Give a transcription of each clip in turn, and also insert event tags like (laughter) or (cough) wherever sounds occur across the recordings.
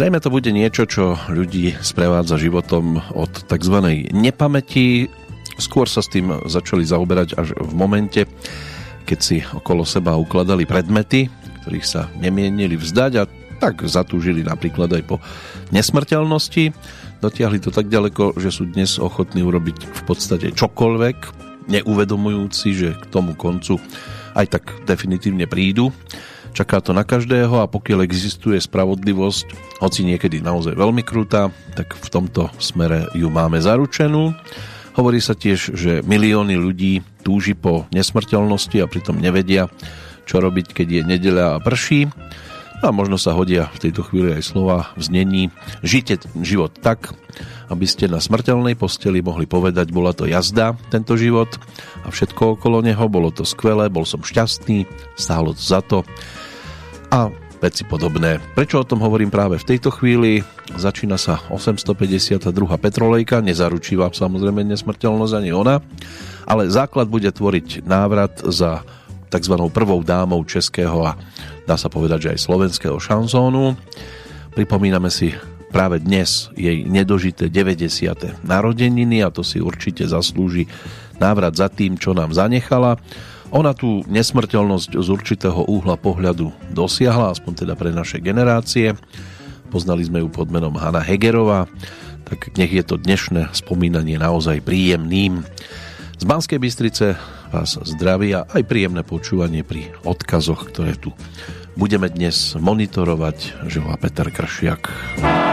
Zrejme to bude niečo, čo ľudí sprevádza životom od tzv. nepamäti. Skôr sa s tým začali zaoberať až v momente, keď si okolo seba ukladali predmety, ktorých sa nemienili vzdať a tak zatúžili napríklad aj po nesmrteľnosti. Dotiahli to tak ďaleko, že sú dnes ochotní urobiť v podstate čokoľvek, neuvedomujúci, že k tomu koncu aj tak definitívne prídu. Čaká to na každého a pokiaľ existuje spravodlivosť, hoci niekedy naozaj veľmi krutá, tak v tomto smere ju máme zaručenú. Hovorí sa tiež, že milióny ľudí túži po nesmrteľnosti a pritom nevedia, čo robiť, keď je nedeľa a prší. A možno sa hodia v tejto chvíli aj slova v znení Žite život tak, aby ste na smrteľnej posteli mohli povedať, bola to jazda, tento život a všetko okolo neho, bolo to skvelé, bol som šťastný, stálo to za to a veci podobné. Prečo o tom hovorím práve v tejto chvíli? Začína sa 852. Petrolejka, nezaručí vám samozrejme nesmrteľnosť ani ona, ale základ bude tvoriť návrat za tzv. prvou dámou českého a dá sa povedať, že aj slovenského šanzónu. Pripomíname si práve dnes jej nedožité 90. narodeniny a to si určite zaslúži návrat za tým, čo nám zanechala ona tú nesmrteľnosť z určitého úhla pohľadu dosiahla, aspoň teda pre naše generácie. Poznali sme ju pod menom Hanna Hegerová, tak nech je to dnešné spomínanie naozaj príjemným. Z Banskej Bystrice vás zdraví a aj príjemné počúvanie pri odkazoch, ktoré tu budeme dnes monitorovať. Žila Peter Kršiak. tak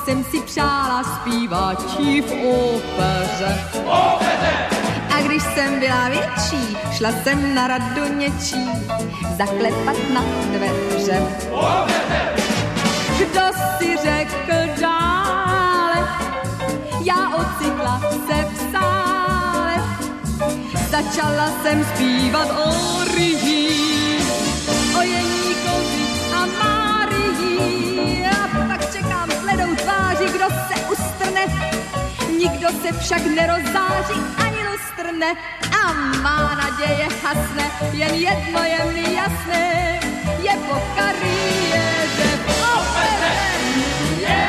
vroucně jsem si přála zpívat v ópeře. A když jsem byla větší, šla jsem na radu něčí, zaklepat na dveře. Kdo si řekl dále, já ocitla se v sále, začala jsem zpívat o ryhí, o Jeníkovi a Márii kdo se ustrne, nikdo se však nerozáří ani lustrne a má naděje hasne, jen jedno je mi jasné, je po kariéře v opere. Je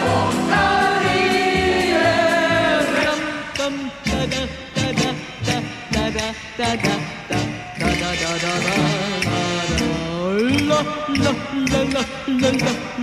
po kariéře. Tam, tada, tada, tada, tada, tada, tada, tada, tada, la, la, la, la, la, la, la, la, la, la,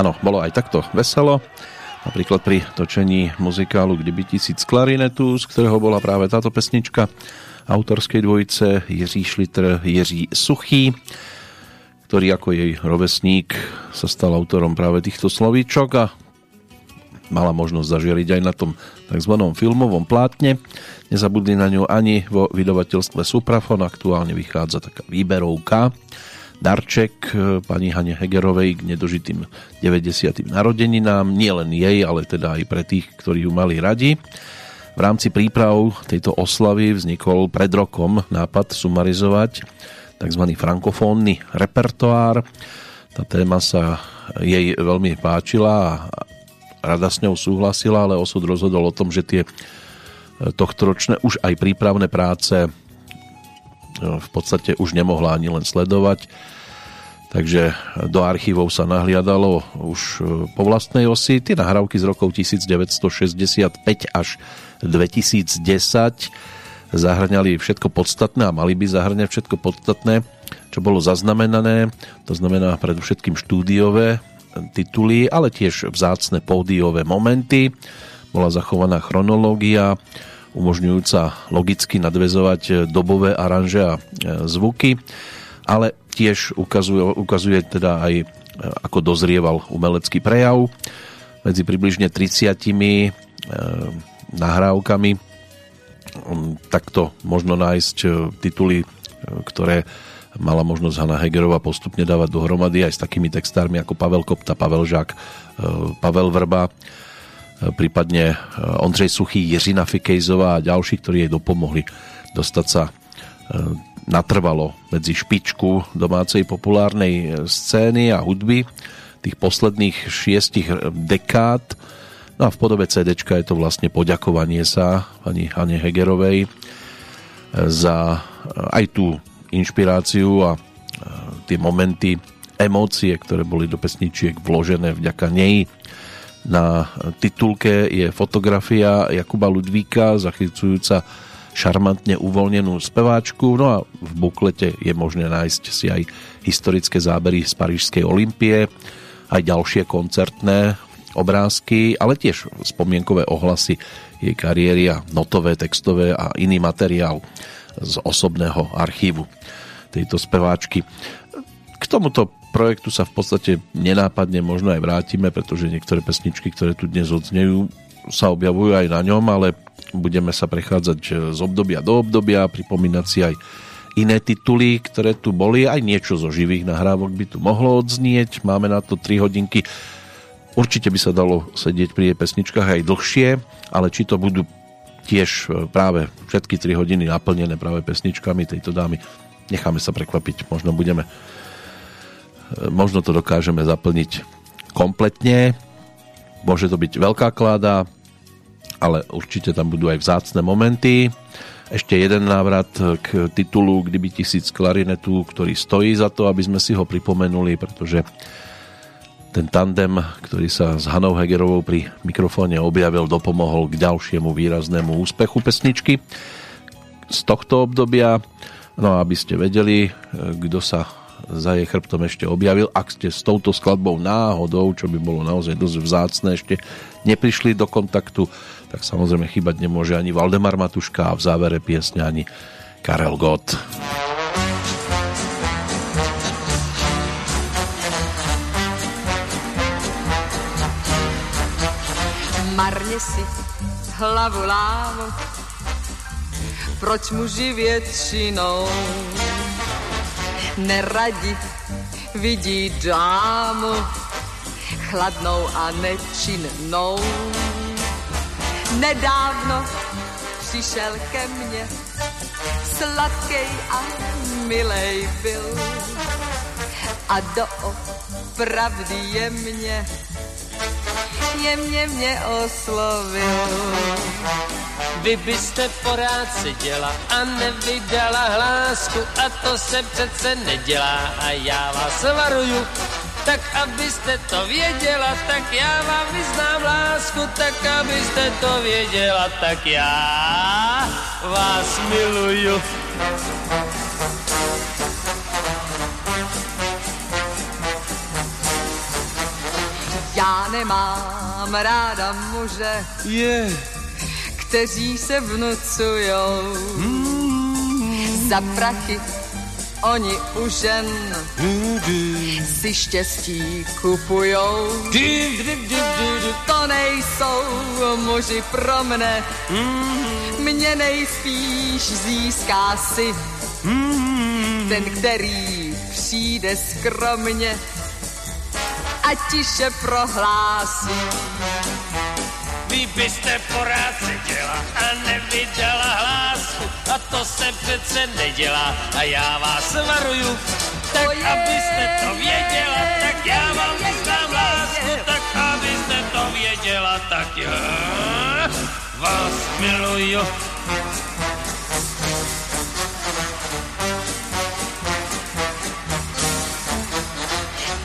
Áno, bolo aj takto veselo. Napríklad pri točení muzikálu Kdyby tisíc klarinetu, z ktorého bola práve táto pesnička autorskej dvojice Jiří Šlitr, Jiří Suchý, ktorý ako jej rovesník sa stal autorom práve týchto slovíčok a mala možnosť zažiariť aj na tom tzv. filmovom plátne. Nezabudli na ňu ani vo vydavateľstve Suprafon, aktuálne vychádza taká výberovka darček e, pani Hane Hegerovej k nedožitým 90. narodeninám, nie len jej, ale teda aj pre tých, ktorí ju mali radi. V rámci príprav tejto oslavy vznikol pred rokom nápad sumarizovať tzv. frankofónny repertoár. Tá téma sa jej veľmi páčila a rada s ňou súhlasila, ale osud rozhodol o tom, že tie tohto ročné už aj prípravné práce v podstate už nemohla ani len sledovať takže do archívov sa nahliadalo už po vlastnej osi. Tie nahrávky z rokov 1965 až 2010 zahrňali všetko podstatné a mali by zahrňať všetko podstatné, čo bolo zaznamenané. To znamená predovšetkým štúdiové tituly, ale tiež vzácne pódiové momenty. Bola zachovaná chronológia, umožňujúca logicky nadvezovať dobové aranže a e, zvuky, ale tiež ukazuje, ukazuje teda aj e, ako dozrieval umelecký prejav. Medzi približne 30 e, nahrávkami takto možno nájsť tituly, ktoré mala možnosť Hanna Hegerová postupne dávať dohromady aj s takými textármi ako Pavel Kopta, Pavel Žák, Pavel Vrba, prípadne Ondřej Suchý, Jiřina Fikejzová a ďalší, ktorí jej dopomohli dostať sa natrvalo medzi špičku domácej populárnej scény a hudby tých posledných šiestich dekád. No a v podobe CD je to vlastne poďakovanie sa pani Hane Hegerovej za aj tú inšpiráciu a tie momenty, emócie, ktoré boli do pesničiek vložené vďaka nej. Na titulke je fotografia Jakuba Ludvíka zachycujúca šarmantne uvoľnenú speváčku, no a v buklete je možné nájsť si aj historické zábery z Parížskej Olympie, aj ďalšie koncertné obrázky, ale tiež spomienkové ohlasy jej kariéry a notové, textové a iný materiál z osobného archívu tejto speváčky. K tomuto projektu sa v podstate nenápadne možno aj vrátime, pretože niektoré pesničky, ktoré tu dnes odznejú, sa objavujú aj na ňom, ale budeme sa prechádzať e, z obdobia do obdobia, pripomínať si aj iné tituly, ktoré tu boli, aj niečo zo živých nahrávok by tu mohlo odznieť. Máme na to 3 hodinky. Určite by sa dalo sedieť pri jej pesničkách aj dlhšie, ale či to budú tiež e, práve všetky 3 hodiny naplnené práve pesničkami tejto dámy, necháme sa prekvapiť. Možno budeme možno to dokážeme zaplniť kompletne. Môže to byť veľká kláda, ale určite tam budú aj vzácne momenty. Ešte jeden návrat k titulu Kdyby tisíc klarinetu, ktorý stojí za to, aby sme si ho pripomenuli, pretože ten tandem, ktorý sa s Hanou Hegerovou pri mikrofóne objavil, dopomohol k ďalšiemu výraznému úspechu pesničky z tohto obdobia. No a aby ste vedeli, kto sa za jej chrbtom ešte objavil. Ak ste s touto skladbou náhodou, čo by bolo naozaj dosť vzácne, ešte neprišli do kontaktu, tak samozrejme chýbať nemôže ani Valdemar Matuška a v závere piesne ani Karel Gott. Marně si hlavu lámu, proč muži většinou neradi vidí dámu chladnou a nečinnou Nedávno přišel ke mně, sladkej a milej byl. A do pravdy je mě, jemně mě oslovil. Vy byste porád seděla a nevydala hlásku a to se přece nedělá a já vás varuju, tak abyste to věděla, tak já vám vyznám lásku, tak abyste to věděla, tak já vás miluju. Já nemám ráda muže, yeah. kteří se vnucujou. Mm. za prachy Oni u žen si štěstí kupujou. To nejsou muži pro mne, mě nejspíš získá si ten, který přijde skromně a tiše prohlásí vy byste porád seděla a nevydala hlásku a to se přece nedělá a já vás varuju, tak abyste to věděla, tak já vám vyznám lásku, tak abyste to věděla, tak já vás miluju.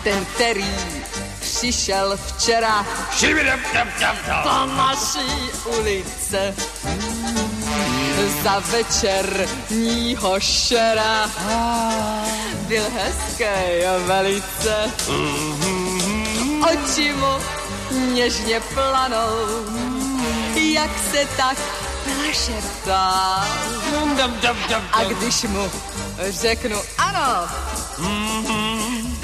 Ten, který přišel včera. Do naší ulice. Za večerního šera. Byl hezký velice, oči mu něžně planou, jak se tak našeptá. A když mu řeknu ano,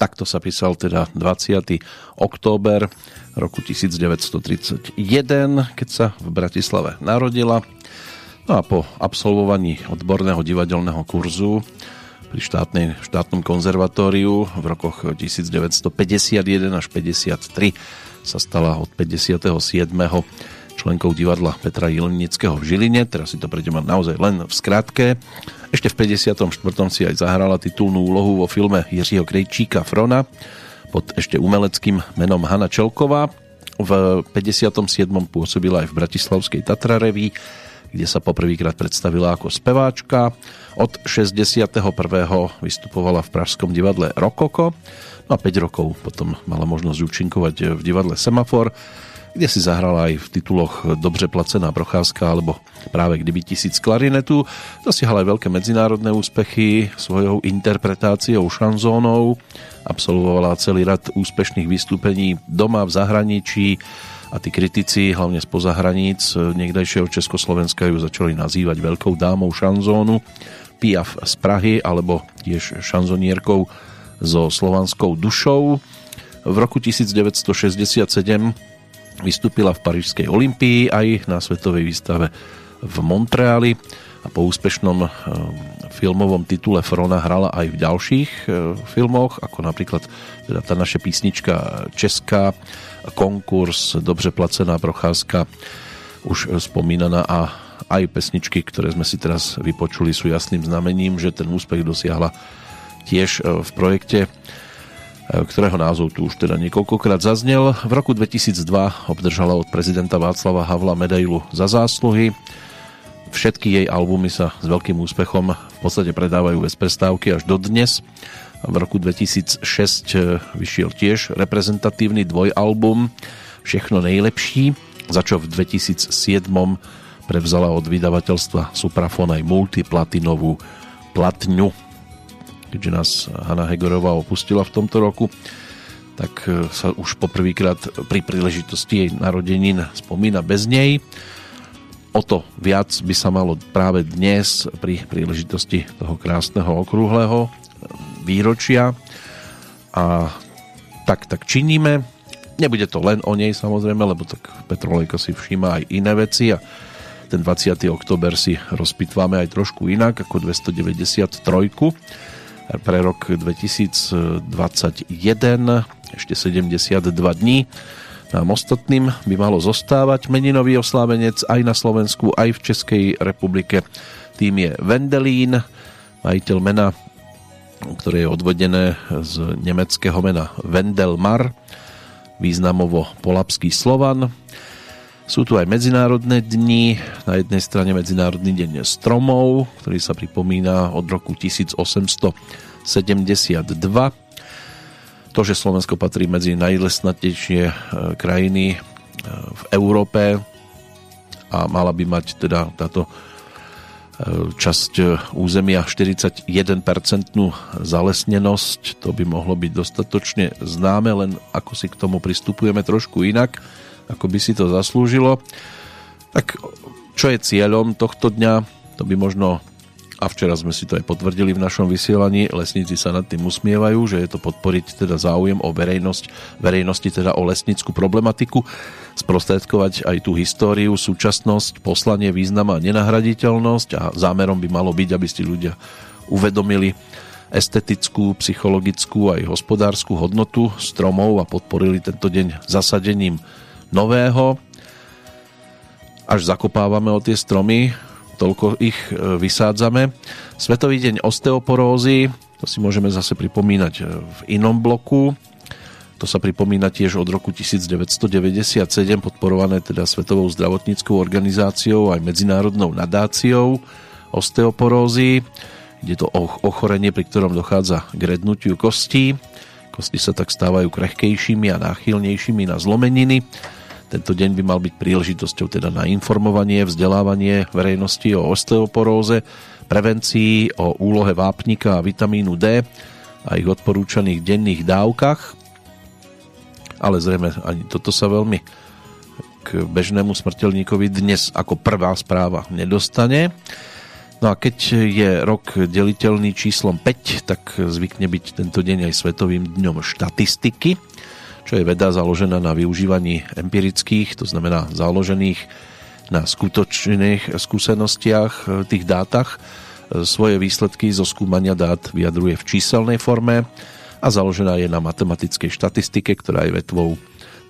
Takto sa písal teda 20. október roku 1931, keď sa v Bratislave narodila. No a po absolvovaní odborného divadelného kurzu pri štátnej, štátnom konzervatóriu v rokoch 1951 až 53 sa stala od 57 členkou divadla Petra Jelenického v Žiline. Teraz si to prejdeme naozaj len v skratke. Ešte v 54. si aj zahrala titulnú úlohu vo filme Jiřího Krejčíka Frona pod ešte umeleckým menom Hanna Čelková. V 57. pôsobila aj v Bratislavskej Tatra kde sa poprvýkrát predstavila ako speváčka. Od 61. vystupovala v Pražskom divadle Rokoko, no a 5 rokov potom mala možnosť účinkovať v divadle Semafor, kde si zahrala aj v tituloch Dobře placená procházka alebo práve Kdyby tisíc klarinetu. Dosiahla aj veľké medzinárodné úspechy svojou interpretáciou šanzónov. Absolvovala celý rad úspešných vystúpení doma v zahraničí a tí kritici, hlavne spoza hraníc niekdajšieho Československa ju začali nazývať veľkou dámou šanzónu. Piaf z Prahy alebo tiež šanzonierkou so slovanskou dušou. V roku 1967 Vystúpila v Parížskej Olympii aj na svetovej výstave v Montreali. A po úspešnom eh, filmovom titule Frona hrala aj v ďalších eh, filmoch, ako napríklad teda tá naša písnička Česká, konkurs, dobře placená procházka, už spomínaná a aj pesničky, ktoré sme si teraz vypočuli, sú jasným znamením, že ten úspech dosiahla tiež eh, v projekte ktorého názov tu už teda niekoľkokrát zaznel. V roku 2002 obdržala od prezidenta Václava Havla medailu za zásluhy. Všetky jej albumy sa s veľkým úspechom v podstate predávajú bez prestávky až do dnes. V roku 2006 e, vyšiel tiež reprezentatívny dvojalbum Všechno nejlepší, za čo v 2007 prevzala od vydavateľstva Suprafon aj multiplatinovú platňu keďže nás Hanna Hegorová opustila v tomto roku, tak e, sa už poprvýkrát pri príležitosti jej narodenín spomína bez nej. O to viac by sa malo práve dnes pri príležitosti toho krásneho okrúhleho e, výročia a tak, tak činíme. Nebude to len o nej samozrejme, lebo tak Petrolejko si všíma aj iné veci a ten 20. október si rozpitváme aj trošku inak ako 293 pre rok 2021 ešte 72 dní nám ostatným by malo zostávať meninový oslávenec aj na Slovensku, aj v Českej republike. Tým je Vendelín, majiteľ mena, ktoré je odvodené z nemeckého mena Vendelmar, významovo polapský Slovan. Sú tu aj medzinárodné dni, na jednej strane Medzinárodný deň stromov, ktorý sa pripomína od roku 1800 72. To, že Slovensko patrí medzi najlesnatejšie e, krajiny e, v Európe a mala by mať teda táto časť územia 41% zalesnenosť, to by mohlo byť dostatočne známe, len ako si k tomu pristupujeme trošku inak, ako by si to zaslúžilo. Tak čo je cieľom tohto dňa, to by možno a včera sme si to aj potvrdili v našom vysielaní, lesníci sa nad tým usmievajú, že je to podporiť teda záujem o verejnosť, verejnosti teda o lesnickú problematiku, sprostredkovať aj tú históriu, súčasnosť, poslanie, význam a nenahraditeľnosť a zámerom by malo byť, aby ste ľudia uvedomili estetickú, psychologickú aj hospodárskú hodnotu stromov a podporili tento deň zasadením nového. Až zakopávame o tie stromy, toľko ich e, vysádzame. Svetový deň osteoporózy, to si môžeme zase pripomínať e, v inom bloku. To sa pripomína tiež od roku 1997, podporované teda Svetovou zdravotníckou organizáciou aj medzinárodnou nadáciou osteoporózy. Ide to o ochorenie, pri ktorom dochádza k rednutiu kostí. Kosti sa tak stávajú krehkejšími a náchylnejšími na zlomeniny tento deň by mal byť príležitosťou teda na informovanie, vzdelávanie verejnosti o osteoporóze, prevencii, o úlohe vápnika a vitamínu D a ich odporúčaných denných dávkach. Ale zrejme ani toto sa veľmi k bežnému smrteľníkovi dnes ako prvá správa nedostane. No a keď je rok deliteľný číslom 5, tak zvykne byť tento deň aj Svetovým dňom štatistiky čo je veda založená na využívaní empirických, to znamená založených na skutočných skúsenostiach, e, tých dátach. E, svoje výsledky zo skúmania dát vyjadruje v číselnej forme a založená je na matematickej štatistike, ktorá je vetvou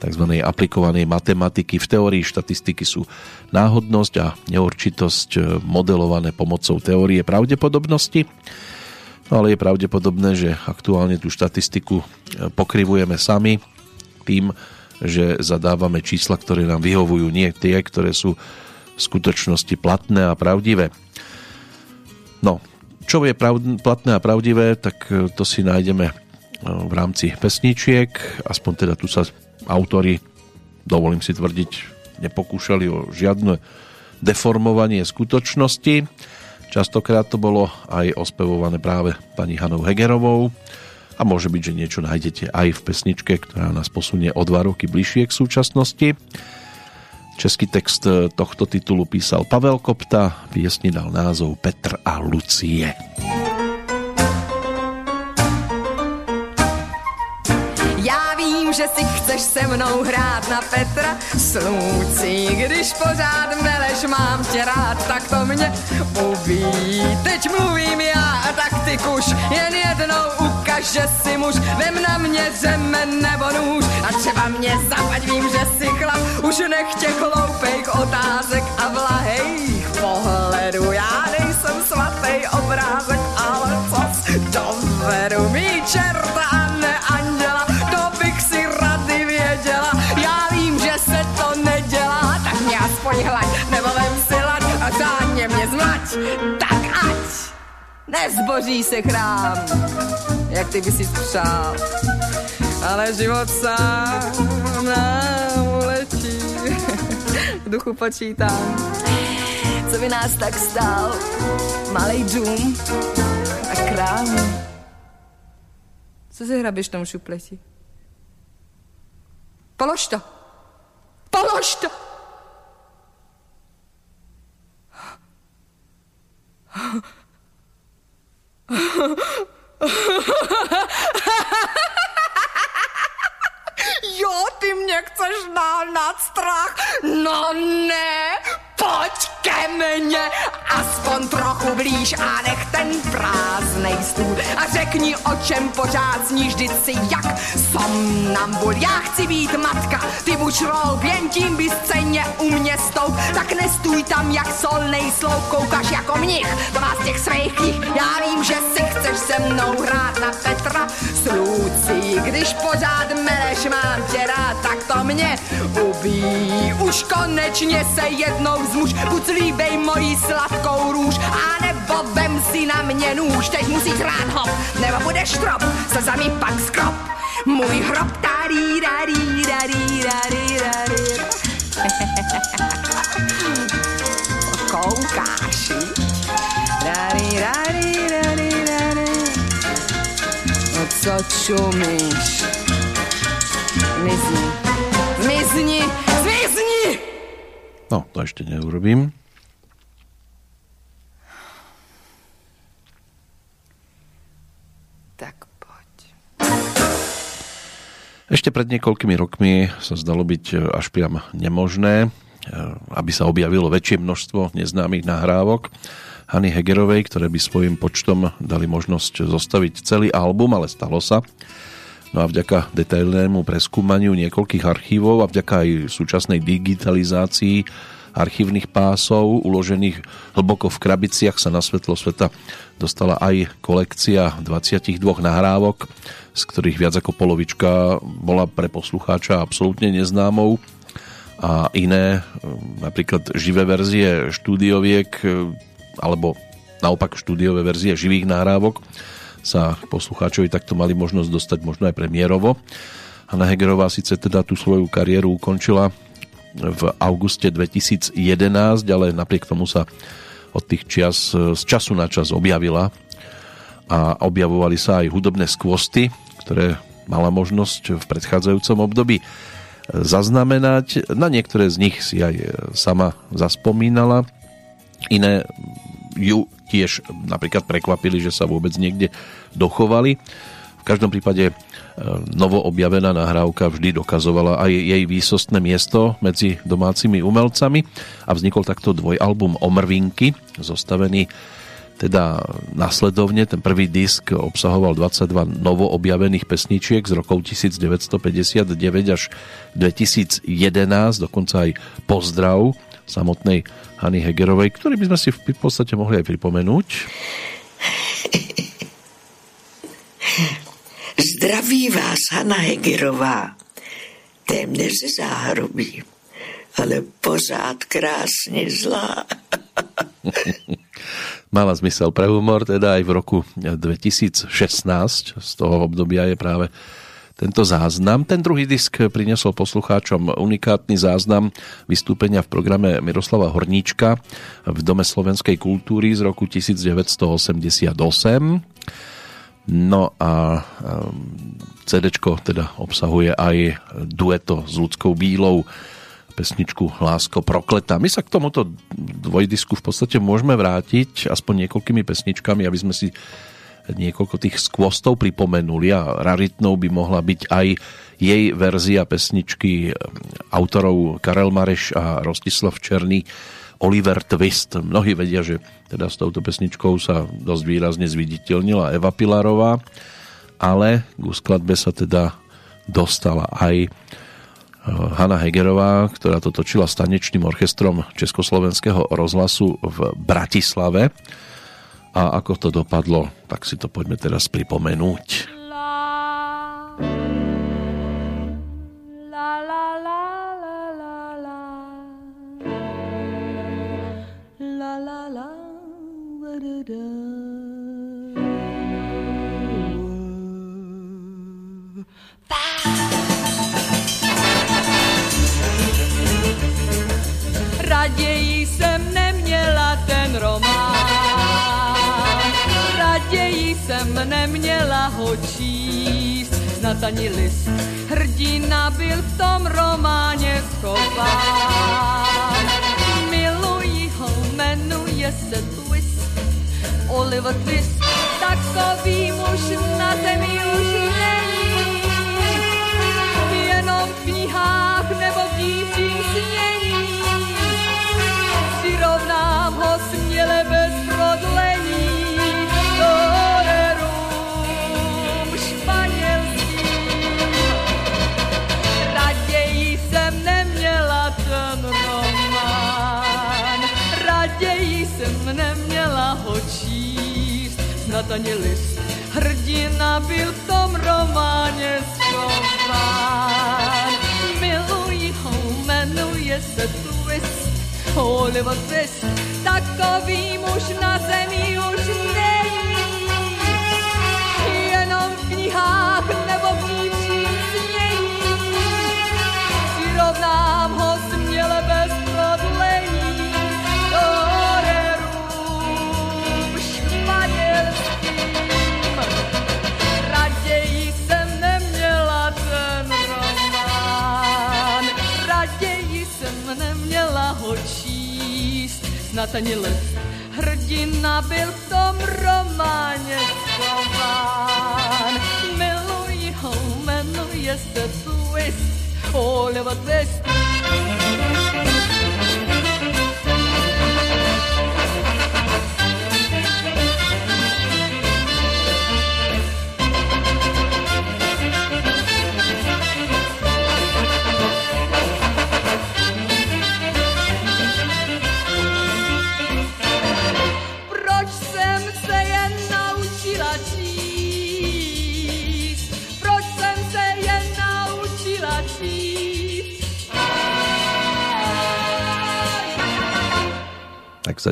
tzv. aplikovanej matematiky. V teórii štatistiky sú náhodnosť a neurčitosť e, modelované pomocou teórie pravdepodobnosti. No ale je pravdepodobné, že aktuálne tú štatistiku pokrivujeme sami tým, že zadávame čísla, ktoré nám vyhovujú, nie tie, ktoré sú v skutočnosti platné a pravdivé. No, čo je pravd- platné a pravdivé, tak e, to si nájdeme e, v rámci pesničiek, aspoň teda tu sa autory, dovolím si tvrdiť, nepokúšali o žiadne deformovanie skutočnosti. Častokrát to bolo aj ospevované práve pani Hanou Hegerovou, a môže byť, že niečo nájdete aj v pesničke, ktorá nás posunie o dva roky bližšie k súčasnosti. Český text tohto titulu písal Pavel Kopta, piesni dal názov Petr a Lucie. že si chceš se mnou hrát na Petra Slunci, když pořád meleš, mám tě rád, tak to mě ubí. Teď mluvím já, tak ty kuš, jen jednou ukaž, že si muž, vem na mě řemen nebo nůž a třeba mě zapaď, vím, že si chlap, už nech těch hloupejch otázek a vlahejch pohledu. Já nejsem svatý obrázek, ale co dovedu mi čerta a ne anděla, aspoň hlaď, nebo vem si laď a řádně mě zmlať. Nezboří se chrám, jak ty by si přál. Ale život sám nám uletí, v duchu počítám, co by nás tak stál. Malej dům a krám. Co si hrabeš tomu šupleti? Polož to! Polož to! (gasps) Jo, ty mě chceš nad strach? No ne, pojď ke mně, aspoň trochu blíž a nech ten prázdnej stůl. A řekni, o čem pořád sníš, vždyť si jak somnambul. Já chci být matka, ty muž rol, jen tím by scéně u mě stoup. Tak nestůj tam jak solnej sloup, koukáš jako mnich, to má z těch svých knih. Já vím, že si chceš se mnou hrát na Petra Slúci, když pořád meleš, mám tě rád, tak to mě ubí. Už konečně se jednou zmuž, buď líbej mojí sladkou růž, a nebo vem si na mě nůž, teď musíš hrát hop, nebo budeš trop, se zami pak skrop. Můj hrob tarí, rarí, rarí, rarí, rarí. Koukáš, rarí, rarí, rarí, rarí. No co čumíš? Mizni, mizni, zmizni! No, to ešte neurobím. Ešte pred niekoľkými rokmi sa zdalo byť e, až priam nemožné, e, aby sa objavilo väčšie množstvo neznámych nahrávok Hany Hegerovej, ktoré by svojim počtom dali možnosť zostaviť celý album, ale stalo sa. No a vďaka detailnému preskúmaniu niekoľkých archívov a vďaka aj súčasnej digitalizácii archívnych pásov uložených hlboko v krabiciach sa na svetlo sveta dostala aj kolekcia 22 nahrávok, z ktorých viac ako polovička bola pre poslucháča absolútne neznámou a iné, napríklad živé verzie štúdioviek alebo naopak štúdiové verzie živých nahrávok sa poslucháčovi takto mali možnosť dostať možno aj premiérovo. Hanna Hegerová síce teda tú svoju kariéru ukončila v auguste 2011, ale napriek tomu sa od tých čias z času na čas objavila a objavovali sa aj hudobné skvosty, ktoré mala možnosť v predchádzajúcom období zaznamenať. Na niektoré z nich si aj sama zaspomínala. Iné ju tiež napríklad prekvapili, že sa vôbec niekde dochovali. V každom prípade e, novo objavená nahrávka vždy dokazovala aj jej výsostné miesto medzi domácimi umelcami a vznikol takto dvojalbum Omrvinky, zostavený teda následovne. Ten prvý disk obsahoval 22 novo objavených pesničiek z rokov 1959 až 2011, dokonca aj pozdrav samotnej Hany Hegerovej, ktorý by sme si v podstate mohli aj pripomenúť. (laughs) Zdraví vás Hanna Hegerová, téměř ze záhrobí, ale pořád krásne zlá. (laughs) Mala zmysel pre humor, teda aj v roku 2016 z toho obdobia je práve tento záznam. Ten druhý disk priniesol poslucháčom unikátny záznam vystúpenia v programe Miroslava Horníčka v Dome slovenskej kultúry z roku 1988. No a CD teda obsahuje aj dueto s ľudskou bílou pesničku Lásko prokleta. My sa k tomuto dvojdisku v podstate môžeme vrátiť aspoň niekoľkými pesničkami, aby sme si niekoľko tých skvostov pripomenuli a raritnou by mohla byť aj jej verzia pesničky autorov Karel Mareš a Rostislav Černý Oliver Twist. Mnohí vedia, že teda s touto pesničkou sa dosť výrazne zviditeľnila Eva Pilarová, ale k skladbe sa teda dostala aj eh, Hanna Hegerová, ktorá to točila s tanečným orchestrom Československého rozhlasu v Bratislave a ako to dopadlo, tak si to poďme teraz pripomenúť.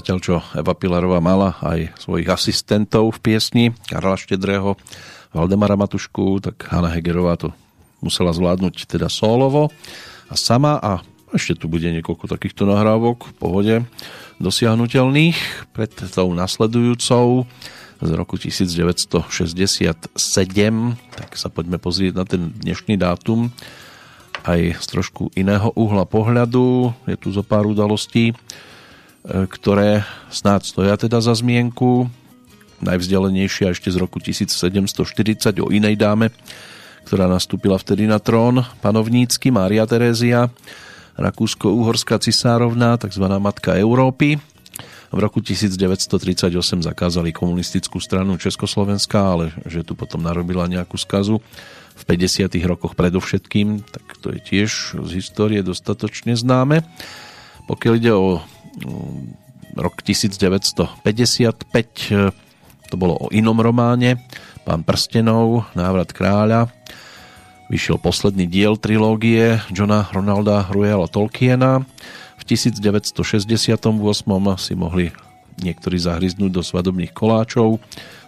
Zatiaľ, čo Eva Pilarová mala aj svojich asistentov v piesni, Karla Štedrého, Valdemara Matušku, tak Hanna Hegerová to musela zvládnuť teda solovo a sama a ešte tu bude niekoľko takýchto nahrávok v pohode dosiahnutelných pred tou nasledujúcou z roku 1967 tak sa poďme pozrieť na ten dnešný dátum. Aj z trošku iného uhla pohľadu je tu zo pár udalostí ktoré snáď stoja teda za zmienku najvzdialenejšia ešte z roku 1740 o inej dáme ktorá nastúpila vtedy na trón panovnícky Mária Terézia Rakúsko-Uhorská cisárovna, tzv. matka Európy. V roku 1938 zakázali komunistickú stranu Československa, ale že tu potom narobila nejakú skazu v 50. rokoch predovšetkým, tak to je tiež z histórie dostatočne známe. Pokiaľ ide o rok 1955, to bolo o inom románe, Pán prstenov, Návrat kráľa, vyšiel posledný diel trilógie Johna Ronalda Ruela Tolkiena. V 1968 si mohli niektorí zahryznúť do svadobných koláčov.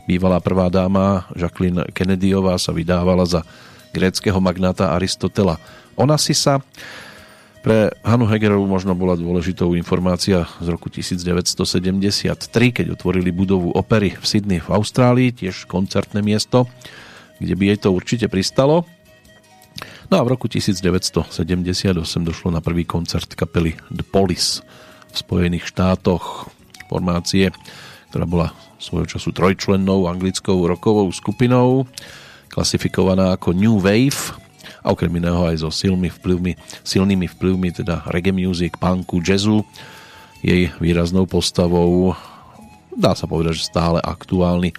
Bývalá prvá dáma Jacqueline Kennedyová sa vydávala za gréckého magnáta Aristotela Onassisa. Pre Hanu Hegerovú možno bola dôležitou informácia z roku 1973, keď otvorili budovu opery v Sydney v Austrálii, tiež koncertné miesto, kde by jej to určite pristalo. No a v roku 1978 došlo na prvý koncert kapely The Police v Spojených štátoch. Formácie, ktorá bola svojho času trojčlennou anglickou rokovou skupinou, klasifikovaná ako New Wave a okrem iného aj so silnými vplyvmi, silnými vplyvmi teda reggae music, punku, jazzu. Jej výraznou postavou dá sa povedať, že stále aktuálny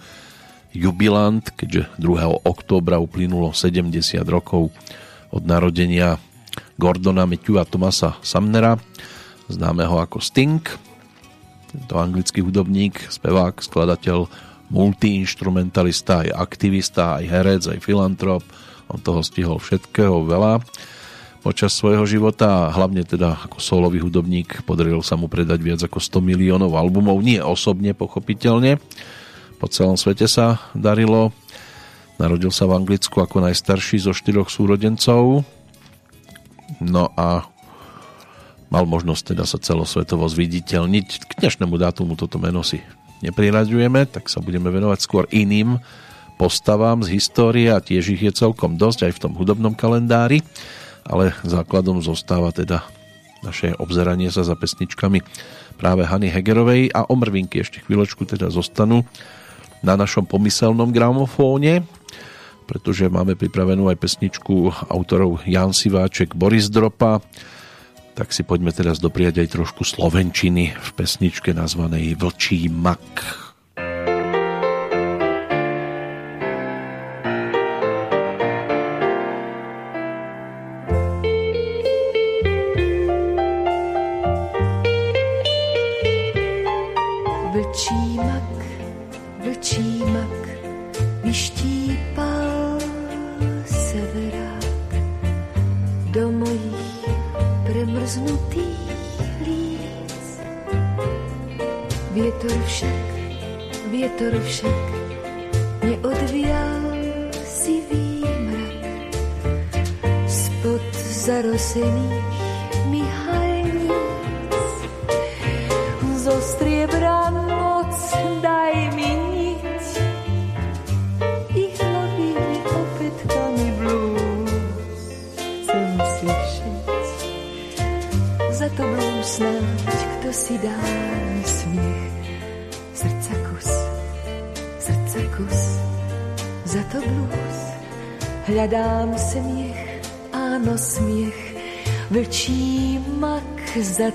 jubilant, keďže 2. októbra uplynulo 70 rokov od narodenia Gordona Matthewa Thomasa Sumnera, známeho ako Sting. Tento anglický hudobník, spevák, skladateľ, multiinstrumentalista, aj aktivista, aj herec, aj filantrop. On toho stihol všetkého veľa počas svojho života a hlavne teda ako solový hudobník podarilo sa mu predať viac ako 100 miliónov albumov, nie osobne pochopiteľne. Po celom svete sa darilo Narodil sa v Anglicku ako najstarší zo štyroch súrodencov. No a mal možnosť teda sa celosvetovo zviditeľniť. K dnešnému dátumu toto meno si nepriraďujeme, tak sa budeme venovať skôr iným postavám z histórie a tiež ich je celkom dosť aj v tom hudobnom kalendári, ale základom zostáva teda naše obzeranie sa za pesničkami práve Hany Hegerovej a omrvinky ešte chvíľočku teda zostanú na našom pomyselnom gramofóne pretože máme pripravenú aj pesničku autorov Jan Siváček, Boris Dropa, tak si poďme teraz dopriať aj trošku slovenčiny v pesničke nazvanej Vlčí mak.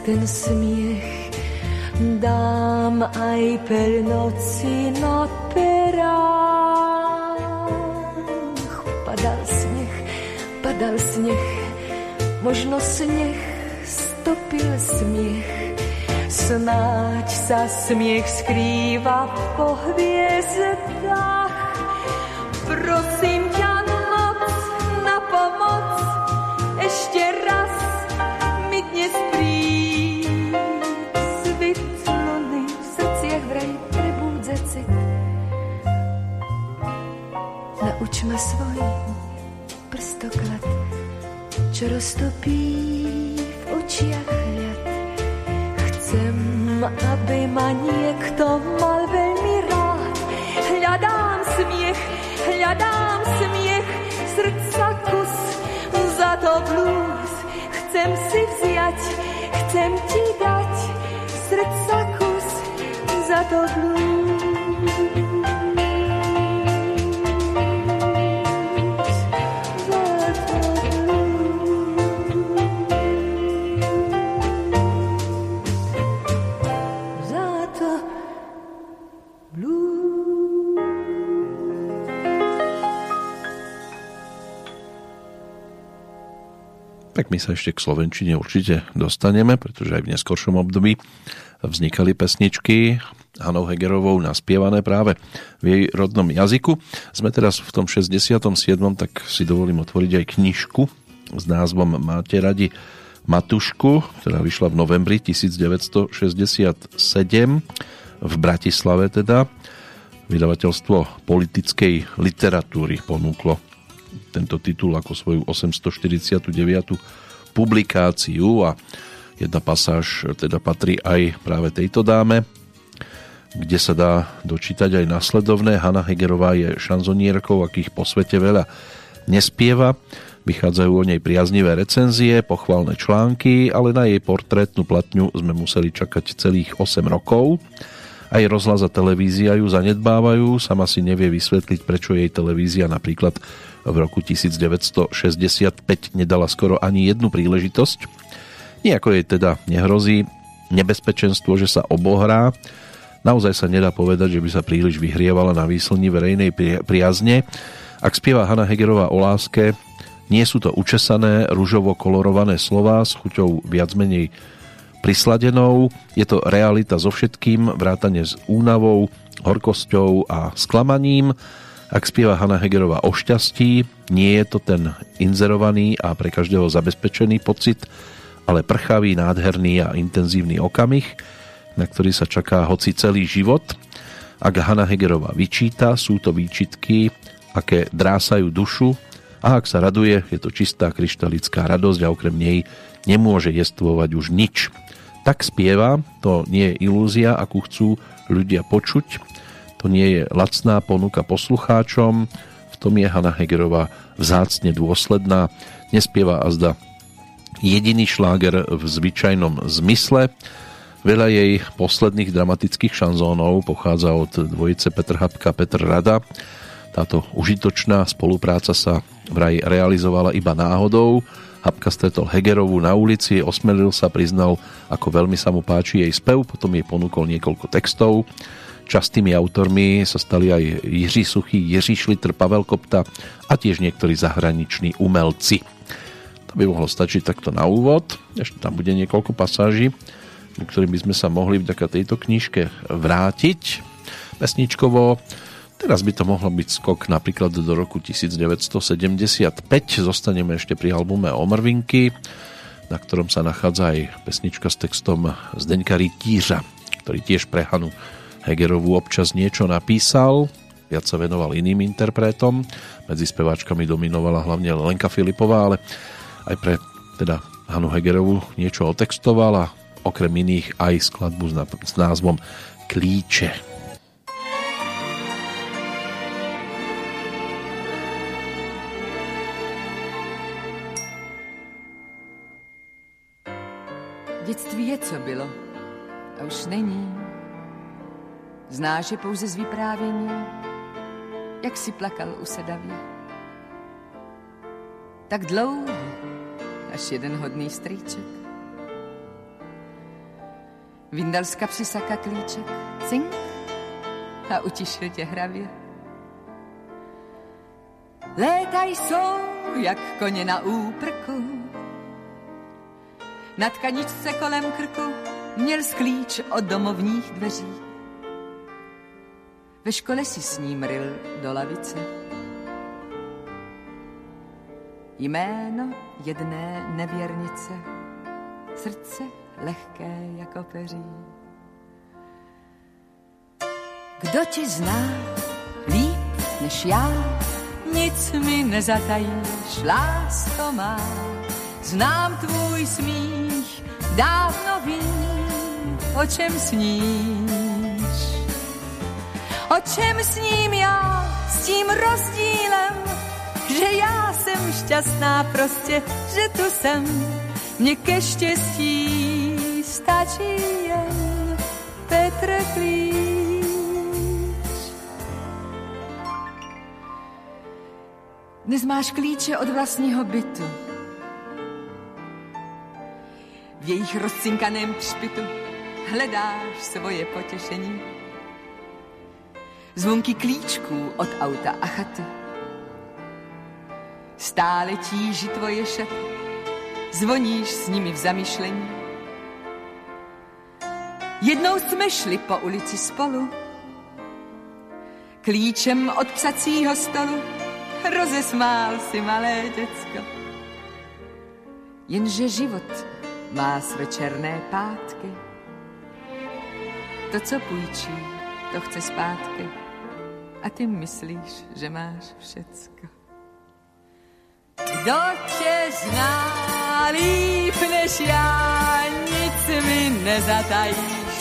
Ten smiech. Dám aj noci na perách. Padal sneh, padal sneh, možno sneh stopil smiech. Snáď sa smiech skrýva po hviezdách. My sa ešte k Slovenčine určite dostaneme, pretože aj v neskoršom období vznikali pesničky Hanou Hegerovou naspievané práve v jej rodnom jazyku. Sme teraz v tom 67. tak si dovolím otvoriť aj knižku s názvom Máte radi Matušku, ktorá vyšla v novembri 1967 v Bratislave teda. Vydavateľstvo politickej literatúry ponúklo tento titul ako svoju 849. publikáciu a jedna pasáž teda patrí aj práve tejto dáme, kde sa dá dočítať aj nasledovné. Hanna Hegerová je šanzonierkou, akých po svete veľa nespieva. Vychádzajú o nej priaznivé recenzie, pochvalné články, ale na jej portrétnu platňu sme museli čakať celých 8 rokov. Aj rozhlas a televízia ju zanedbávajú, sama si nevie vysvetliť, prečo jej televízia napríklad v roku 1965 nedala skoro ani jednu príležitosť. Nijako jej teda nehrozí nebezpečenstvo, že sa obohrá. Naozaj sa nedá povedať, že by sa príliš vyhrievala na výslni verejnej priazne. Ak spieva Hanna Hegerová o láske, nie sú to učesané, ružovo kolorované slová s chuťou viac menej prisladenou. Je to realita so všetkým, vrátane s únavou, horkosťou a sklamaním ak spieva Hanna Hegerová o šťastí, nie je to ten inzerovaný a pre každého zabezpečený pocit, ale prchavý, nádherný a intenzívny okamih, na ktorý sa čaká hoci celý život. Ak Hanna Hegerová vyčíta, sú to výčitky, aké drásajú dušu a ak sa raduje, je to čistá kryštalická radosť a okrem nej nemôže jestvovať už nič. Tak spieva, to nie je ilúzia, akú chcú ľudia počuť, to nie je lacná ponuka poslucháčom, v tom je Hanna Hegerová vzácne dôsledná, nespieva azda jediný šláger v zvyčajnom zmysle. Veľa jej posledných dramatických šanzónov pochádza od dvojice Petr Hapka Petr Rada. Táto užitočná spolupráca sa vraj realizovala iba náhodou. Hapka stretol Hegerovú na ulici, osmelil sa, priznal, ako veľmi sa mu páči jej spev, potom jej ponúkol niekoľko textov Častými autormi sa stali aj Jiří Suchý, Jiří Šlitr, Pavel Kopta a tiež niektorí zahraniční umelci. To by mohlo stačiť takto na úvod. Ešte tam bude niekoľko pasáží, ktorým by sme sa mohli vďaka tejto knižke vrátiť. Pesničkovo Teraz by to mohlo byť skok napríklad do roku 1975. Zostaneme ešte pri albume Omrvinky, na ktorom sa nachádza aj pesnička s textom Zdeňka Rytířa, ktorý tiež pre Hanu Hegerovú občas niečo napísal, viac sa venoval iným interpretom. Medzi speváčkami dominovala hlavne Lenka Filipová, ale aj pre teda Hanu Hegerovú niečo otextoval a okrem iných aj skladbu s názvom Klíče. Dětství je, co bylo a už není. Znáš je pouze z vyprávění, jak si plakal u sedavě. Tak dlouho, až jeden hodný strýček vyndal z kapsy saka klíček, cink, a utišil tě hravě. Léta jsou, jak koně na úprku, na tkaničce kolem krku měl sklíč od domovních dveří. Ve škole si s ním ryl do lavice. Jméno jedné nevěrnice, srdce lehké jako peří. Kdo ti zná líp než já, nic mi nezatajíš, lásko má. Znám tvůj smích, dávno vím, o čem sníš. O čem sním já s tím rozdílem, že já jsem šťastná prostě, že tu jsem, mě ke štěstí stačí jen Petr Klíč. Dnes máš klíče od vlastního bytu. V jejich rozcinkaném třpitu hledáš svoje potěšení. Zvonky klíčků od auta a chaty. Stále tíží tvoje šaty, zvoníš s nimi v zamyšlení. Jednou jsme šli po ulici spolu, klíčem od psacího stolu rozesmál si malé děcko. Jenže život má své černé pátky. To, co půjčí, to chce zpátky. A ty myslíš, že máš všecko. Kdo tě zná líp než já, nic mi nezatajíš,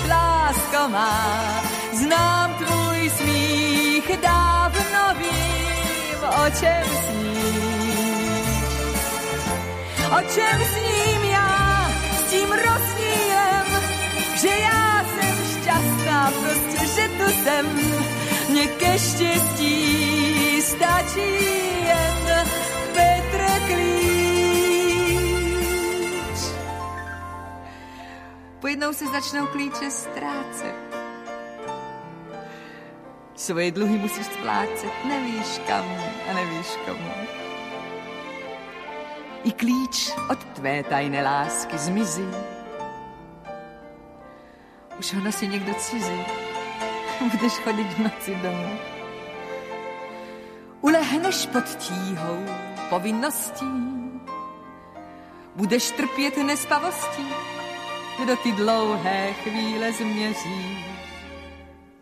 lásko má. Znám tvůj smích, dávno vím, o čem sníš. O čem sním já s tím rozdílem, že já jsem šťastná, prostě, že tu jsem. Mně ke štěstí stačí jen Petr Klíč. Pojednou se začnou klíče ztrácet. Svoje dluhy musíš splácet, nevíš kam a nevíš komu. I klíč od tvé tajné lásky zmizí. Už ho nosí někdo cizí. (laughs) Budeš chodit v noci domů. Ulehneš pod tíhou povinností. Budeš trpět nespavostí, kdo ty dlouhé chvíle změří.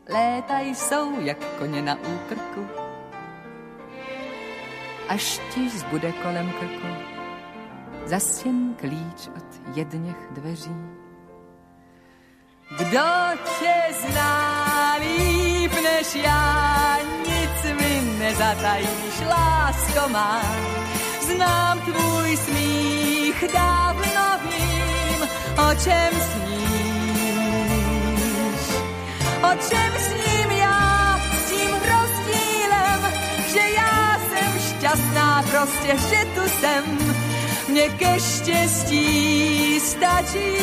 Léta jsou jak koně na úkrku, až ti zbude kolem krku zas jen klíč od jedněch dveří. Kdo tě zná líp než já, nic mi nezatajíš, lásko má. Znám tvůj smích, dávno vím, o čem sníš. O čem sním já s tím rozdílem, že já jsem šťastná prostě, že tu jsem. Mně ke štěstí stačí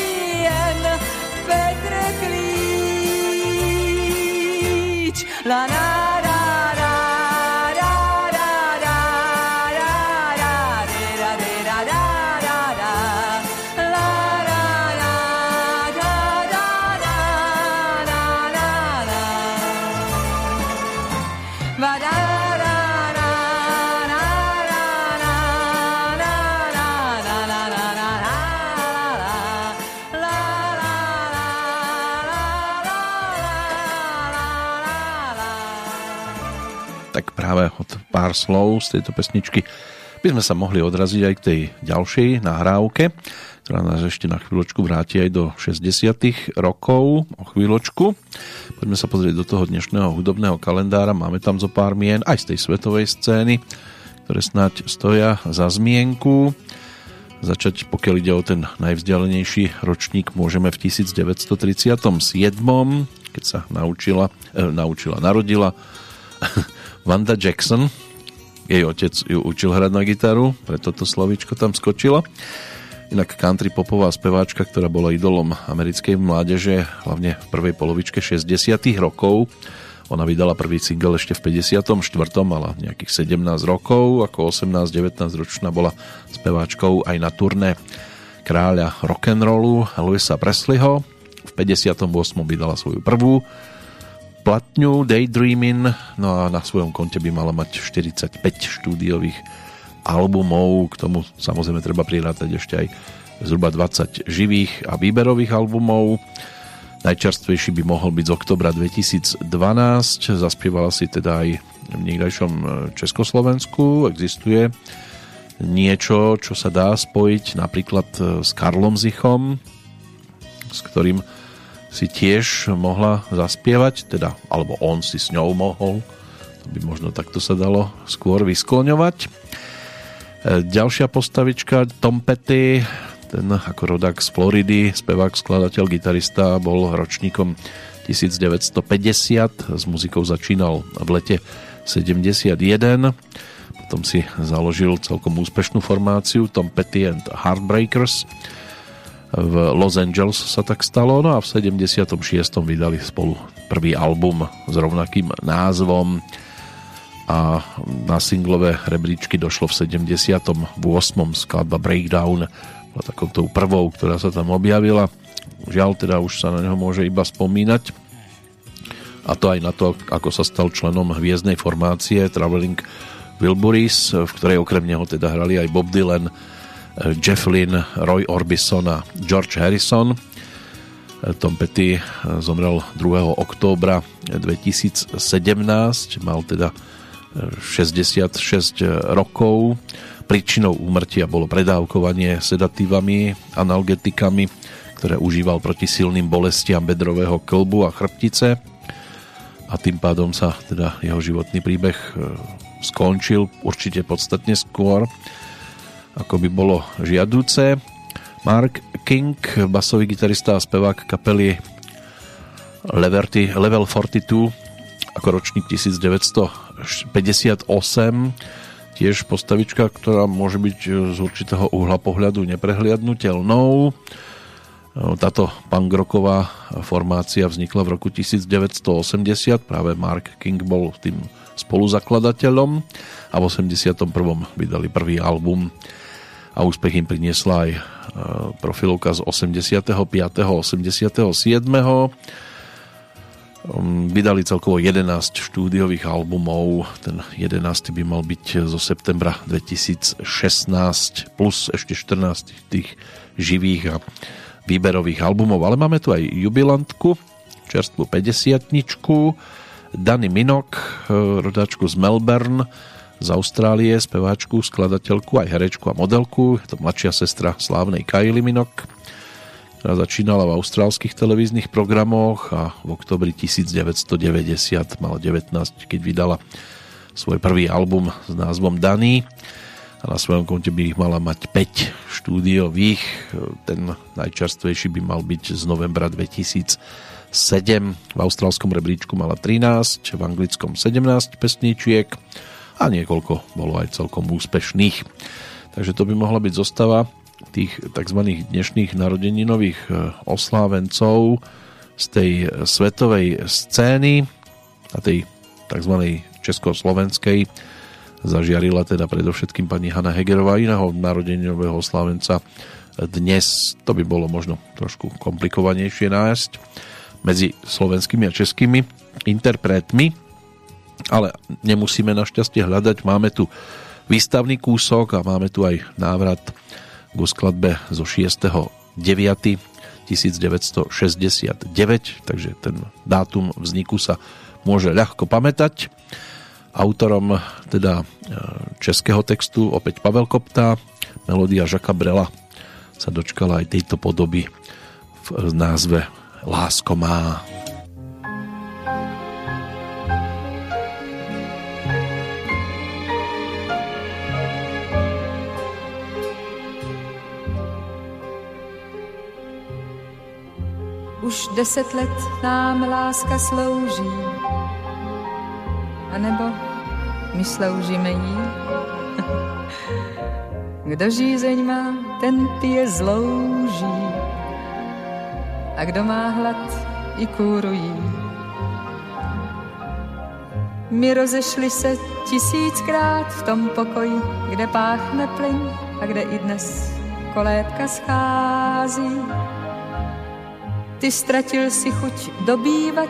jen Petr Klíč. La, la, práve od pár slov z tejto pesničky by sme sa mohli odraziť aj k tej ďalšej nahrávke, ktorá nás ešte na chvíľočku vráti aj do 60 rokov, o chvíľočku. Poďme sa pozrieť do toho dnešného hudobného kalendára, máme tam zo pár mien aj z tej svetovej scény, ktoré snáď stoja za zmienku. začať, pokiaľ ide o ten najvzdialenejší ročník, môžeme v 1937, keď sa naučila, eh, naučila, narodila Wanda Jackson. Jej otec ju učil hrať na gitaru, preto to slovíčko tam skočilo. Inak country popová speváčka, ktorá bola idolom americkej mládeže, hlavne v prvej polovičke 60 rokov. Ona vydala prvý single ešte v 54. mala nejakých 17 rokov, ako 18-19 ročná bola speváčkou aj na turné kráľa rock'n'rollu Louisa Presleyho. V 58. vydala svoju prvú platňu Daydreamin, no a na svojom konte by mala mať 45 štúdiových albumov, k tomu samozrejme treba prirátať ešte aj zhruba 20 živých a výberových albumov. Najčerstvejší by mohol byť z oktobra 2012. Zaspievala si teda aj v niekdajšom e, Československu. Existuje niečo, čo sa dá spojiť napríklad e, s Karlom Zichom, s ktorým si tiež mohla zaspievať, teda, alebo on si s ňou mohol. To by možno takto sa dalo skôr vyskloňovať. E, ďalšia postavička Tom Petty, ten ako rodák z Floridy, spevák, skladateľ, gitarista, bol ročníkom 1950. S muzikou začínal v lete 71. Potom si založil celkom úspešnú formáciu Tom Petty and Heartbreakers. V Los Angeles sa tak stalo, no a v 76. vydali spolu prvý album s rovnakým názvom a na singlové rebríčky došlo v 78. skladba Breakdown bola takou prvou, ktorá sa tam objavila. Žiaľ, teda už sa na neho môže iba spomínať. A to aj na to, ako sa stal členom hviezdnej formácie Traveling Wilburys, v ktorej okrem neho teda hrali aj Bob Dylan, Jeff Lynn, Roy Orbison a George Harrison. Tom Petty zomrel 2. októbra 2017, mal teda 66 rokov. Príčinou úmrtia bolo predávkovanie sedatívami, analgetikami, ktoré užíval proti silným bolestiam bedrového klbu a chrbtice a tým pádom sa teda jeho životný príbeh skončil určite podstatne skôr ako by bolo žiadúce. Mark King, basový gitarista a spevák kapely Leverty, Level 42 ako ročník 1958 tiež postavička, ktorá môže byť z určitého uhla pohľadu neprehliadnutelnou. Táto pangroková formácia vznikla v roku 1980, práve Mark King bol tým spoluzakladateľom a v 81. vydali prvý album a úspech im priniesla aj profilovka z 85. 87 Um, vydali celkovo 11 štúdiových albumov. Ten 11. by mal byť zo septembra 2016 plus ešte 14 tých živých a výberových albumov. Ale máme tu aj jubilantku, čerstvú 50 Dani Minok, rodáčku z Melbourne, z Austrálie, speváčku, skladateľku, aj herečku a modelku. Je to mladšia sestra slávnej Kylie Minok ktorá začínala v austrálskych televíznych programoch a v oktobri 1990 mala 19, keď vydala svoj prvý album s názvom Daný a na svojom konte by ich mala mať 5 štúdiových. Ten najčerstvejší by mal byť z novembra 2007. V austrálskom rebríčku mala 13, v anglickom 17 pesničiek a niekoľko bolo aj celkom úspešných. Takže to by mohla byť zostava tých tzv. dnešných narodeninových e, oslávencov z tej svetovej scény a tej tzv. československej zažiarila teda predovšetkým pani Hanna Hegerová iného narodeninového oslávenca dnes to by bolo možno trošku komplikovanejšie nájsť medzi slovenskými a českými interpretmi ale nemusíme našťastie hľadať máme tu výstavný kúsok a máme tu aj návrat ku skladbe zo 6. 9. 1969, takže ten dátum vzniku sa môže ľahko pamätať. Autorom teda e, českého textu opäť Pavel Kopta, melódia Žaka Brela sa dočkala aj tejto podoby v názve Lásko má. Už deset let nám láska slouží, anebo my sloužíme jí. (laughs) Kdo žízeň má, ten pije zlouží. A kdo má hlad, i kůru jí. My rozešli se tisíckrát v tom pokoji, kde páchne plyn a kde i dnes kolébka schází. Ty ztratil si chuť dobývat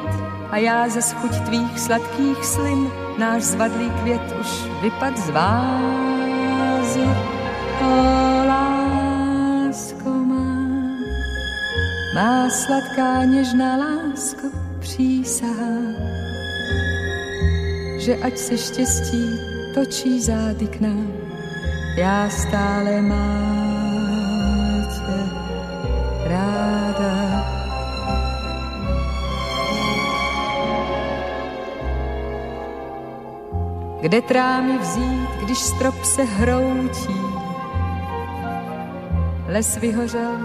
a já ze chuť tvých sladkých slin náš zvadlý květ už vypad z vázy. O lásko má, má sladká něžná lásko přísahá, že ať se štěstí točí zády k nám, já stále mám tě ráda. Kde trámy vzít, když strop se hroutí? Les vyhořel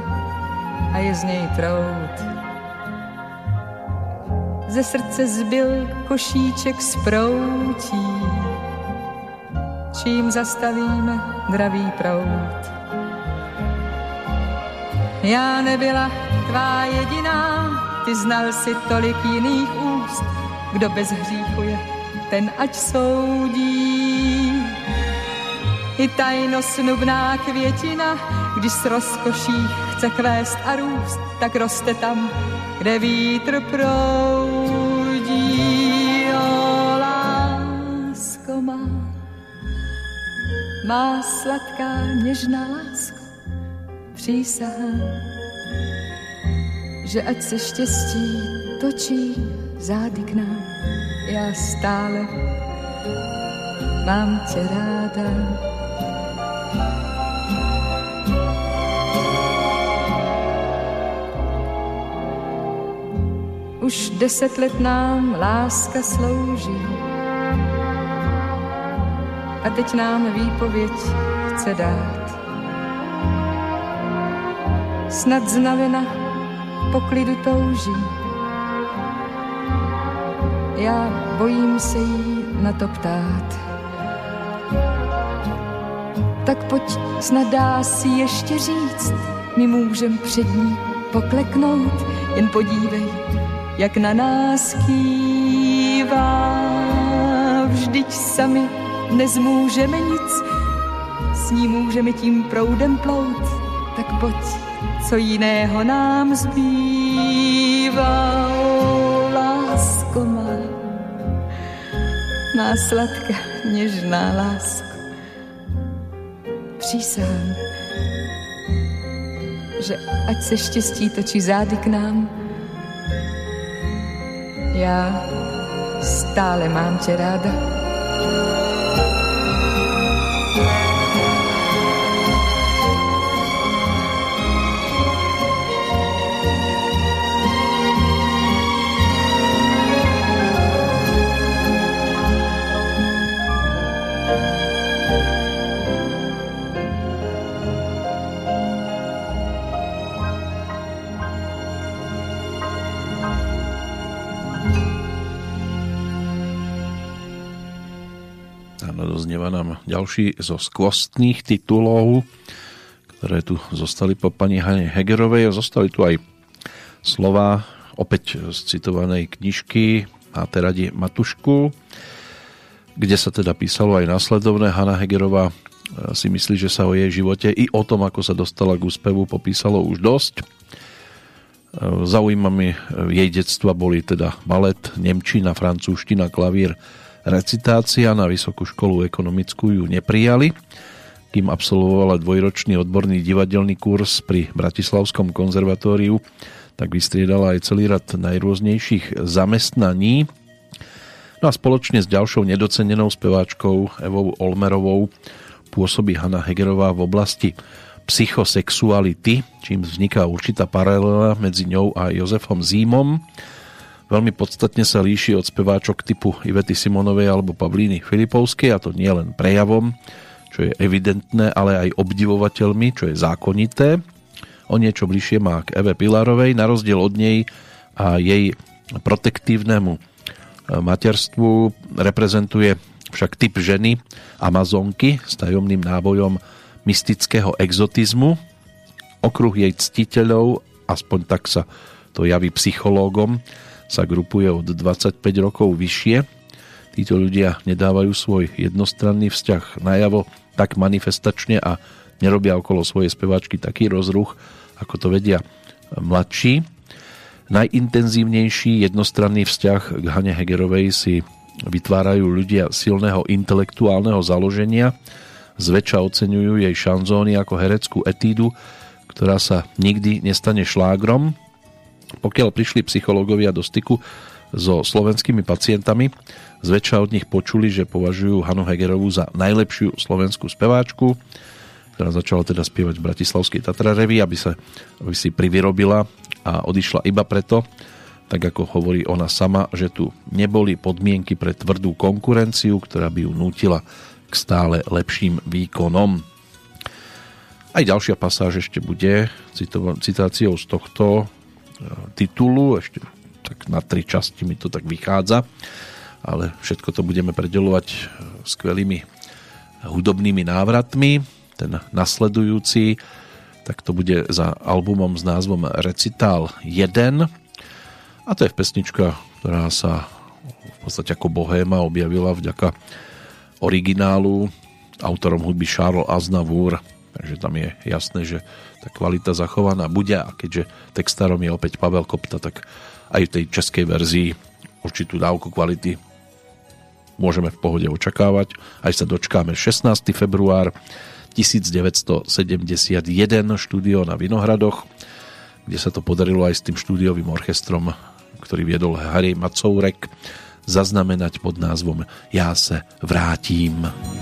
a je z něj trout. Ze srdce zbyl košíček z proutí. Čím zastavíme dravý prout? Já nebyla tvá jediná, ty znal si tolik jiných úst, kdo bez hříchu je ten ať soudí. I tajno snubná květina, když s rozkoší chce kvést a růst, tak roste tam, kde vítr proudí. O, lásko má, má sladká něžná lásko, přísahám, že ať se štěstí točí zády k nám já stále mám tě ráda. Už deset let nám láska slouží a teď nám výpověď chce dát. Snad znavena po klidu touží, já bojím se jí na to ptát. Tak pojď, snad dá si ještě říct, my můžem před ní pokleknout, jen podívej, jak na nás kývá. Vždyť sami nezmůžeme nic, s ní můžeme tím proudem plout, tak pojď, co jiného nám zbývá. Má sladká, něžná lásko. Přísahám, že ať se štěstí točí zády k nám, já stále mám tě ráda. Ďalší zo skvostných titulov, ktoré tu zostali po pani Hane Hegerovej a zostali tu aj slova opäť z citovanej knižky Máte radi Matušku, kde sa teda písalo aj následovné. Hanna Hegerová si myslí, že sa o jej živote i o tom, ako sa dostala k úspevu, popísalo už dosť. Zaujímavými jej detstva boli teda balet, nemčina, francúzština, klavír, recitácia. Na vysokú školu ekonomickú ju neprijali. Kým absolvovala dvojročný odborný divadelný kurz pri Bratislavskom konzervatóriu, tak vystriedala aj celý rad najrôznejších zamestnaní. No a spoločne s ďalšou nedocenenou speváčkou Evou Olmerovou pôsobí Hanna Hegerová v oblasti psychosexuality, čím vzniká určitá paralela medzi ňou a Jozefom Zímom. Veľmi podstatne sa líši od speváčok typu Ivety Simonovej alebo Pavlíny Filipovskej, a to nie len prejavom, čo je evidentné, ale aj obdivovateľmi, čo je zákonité. o niečo bližšie má k Eve Pilarovej, na rozdiel od nej a jej protektívnemu materstvu reprezentuje však typ ženy Amazonky s tajomným nábojom mystického exotizmu. Okruh jej ctiteľov, aspoň tak sa to javí psychológom, sa grupuje od 25 rokov vyššie. Títo ľudia nedávajú svoj jednostranný vzťah najavo tak manifestačne a nerobia okolo svojej speváčky taký rozruch, ako to vedia mladší. Najintenzívnejší jednostranný vzťah k Hane Hegerovej si vytvárajú ľudia silného intelektuálneho založenia, zväčša oceňujú jej šanzóny ako hereckú etídu, ktorá sa nikdy nestane šlágrom. Pokiaľ prišli psychológovia do styku so slovenskými pacientami, zväčša od nich počuli, že považujú Hanu Hegerovú za najlepšiu slovenskú speváčku, ktorá začala teda spievať v Bratislavskej Tatrarevi, aby, sa, aby si privyrobila a odišla iba preto, tak ako hovorí ona sama, že tu neboli podmienky pre tvrdú konkurenciu, ktorá by ju nútila k stále lepším výkonom. Aj ďalšia pasáž ešte bude citáciou z tohto titulu, ešte tak na tri časti mi to tak vychádza, ale všetko to budeme predelovať e, skvelými hudobnými návratmi. Ten nasledujúci, tak to bude za albumom s názvom Recital 1, a to je pesnička, ktorá sa v podstate ako bohéma objavila vďaka originálu autorom hudby Charles Aznavour, takže tam je jasné, že tá kvalita zachovaná bude a keďže textárom je opäť Pavel Kopta, tak aj v tej českej verzii určitú dávku kvality môžeme v pohode očakávať. Aj sa dočkáme 16. február 1971 štúdio na Vinohradoch, kde sa to podarilo aj s tým štúdiovým orchestrom ktorý viedol Harry Macourek, zaznamenať pod názvom Já se vrátím. Tulák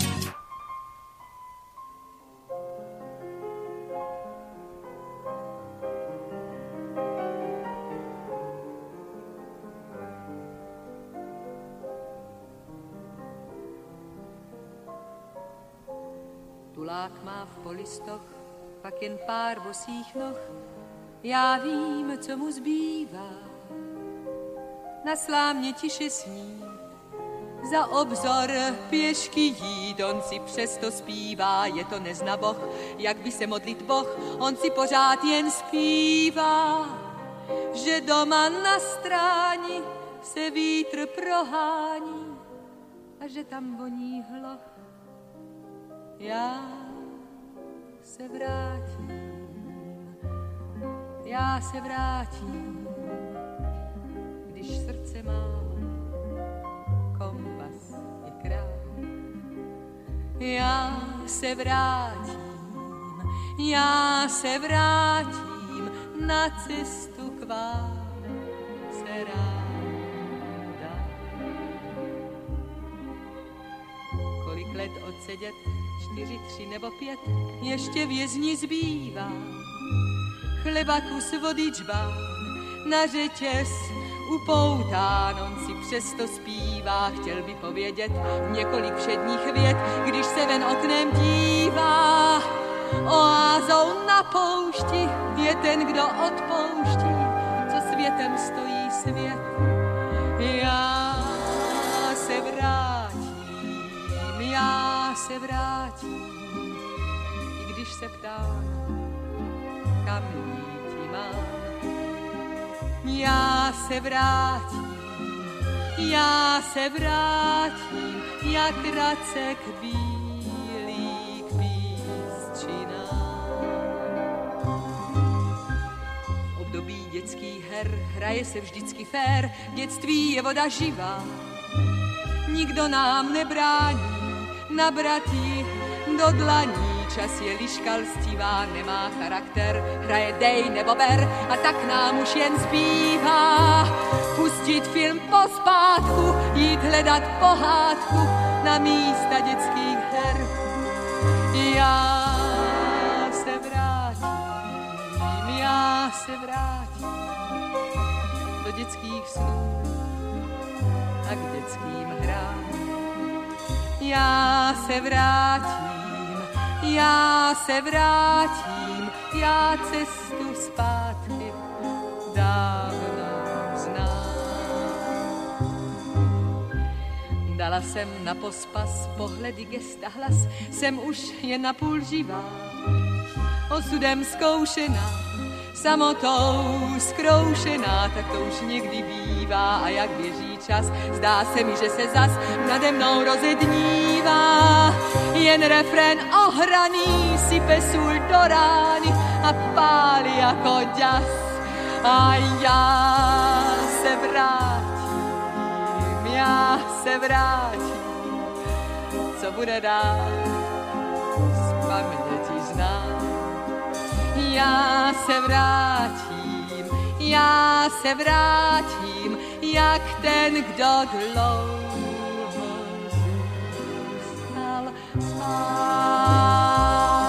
bosých noh, já vím, co mu zbývá. Na slámě tiše sní. Za obzor pěšky jít, on si přesto zpívá, je to neznaboch, jak by se modlit Boh, on si pořád jen zpívá, že doma na stráni se vítr prohání a že tam voní hloch. Já se vrátím, já se vrátím, když srdce má kompas je krát. Já se vrátím, já se vrátím na cestu k vám se ráda. Kolik let odsedět, čtyři, tři nebo pět, ještě vězni zbývá. Chleba kus džbán, na řetěz upoután, on si přesto zpívá, chtěl by povědět několik všedních vět, když se ven oknem dívá. Oázou na poušti je ten, kdo odpouští, co světem stojí svět. Já se vrátím, já se vrátím, i když se ptám, kam já se vrátím, já se vrátím, jak racek bílý k písčinám. Období dětských her hraje se vždycky fér, dětství je voda živá. Nikdo nám nebrání nabrat do dlaní čas je liška lstivá, nemá charakter, hraje dej nebo ber a tak nám už jen zbývá pustit film po spátku, jít hledat pohádku na místa dětských her. Já se vrátím, já se vrátím do dětských snů a k dětským hrám. Já se vrátím já se vrátím, já cestu zpátky dávno znám. Dala jsem na pospas pohledy, gesta, hlas, jsem už jen napůl živá, osudem zkoušená, samotou zkroušená, tak to už někdy bývá a jak běží čas, zdá se mi, že se zas nade mnou rozednívá. Jen refren ohraný sype sůl do rány a pálí jako ďas. A já se vrátím, já se vrátím, co bude dál, z paměti znám. Já se vrátím, já se vrátím, jak ten, kdo dlouho zůstal sám.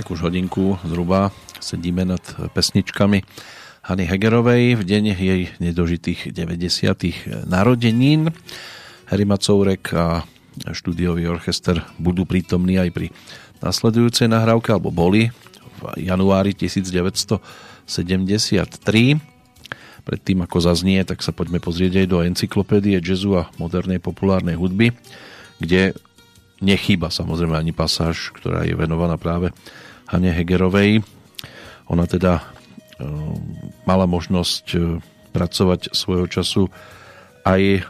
Tak už hodinku zhruba sedíme nad pesničkami Hany Hegerovej v deň jej nedožitých 90. narodenín. Harry Macourek a štúdiový orchester budú prítomní aj pri nasledujúcej nahrávke, alebo boli v januári 1973. Predtým ako zaznie, tak sa poďme pozrieť aj do encyklopédie jazzu a modernej populárnej hudby, kde nechýba samozrejme ani pasáž, ktorá je venovaná práve Hane Hegerovej. Ona teda e, mala možnosť e, pracovať svojho času aj e,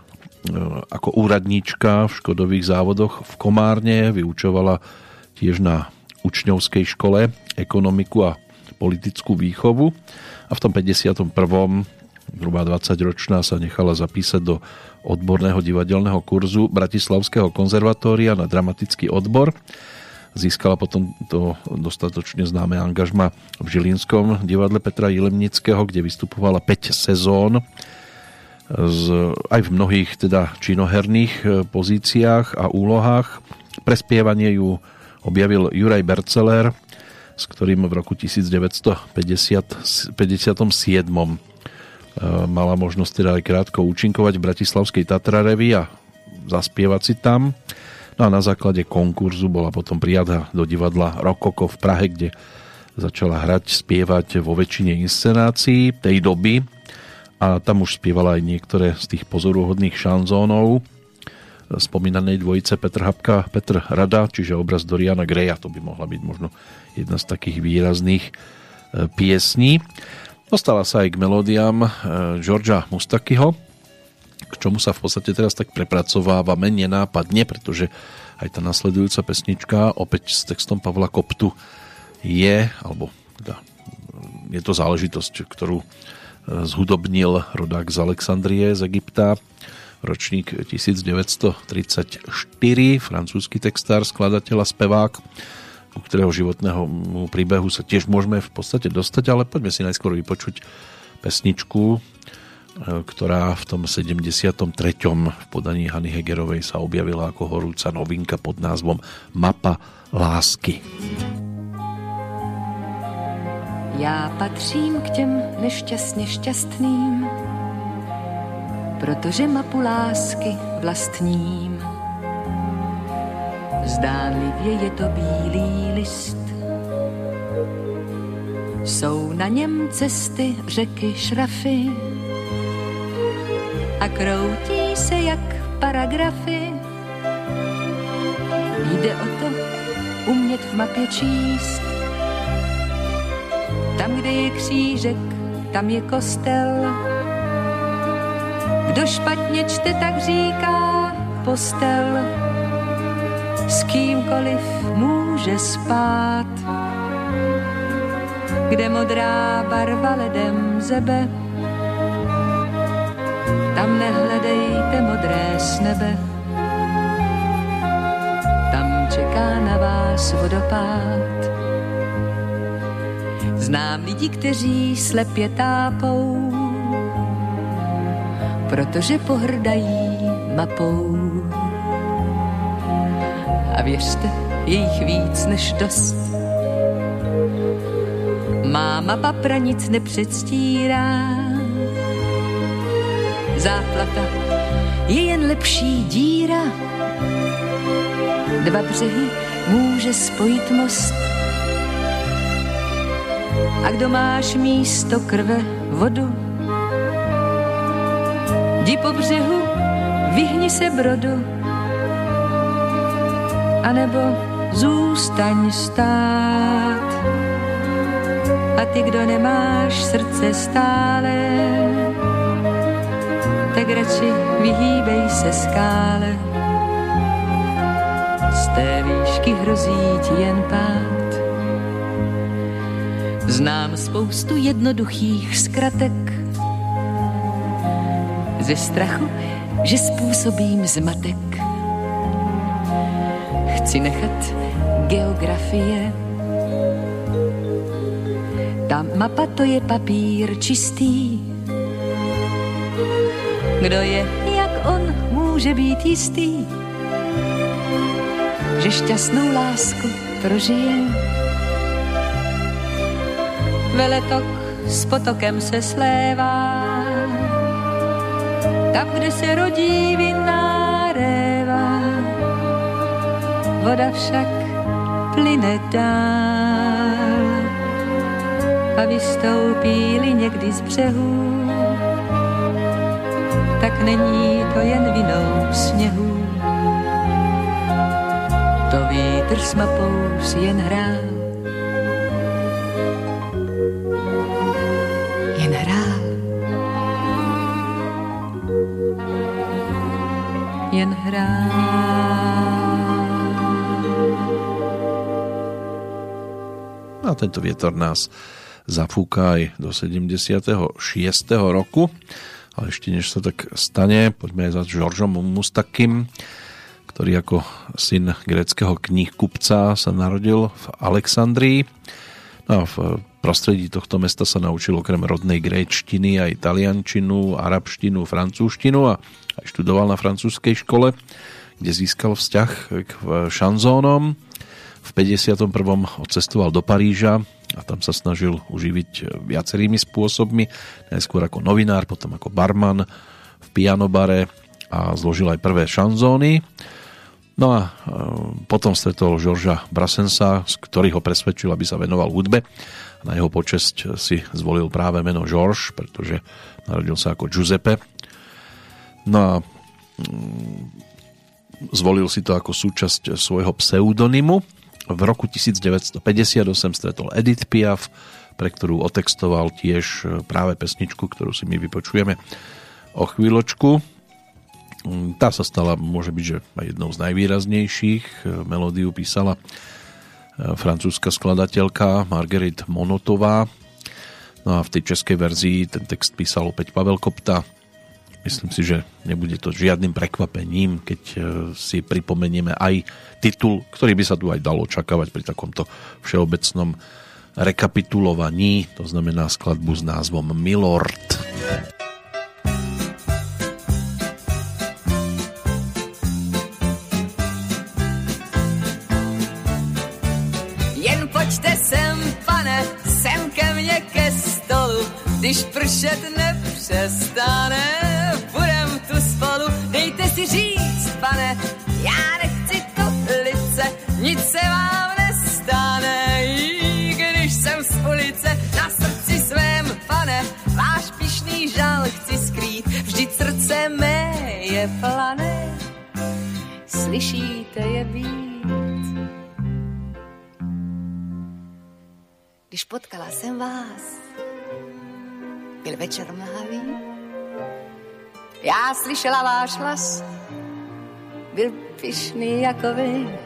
ako úradníčka v škodových závodoch v Komárne, vyučovala tiež na učňovskej škole ekonomiku a politickú výchovu a v tom 51. zhruba 20-ročná sa nechala zapísať do odborného divadelného kurzu Bratislavského konzervatória na dramatický odbor. Získala potom to dostatočne známe angažma v Žilinskom divadle Petra Jilemnického, kde vystupovala 5 sezón z, aj v mnohých teda činoherných pozíciách a úlohách. Pre spievanie ju objavil Juraj Berceler, s ktorým v roku 1957 mala možnosť teda aj krátko účinkovať v Bratislavskej Tatrarevi a zaspievať si tam. No a na základe konkurzu bola potom prijatá do divadla Rokoko v Prahe, kde začala hrať, spievať vo väčšine inscenácií tej doby. A tam už spievala aj niektoré z tých pozoruhodných šanzónov. Spomínanej dvojice Petr Hapka, Petr Rada, čiže obraz Doriana Greja, to by mohla byť možno jedna z takých výrazných e, piesní. Dostala sa aj k melódiám Georgia Mustakyho, k čomu sa v podstate teraz tak prepracovávame nenápadne, pretože aj tá nasledujúca pesnička opäť s textom Pavla Koptu je, alebo teda je to záležitosť, ktorú zhudobnil rodák z Alexandrie z Egypta, ročník 1934, francúzsky textár, skladateľ a spevák, ku ktorého životného príbehu sa tiež môžeme v podstate dostať, ale poďme si najskôr vypočuť pesničku, ktorá v tom 73. v podaní Hany Hegerovej sa objavila ako horúca novinka pod názvom Mapa lásky. Já patřím k těm nešťastně šťastným, protože mapu lásky vlastním. Zdánlivě je to bílý list. Jsou na něm cesty, řeky, šrafy a kroutí se jak paragrafy. Jde o to umět v mapě číst. Tam, kde je křížek, tam je kostel. Kdo špatně čte, tak říká postel s kýmkoliv může spát. Kde modrá barva ledem zebe, tam nehledejte modré s nebe. Tam čeká na vás vodopád. Znám lidi, kteří slepě tápou, protože pohrdají mapou. A věřte, je jich víc než dost. Má mapa pra nic nepředstírá. Záplata je jen lepší díra. Dva břehy může spojit most. A kdo máš místo krve, vodu, jdi po břehu, vyhni se brodu, anebo zůstaň stát. A ty, kdo nemáš srdce stále, radši vyhýbej se skále. Z té výšky hrozí ti jen pád. Znám spoustu jednoduchých zkratek. Ze strachu, že způsobím zmatek. Chci nechat geografie. Ta mapa to je papír čistý. Kdo je, jak on, může být jistý, že šťastnou lásku prožije. Veletok s potokem se slévá, tam, kde se rodí vinná réva. Voda však plyne dál a vystoupí-li někdy z břehu, tak není to jen vinou sněhu. To vítr s mapou si jen hrál. Jen hrál. Jen hrál. A tento vietor nás zafúka aj do 76. roku. Ale ešte než sa tak stane, poďme za Žoržom Mustakim, ktorý ako syn greckého knihkupca sa narodil v Alexandrii. No a v prostredí tohto mesta sa naučil okrem rodnej gréčtiny aj taliančinu, arabštinu, francúzštinu a študoval na francúzskej škole, kde získal vzťah k šanzónom. V 51. odcestoval do Paríža a tam sa snažil uživiť viacerými spôsobmi, najskôr ako novinár, potom ako barman v pianobare a zložil aj prvé šanzóny. No a e, potom stretol Žorža Brasensa, z ktorý ho presvedčil, aby sa venoval hudbe. Na jeho počesť si zvolil práve meno George, pretože narodil sa ako Giuseppe. No a mm, zvolil si to ako súčasť svojho pseudonymu, v roku 1958 stretol Edith Piaf, pre ktorú otextoval tiež e, práve pesničku, ktorú si my vypočujeme o chvíľočku. Mm, tá sa stala, môže byť, že jednou z najvýraznejších. E, melódiu písala e, francúzska skladateľka Marguerite Monotová. No a v tej českej verzii ten text písal opäť Pavel Kopta, Myslím si, že nebude to žiadnym prekvapením, keď e, si pripomenieme aj titul, ktorý by sa tu aj dalo očakávať pri takomto všeobecnom rekapitulovaní, to znamená skladbu s názvom Milord. Sem, pane, ke mně ke stolu, když pršet nepřestane potkala jsem vás, byl večer mlhavý, já slyšela váš hlas, byl pišný jako vy.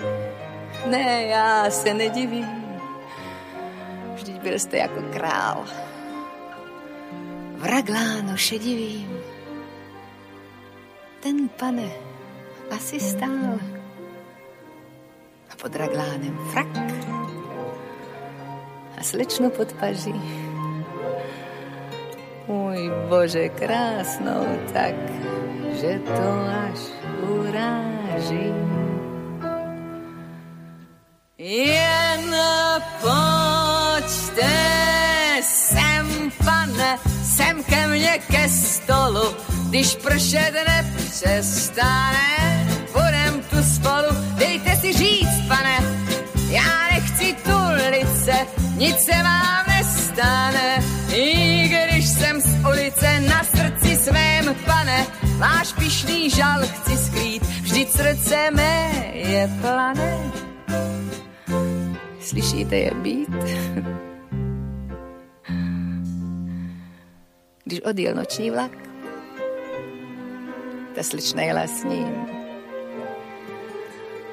Ne, já se nedivím, vždyť byl jste jako král. V raglánu šedivým, ten pane asi stál. A pod raglánem frak. A slečnu pod paží. Můj bože, krásnou tak, že to až uráží. Jen pojďte sem, pane, sem ke mně ke stolu, když pršet nepřestane, budem tu spolu, dejte si říct, pane, já nechci tu lice, nic se vám nestane, i když jsem z ulice na srdci svém, pane, váš pišný žal chci skrýt, vždyť srdce mé je plané. Slyšíte je být? Když odjel noční vlak, ta slečna jela s ním.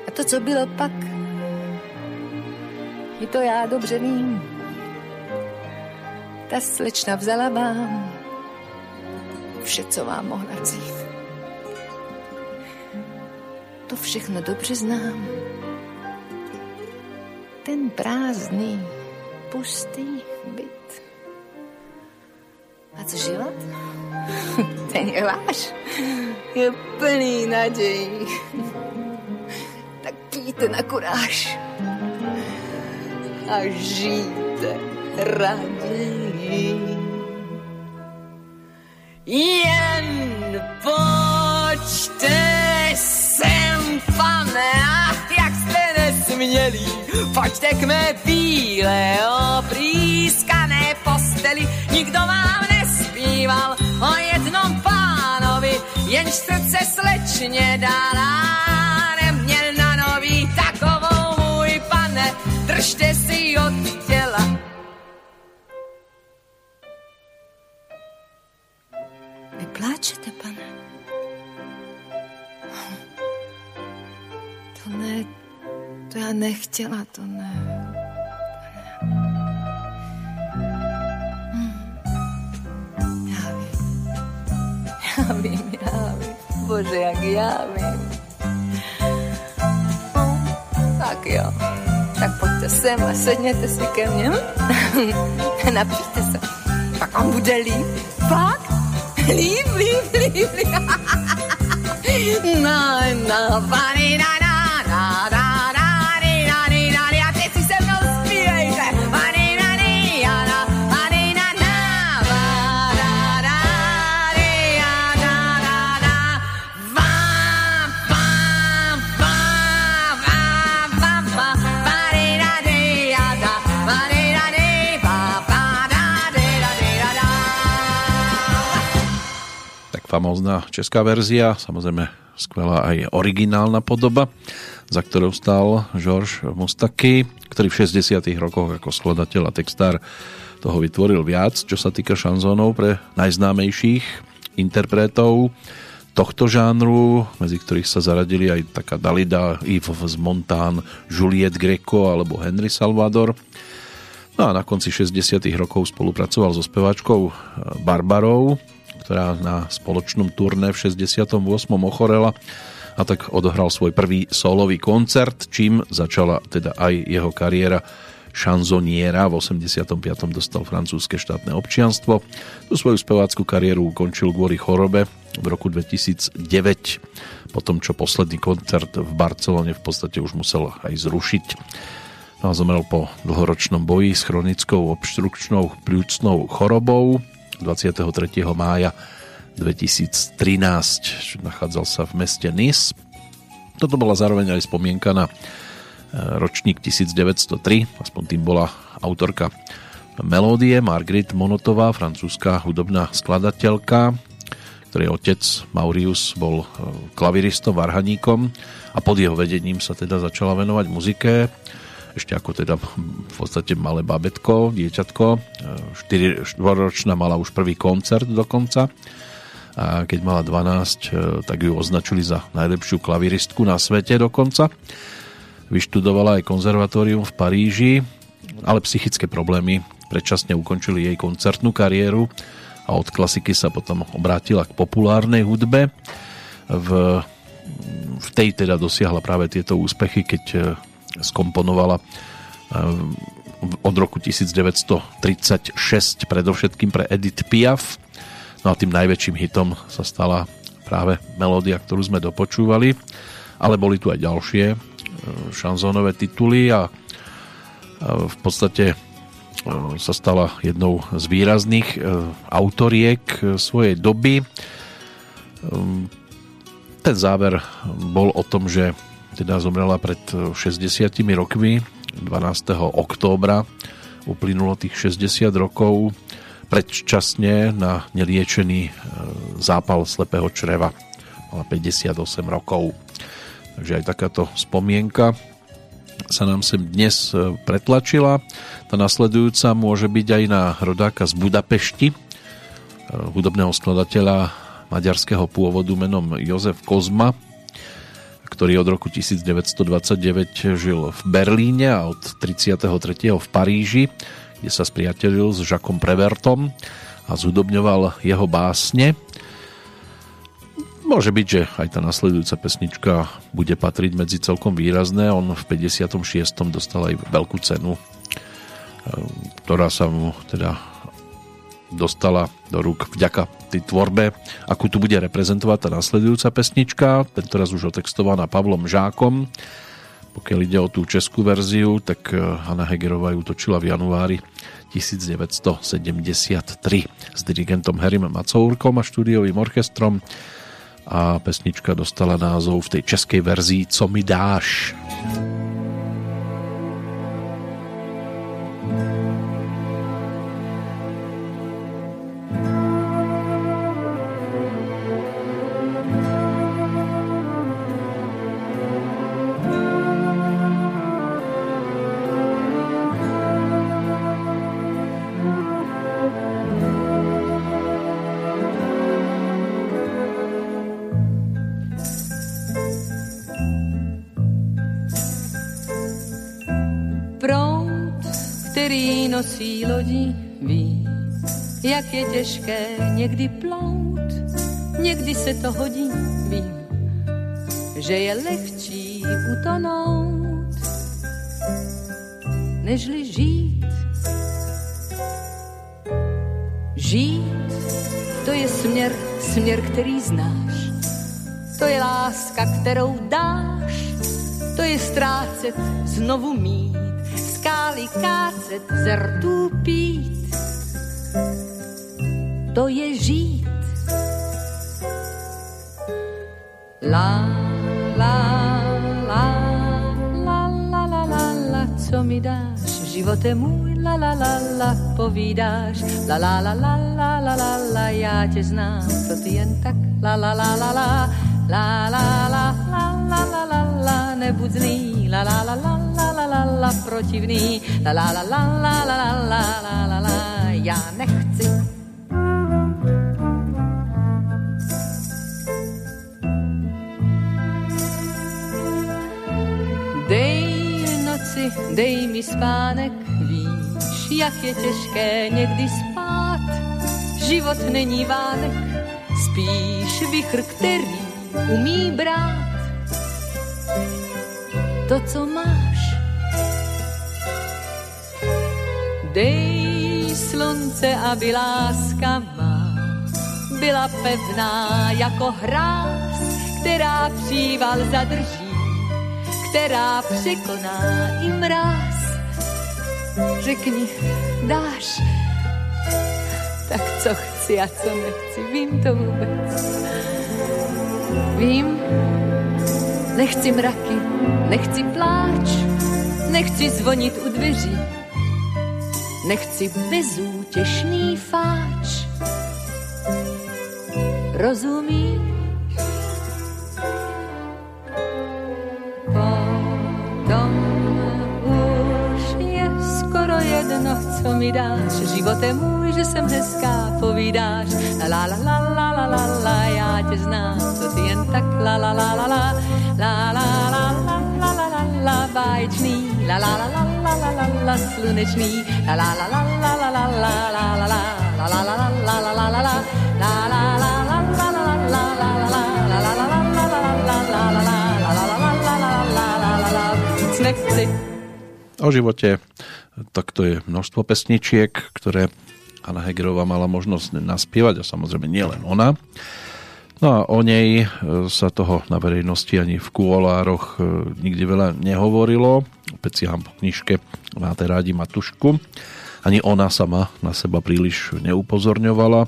A to, co bylo pak, i to já dobře vím. Ta slečna vzala vám vše, co vám mohla vzít. To všechno dobře znám. Ten prázdný, pustý byt. A co život? (laughs) Ten je váš. Je plný nadějí. (laughs) Tak pijte na kuráž. A žijte raději. Jen pojďte sem, pane, ach, jak jste nesmělí. Pojďte k mé bílé oprýskané posteli, nikdo vám nespíval o jednom pánovi, jenž srdce slečně dala. Neměl držte si od těla. Vy pláčete, pane? To ne, to já nechtěla, to ne. Já vím. Já vím, já vím. Bože, jak já vím. No, tak jo. Tak pojďte sem a sedněte si ke mně. (laughs) Napijte se. Pak vám bude líp. Fakt? Líp, líp, líp, líp. No, no, body, na, famózna česká verzia, samozrejme skvelá aj originálna podoba, za ktorou stál George Mustaky, ktorý v 60 rokoch ako skladateľ a textár toho vytvoril viac, čo sa týka šanzónov pre najznámejších interpretov tohto žánru, medzi ktorých sa zaradili aj taká Dalida, Yves z Montán, Juliette Greco alebo Henry Salvador. No a na konci 60 rokov spolupracoval so speváčkou Barbarou, ktorá na spoločnom turné v 68. ochorela a tak odohral svoj prvý solový koncert, čím začala teda aj jeho kariéra šanzoniera. V 85. dostal francúzske štátne občianstvo. Tu svoju spevácku kariéru ukončil kvôli chorobe v roku 2009. Potom, čo posledný koncert v Barcelone v podstate už musel aj zrušiť. No a zomrel po dlhoročnom boji s chronickou obštrukčnou pľúcnou chorobou 23. mája 2013. Nachádzal sa v meste Nice. Toto bola zároveň aj spomienka na e, ročník 1903, aspoň tým bola autorka melódie Margaret Monotová, francúzska hudobná skladateľka, ktorej otec Maurius bol e, klaviristom, varhaníkom a pod jeho vedením sa teda začala venovať muzike ešte ako teda v podstate malé babetko, dieťatko. 4-ročná mala už prvý koncert dokonca. A keď mala 12, tak ju označili za najlepšiu klaviristku na svete dokonca. Vyštudovala aj konzervatórium v Paríži, ale psychické problémy predčasne ukončili jej koncertnú kariéru a od klasiky sa potom obrátila k populárnej hudbe. V, v tej teda dosiahla práve tieto úspechy, keď skomponovala od roku 1936 predovšetkým pre Edith Piaf. No a tým najväčším hitom sa stala práve melódia, ktorú sme dopočúvali, ale boli tu aj ďalšie e, šanzónové tituly a v podstate sa stala jednou z výrazných autoriek svojej doby. Ten záver bol o tom, že teda zomrela pred 60 rokmi 12. októbra uplynulo tých 60 rokov predčasne na neliečený e, zápal slepého čreva. Mala 58 rokov. Takže aj takáto spomienka sa nám sem dnes e, pretlačila. Tá nasledujúca môže byť aj na rodáka z Budapešti, hudobného skladateľa maďarského pôvodu menom Jozef Kozma, ktorý od roku 1929 žil v Berlíne a od 33. v Paríži, kde sa spriatelil s Jacques Prevertom a zhudobňoval jeho básne. Môže byť, že aj tá nasledujúca pesnička bude patriť medzi celkom výrazné. On v 56. dostal aj veľkú cenu, ktorá sa mu teda dostala do rúk vďaka tej tvorbe, akú tu bude reprezentovať tá nasledujúca pesnička, tentoraz už otextovaná Pavlom Žákom. Pokiaľ ide o tú českú verziu, tak eh, Hanna Hegerová ju točila v januári 1973 s dirigentom Harrym Macourkom a štúdiovým orchestrom a pesnička dostala názov v tej českej verzii Co mi dáš? Těžké někdy plout, někdy se to hodí, vím, že je lehčí utonout, nežli žít. Žít, to je směr, směr, který znáš. To je láska, kterou dáš, to je ztrácet, znovu mít skály kácet, z rtů pít. To je žít. La, la, la, la, la, la, la, la, co mi dáš, živote můj, la, la, la, la, povídáš, la, la, la, la, la, la, la, la, já tě znám, co ty jen tak, la, la, la, la, la, la, la, la, la, la, la, la, nebuď zlý, la, la, la, la, la la la protivný, la la la la la la la la la la la, já nechci. Noci, dej mi spánek, víš, jak je těžké někdy spát. Život není vánek, spíš vychr, který umí brát to, co máš Dej slunce, aby láska má byla pevná jako hráz, která příval zadrží, která překoná i mráz. Řekni, dáš, tak co chci a co nechci, vím to vůbec. Vím, nechci mraky, nechci pláč, nechci zvonit u dveří, nechci bezútešný fáč. Rozumíš? Co mi dáš. Živote můj, že jsem hezká, povídáš. La la la la la la la, já tě znám, co ty jen tak la la la la la la la la la la la la báječný, la la la la la la la slunečný, la la la la la la la la la la la O živote tak to je množstvo pesničiek, ktoré Hanna Hegerová mala možnosť naspievať a samozrejme nielen ona. No a o nej e, sa toho na verejnosti ani v kuolároch e, nikdy veľa nehovorilo. Opäť si po knižke Máte rádi Matušku. Ani ona sama na seba príliš neupozorňovala.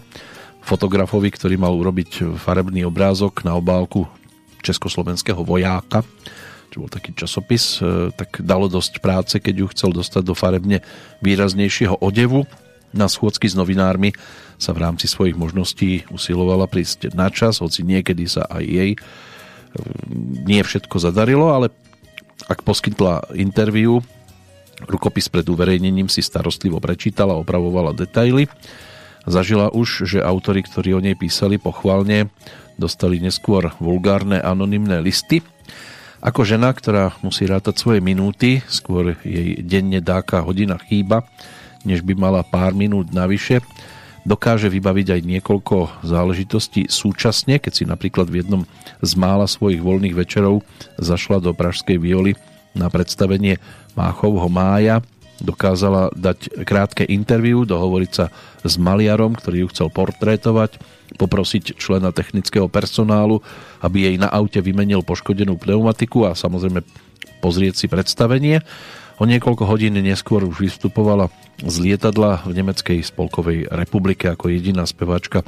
Fotografovi, ktorý mal urobiť farebný obrázok na obálku československého vojáka, čo bol taký časopis, e, tak dalo dosť práce, keď ju chcel dostať do farebne výraznejšieho odevu. Na schôdzky s novinármi sa v rámci svojich možností usilovala prísť na čas, hoci niekedy sa aj jej e, nie všetko zadarilo, ale ak poskytla interviu, rukopis pred uverejnením si starostlivo prečítala, opravovala detaily. Zažila už, že autory, ktorí o nej písali pochválne, dostali neskôr vulgárne anonymné listy. Ako žena, ktorá musí rátať svoje minúty, skôr jej denne dáka hodina chýba, než by mala pár minút navyše, dokáže vybaviť aj niekoľko záležitostí súčasne, keď si napríklad v jednom z mála svojich voľných večerov zašla do Pražskej Violy na predstavenie Máchovho mája, dokázala dať krátke interviu, dohovoriť sa s maliarom, ktorý ju chcel portrétovať, poprosiť člena technického personálu, aby jej na aute vymenil poškodenú pneumatiku a samozrejme pozrieť si predstavenie. O niekoľko hodín neskôr už vystupovala z lietadla v Nemeckej spolkovej republike ako jediná speváčka.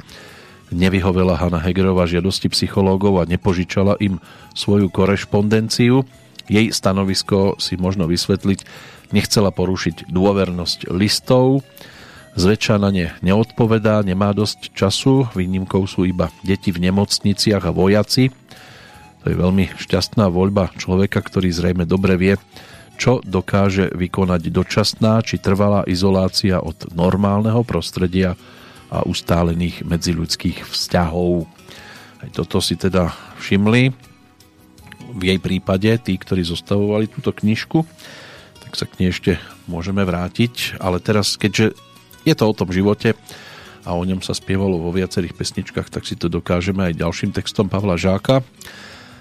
Nevyhovela Hanna Hegerová žiadosti psychológov a nepožičala im svoju korešpondenciu. Jej stanovisko si možno vysvetliť, nechcela porušiť dôvernosť listov, zväčša na ne neodpovedá, nemá dosť času, výnimkou sú iba deti v nemocniciach a vojaci. To je veľmi šťastná voľba človeka, ktorý zrejme dobre vie, čo dokáže vykonať dočasná či trvalá izolácia od normálneho prostredia a ustálených medziľudských vzťahov. Aj toto si teda všimli v jej prípade tí, ktorí zostavovali túto knižku, tak sa k nej ešte môžeme vrátiť, ale teraz, keďže je to o tom živote a o ňom sa spievalo vo viacerých pesničkách, tak si to dokážeme aj ďalším textom Pavla Žáka,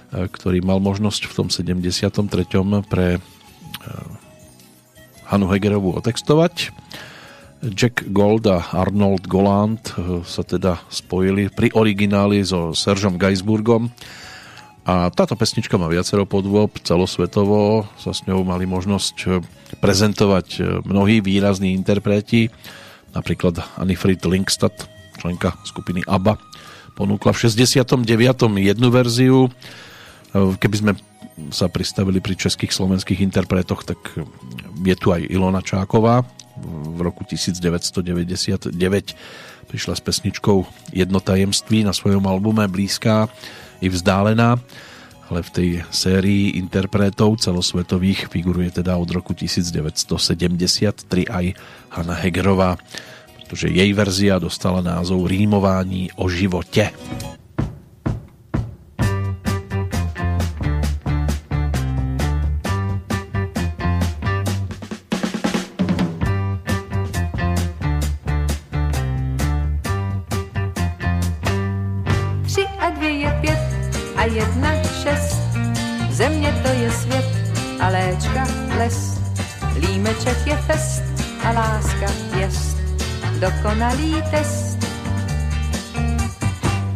ktorý mal možnosť v tom 73. pre Eh, Hanu Hegerovú otextovať. Jack Gold a Arnold Goland eh, sa teda spojili pri origináli so Seržom Geisburgom a táto pesnička má viacero podôb, celosvetovo sa s ňou mali možnosť eh, prezentovať mnohí výrazní interpreti, napríklad Anifrid Linkstad, členka skupiny ABBA, ponúkla v 69. jednu verziu, keby sme sa pristavili pri českých slovenských interpretoch, tak je tu aj Ilona Čáková. V roku 1999 prišla s pesničkou Jedno tajemství na svojom albume Blízká i vzdálená, ale v tej sérii interpretov celosvetových figuruje teda od roku 1973 aj Hanna Hegerová, pretože jej verzia dostala názov Rímování o živote. Límeček je fest a láska jest. Dokonalý test.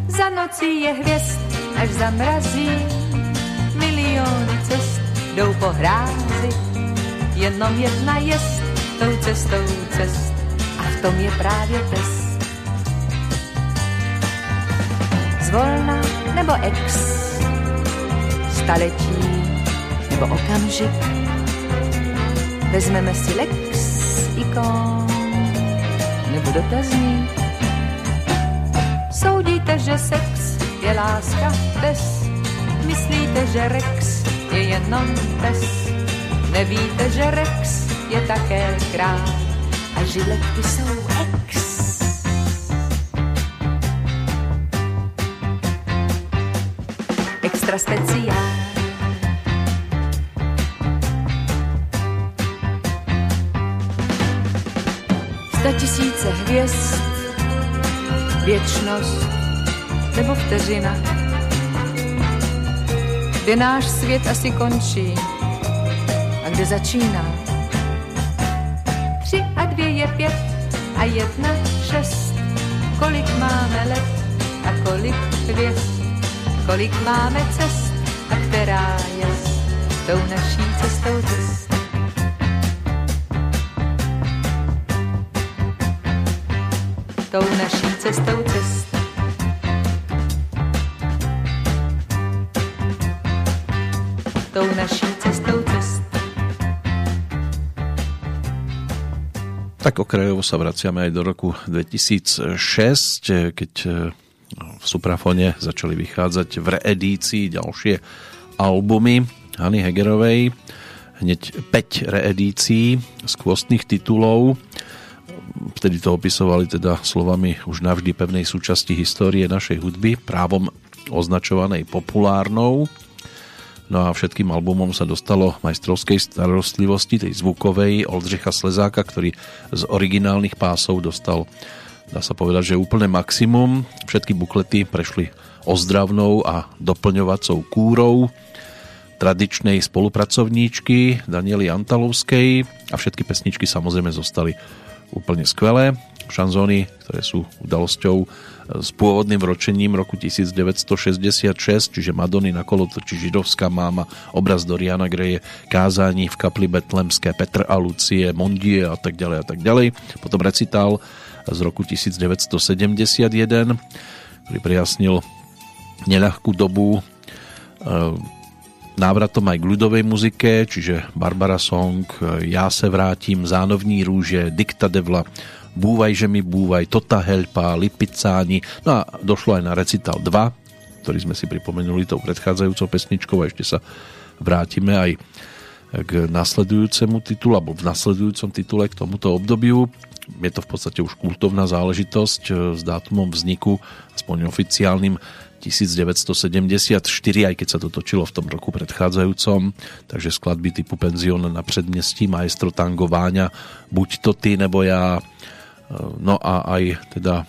Za nocí je hvězd, až zamrazí, miliony cest. Jdou po hrázi, jenom jedna jest tou cestou cest. A v tom je právě test. Zvolna nebo ex, staletí nebo okamžik, Vezmeme si lex ikon nebo dotazník. Soudíte, že sex je láska bez, myslíte, že rex je jenom pes. Nevíte, že rex je také král a žiletky jsou ex. Extra speciál. Tisíce hvězd, věčnost nebo vteřina. Kde náš svět asi končí a kde začíná. tři a dvě je pět a jedna šest. Kolik máme let a kolik hvězd, kolik máme cest a která je tou naší cestou cest. Tou naší cestou cest. Tou naší cestou cest. Tak okrajovo sa vraciame aj do roku 2006, keď e, v Suprafone začali vychádzať v reedícii ďalšie albumy Hany Hegerovej. Hneď 5 reedícií z kôstnych titulov. Vtedy to opisovali teda slovami už navždy pevnej súčasti histórie našej hudby, právom označovanej populárnou. No a všetkým albumom sa dostalo majstrovskej starostlivosti, tej zvukovej Oldřicha Slezáka, ktorý z originálnych pásov dostal, dá sa povedať, že úplne maximum. Všetky buklety prešli ozdravnou a doplňovacou kúrou tradičnej spolupracovníčky Daniely Antalovskej a všetky pesničky samozrejme zostali úplne skvelé. Šanzóny, ktoré sú udalosťou s pôvodným vročením roku 1966, čiže Madony na kolotoči Židovská máma, obraz Doriana Greje, kázání v kapli Betlemské, Petr a Lucie, Mondie a tak ďalej a tak ďalej. Potom recitál z roku 1971, ktorý prijasnil neľahkú dobu e, návratom aj k ľudovej muzike, čiže Barbara Song, Já se vrátím, Zánovní rúže, Dikta Devla, Búvaj, že mi búvaj, Tota Helpa, Lipicáni. No a došlo aj na recital 2, ktorý sme si pripomenuli tou predchádzajúcou pesničkou a ešte sa vrátime aj k nasledujúcemu titulu, alebo v nasledujúcom titule k tomuto obdobiu. Je to v podstate už kultovná záležitosť e, s dátumom vzniku, aspoň oficiálnym 1974, aj keď sa to točilo v tom roku predchádzajúcom, takže skladby typu Penzion na předměstí, Maestro Tango Váňa, Buď to ty nebo já, No a aj teda e,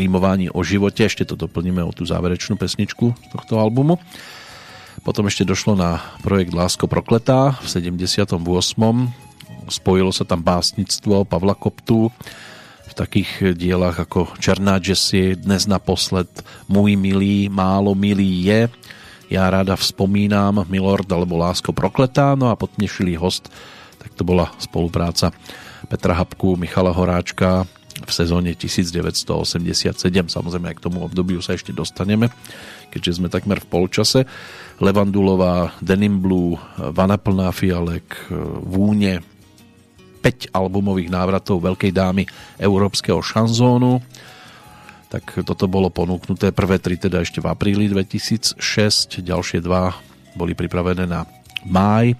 rímování o živote, ešte to doplníme o tú záverečnú pesničku tohto albumu. Potom ešte došlo na projekt Lásko prokletá v 78. Spojilo sa tam básnictvo Pavla Koptu takých dielach ako Černá Jessie, Dnes naposled, Můj milý, Málo milý je, Ja rada vzpomínám, Milord alebo Lásko prokletá, no a podnešilý host, tak to bola spolupráca Petra Habku, Michala Horáčka v sezóne 1987. Samozrejme k tomu obdobiu sa ešte dostaneme, keďže sme takmer v polčase. Levandulová, Denim Blue, Vana plná fialek, Vúne, 5 albumových návratov Veľkej dámy európskeho šanzónu. Tak toto bolo ponúknuté. Prvé tri teda ešte v apríli 2006, ďalšie dva boli pripravené na máj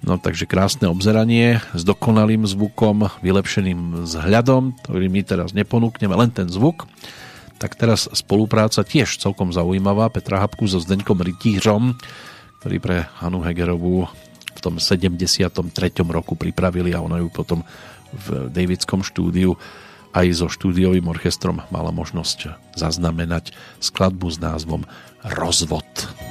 No takže krásne obzeranie s dokonalým zvukom, vylepšeným vzhľadom, ktorý my teraz neponúkneme, len ten zvuk. Tak teraz spolupráca tiež celkom zaujímavá Petra Habku so Zdeňkom Rytířom, ktorý pre Hanu Hegerovú v tom 73. roku pripravili a ona ju potom v Davidskom štúdiu aj so štúdiovým orchestrom mala možnosť zaznamenať skladbu s názvom Rozvod. Rozvod.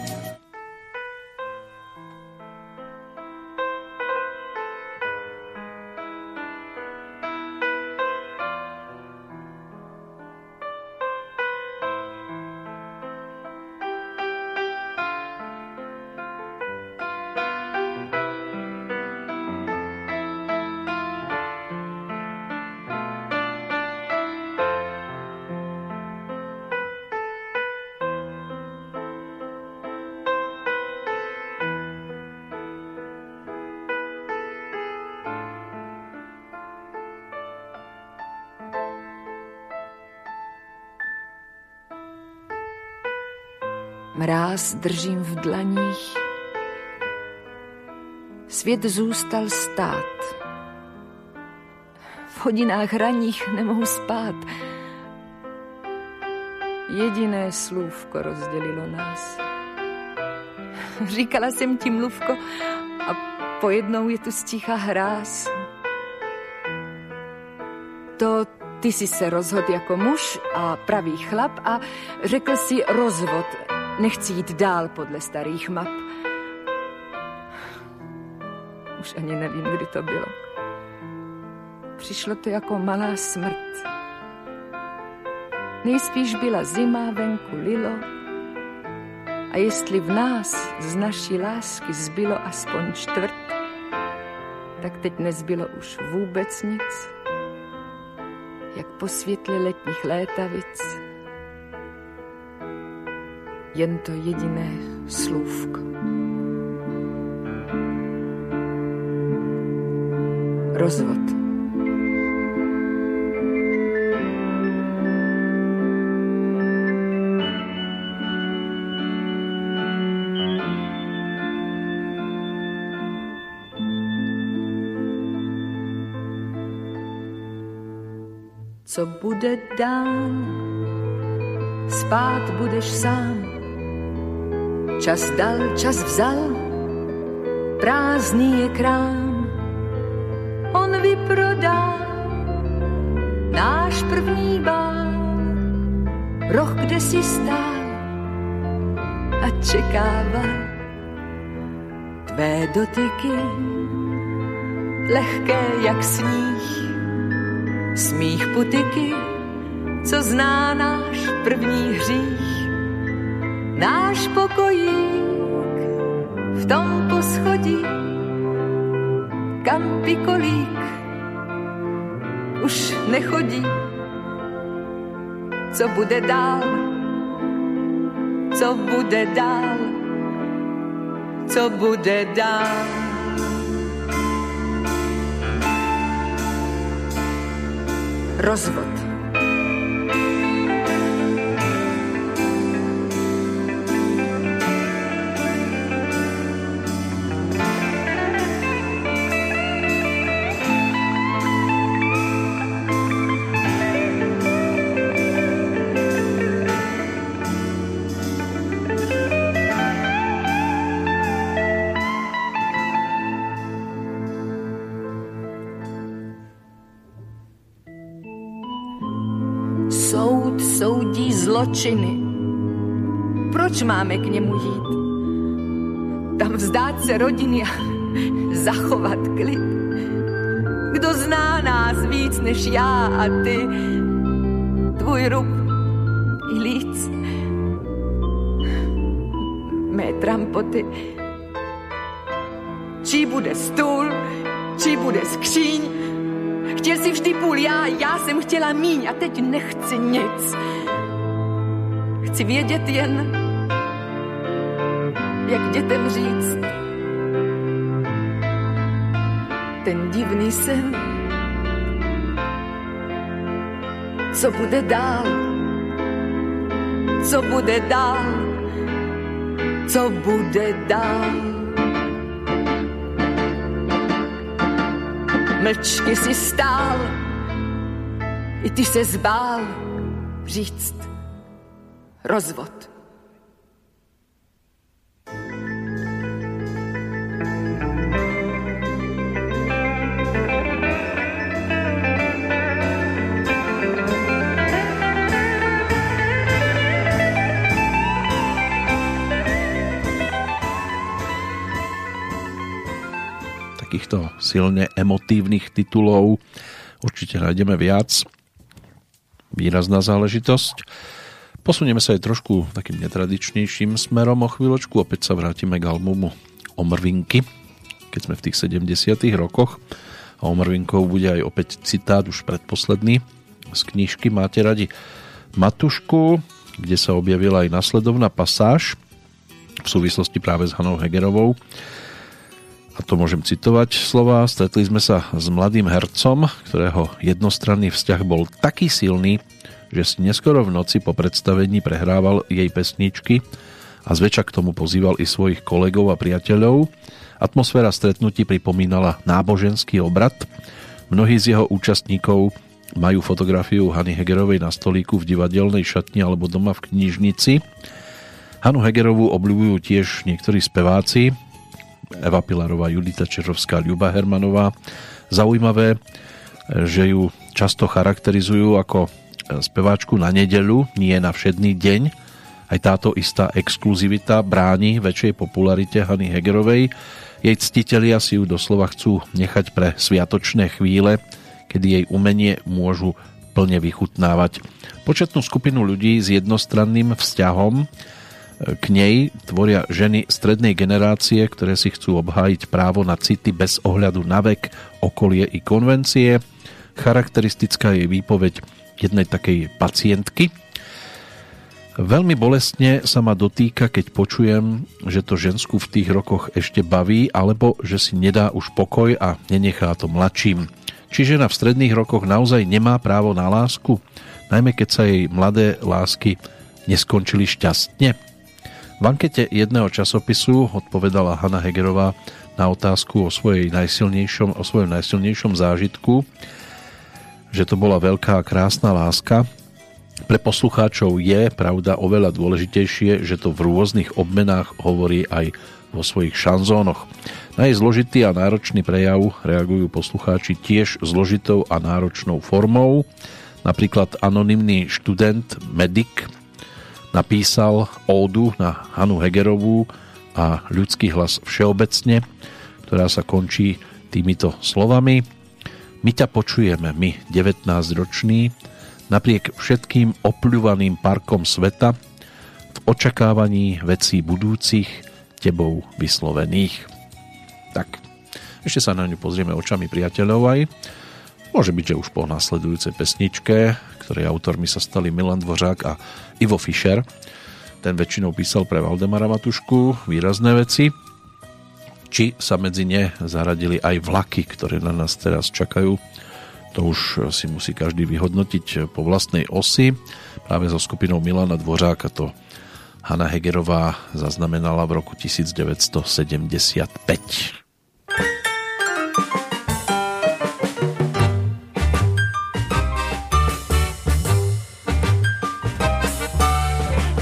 Mráz držím v dlaních. Svět zůstal stát. V hodinách ranních nemohu spát. Jediné slůvko rozdělilo nás. Říkala jsem ti mluvko a pojednou je tu sticha hráz. To ty si se rozhodl jako muž a pravý chlap a řekl si rozvod Nechci jít dál podle starých map. Už ani nevím, kdy to bylo. přišlo to jako malá smrt. Nejspíš byla zima, venku lilo a jestli v nás z naší lásky zbylo aspoň čtvrt, tak teď nezbylo už vůbec nic, jak po světle letních létavic, jen to jediné slůvko. Rozvod. co bude dál. Spát budeš sám, čas dal, čas vzal, prázdný je krám. On vyprodá náš první bál, roh, kde si stál a čekával tvé dotyky, lehké jak sníh smích putiky, co zná náš první hřích. Náš pokojík v tom poschodí, kam pikolík už nechodí. Co bude dál? Co bude dál? Co bude dál? rozvod. Zločiny. Proč máme k němu jít? Tam vzdát se rodiny a (laughs) zachovat klid. Kdo zná nás víc než já a ty, tvůj rub i líc, mé trampoty. Čí bude stůl, čí bude skříň, Chtěl si vždy půl já, já jsem chtěla míň a teď nechci nic. Chci vědět jen, jak dětem říct. Ten divný sen, co bude dál, co bude dál, co bude dál. Mlčky si stál, i ty se zbál říct rozvod. takýchto silne emotívnych titulov určite nájdeme viac. Výrazná záležitosť. Posunieme sa aj trošku takým netradičnejším smerom o chvíľočku. Opäť sa vrátime k albumu Omrvinky, keď sme v tých 70 rokoch. A Omrvinkov bude aj opäť citát, už predposledný, z knižky Máte radi Matušku, kde sa objavila aj nasledovná pasáž v súvislosti práve s Hanou Hegerovou. A to môžem citovať slova. Stretli sme sa s mladým hercom, ktorého jednostranný vzťah bol taký silný, že si neskoro v noci po predstavení prehrával jej pesničky a zväčša k tomu pozýval i svojich kolegov a priateľov. Atmosféra stretnutí pripomínala náboženský obrad. Mnohí z jeho účastníkov majú fotografiu Hany Hegerovej na stolíku v divadelnej šatni alebo doma v knižnici. Hanu Hegerovú obľúbujú tiež niektorí speváci, Eva Pilarová, Judita Čerovská, Ľuba Hermanová. Zaujímavé, že ju často charakterizujú ako speváčku na nedelu, nie na všedný deň. Aj táto istá exkluzivita bráni väčšej popularite Hany Hegerovej. Jej ctitelia si ju doslova chcú nechať pre sviatočné chvíle, kedy jej umenie môžu plne vychutnávať. Početnú skupinu ľudí s jednostranným vzťahom e, k nej tvoria ženy strednej generácie, ktoré si chcú obhájiť právo na city bez ohľadu na vek, okolie i konvencie. Charakteristická je výpoveď jednej takej pacientky, Veľmi bolestne sa ma dotýka, keď počujem, že to žensku v tých rokoch ešte baví, alebo že si nedá už pokoj a nenechá to mladším. Či žena v stredných rokoch naozaj nemá právo na lásku, najmä keď sa jej mladé lásky neskončili šťastne? V ankete jedného časopisu odpovedala Hanna Hegerová na otázku o, svojej najsilnejšom, o svojom najsilnejšom zážitku, že to bola veľká a krásna láska, pre poslucháčov je, pravda, oveľa dôležitejšie, že to v rôznych obmenách hovorí aj vo svojich šanzónoch. Na jej zložitý a náročný prejav reagujú poslucháči tiež zložitou a náročnou formou. Napríklad anonymný študent, medic, napísal ódu na Hanu Hegerovú a ľudský hlas všeobecne, ktorá sa končí týmito slovami. My ťa počujeme, my, 19-roční, napriek všetkým opľúvaným parkom sveta v očakávaní vecí budúcich tebou vyslovených. Tak, ešte sa na ňu pozrieme očami priateľov aj. Môže byť, že už po nasledujúcej pesničke, ktorej autormi sa stali Milan Dvořák a Ivo Fischer. Ten väčšinou písal pre Valdemara Matušku výrazné veci. Či sa medzi ne zaradili aj vlaky, ktoré na nás teraz čakajú to už si musí každý vyhodnotiť po vlastnej osi. Práve so skupinou Milana Dvořáka to Hanna Hegerová zaznamenala v roku 1975.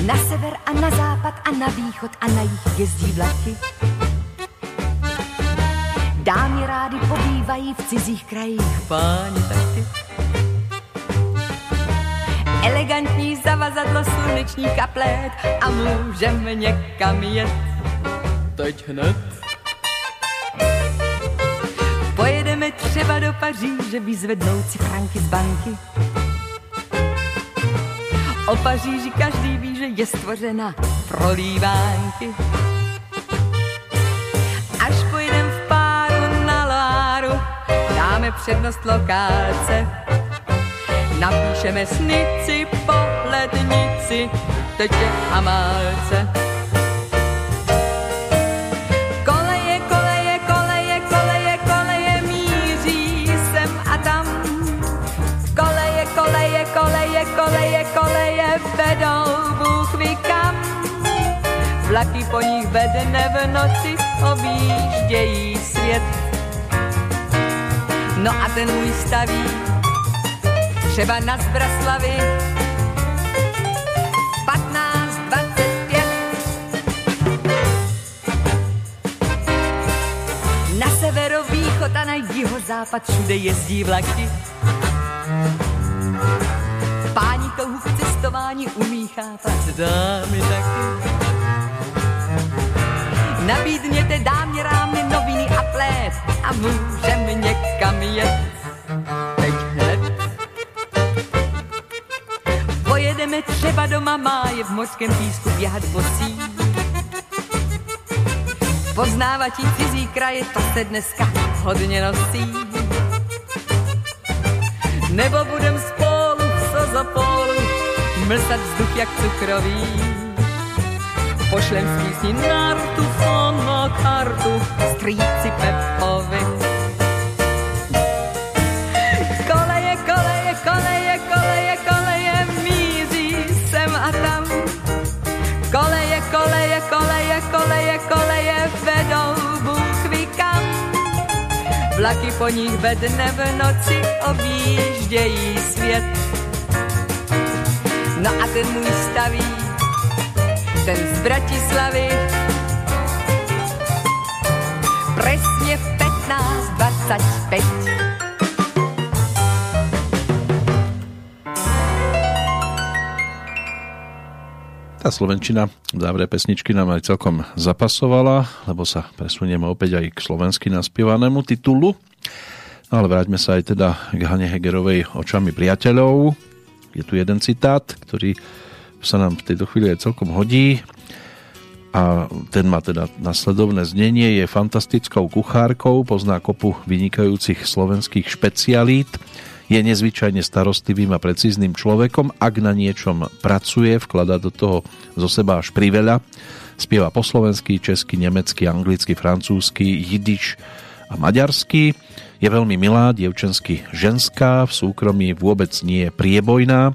Na sever a na západ a na východ a na jih jezdí vlaky Dámy rády pobývají v cizích krajích, páni taky. Elegantní zavazadlo, sluneční kaplet a můžeme někam jet. Teď hned. Pojedeme třeba do Paříže vyzvednout si franky z banky. O Paříži každý ví, že je stvořena pro lívánky. Dáme přednost lokálce. Napíšeme snici po lednici, teď je Amálce. Koleje, koleje, koleje, koleje, koleje míří sem a tam. Koleje, koleje, koleje, koleje, koleje vedou Bůh. Vlaky po nich ve dne v noci objíždějí svět No a ten můj staví třeba na Zbraslavy 15, 25. Na severovýchod a na jihozápad všude jezdí vlaky. Páni touhu v cestování umí chápat, dámy taky. Nabídněte dámě rámy noviny a plét a můžeme někam jet. Teď hned. Pojedeme třeba do Mamáje v mořském písku běhat bosí. Poznávat cizí kraje, to se dneska hodně nosí. Nebo budem spolu v Sozopolu mlsat vzduch jak cukrový pošlem z písni nartu, fonokartu, strýci Pepovi. Koleje, koleje, koleje, koleje, koleje, míří sem a tam. Koleje, koleje, koleje, koleje, koleje, vedou Bůh kam. Vlaky po nich ve dne v noci objíždějí svět. No a ten můj staví ten z Bratislavy. Presne v 15.25. Tá Slovenčina v závere pesničky nám aj celkom zapasovala, lebo sa presunieme opäť aj k slovensky naspievanému titulu. No ale vráťme sa aj teda k Hane Hegerovej očami priateľov. Je tu jeden citát, ktorý sa nám v tejto chvíli aj celkom hodí. A ten má teda nasledovné znenie, je fantastickou kuchárkou, pozná kopu vynikajúcich slovenských špecialít, je nezvyčajne starostlivým a precízným človekom, ak na niečom pracuje, vklada do toho zo seba až priveľa, spieva po slovensky, česky, nemecky, anglicky, francúzsky, jidiš a maďarsky, je veľmi milá, dievčensky ženská, v súkromí vôbec nie je priebojná,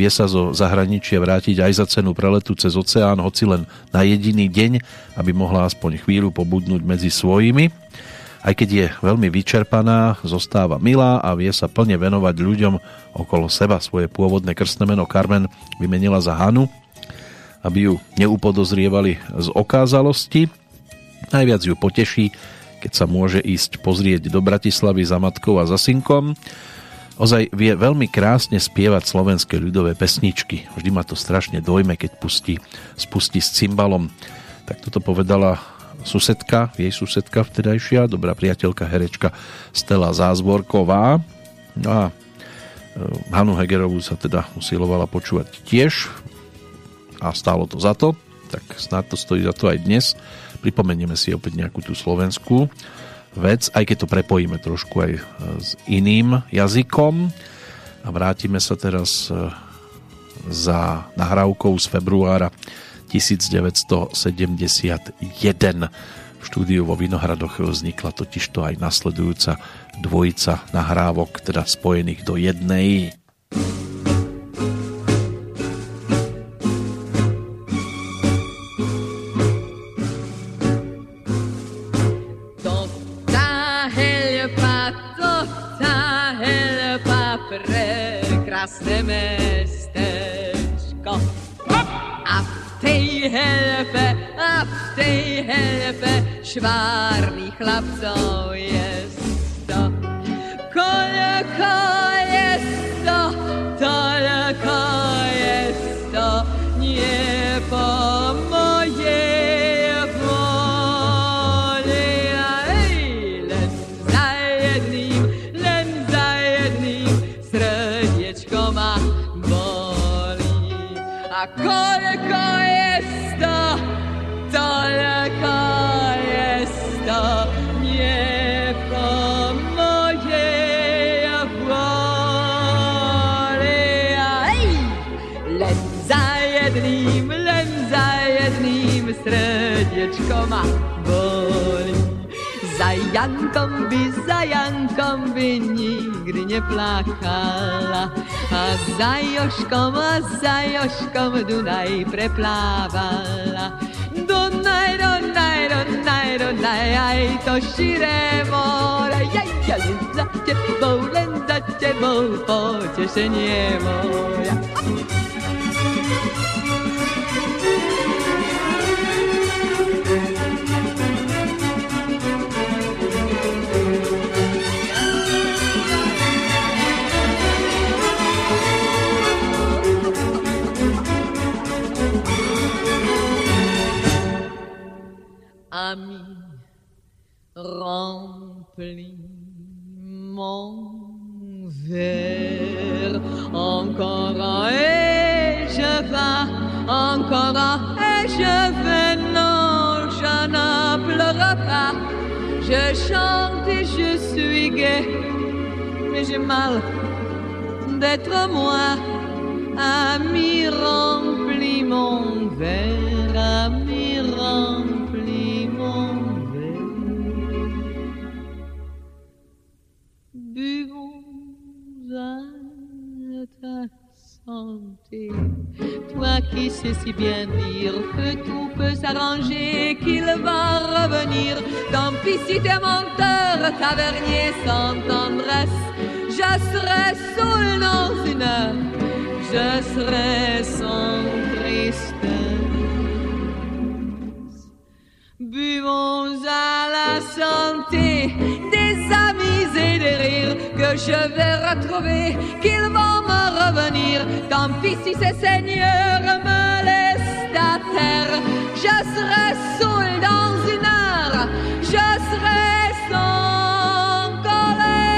vie sa zo zahraničia vrátiť aj za cenu preletu cez oceán, hoci len na jediný deň, aby mohla aspoň chvíľu pobudnúť medzi svojimi. Aj keď je veľmi vyčerpaná, zostáva milá a vie sa plne venovať ľuďom okolo seba. Svoje pôvodné krstné meno Carmen vymenila za Hanu, aby ju neupodozrievali z okázalosti. Najviac ju poteší, keď sa môže ísť pozrieť do Bratislavy za matkou a za synkom Ozaj vie veľmi krásne spievať slovenské ľudové pesničky. Vždy ma to strašne dojme, keď pustí, spustí s cymbalom. Tak toto povedala susedka, jej susedka vtedajšia, dobrá priateľka, herečka Stella Zázvorková. No a e, Hanu Hegerovú sa teda usilovala počúvať tiež a stálo to za to, tak snad to stojí za to aj dnes. Pripomenieme si opäť nejakú tú slovenskú vec, aj keď to prepojíme trošku aj e, s iným jazykom. A vrátime sa teraz e, za nahrávkou z februára 1971. V štúdiu vo Vinohradoch vznikla totižto aj nasledujúca dvojica nahrávok, teda spojených do jednej. Tej helpe, a v tej helpe švárnych chlapcov je sto. Koľko Jankom by, za Jankom by nikdy neplakala. A za Joškom, a za Joškom Dunaj preplávala. Dunaj, Dunaj, Dunaj, Dunaj, aj to širé more. Ja, ja, len za tebou, len za tebou, potešenie moja. Ami remplit mon verre. Encore et je vais, encore et je vais, non, je ne pleure pas. Je chante et je suis gai, mais j'ai mal d'être moi. Toi qui sais si bien dire que tout peut s'arranger, qu'il va revenir. Tant pis si menteur, tavernier sans tendresse. Je serai seul dans une heure, je serai sans tristesse. Buvons à la santé des je vais retrouver, qu'ils vont me revenir. Tant pis si ces seigneurs me laissent à terre. Je serai saoul dans une heure, je serai sans colère.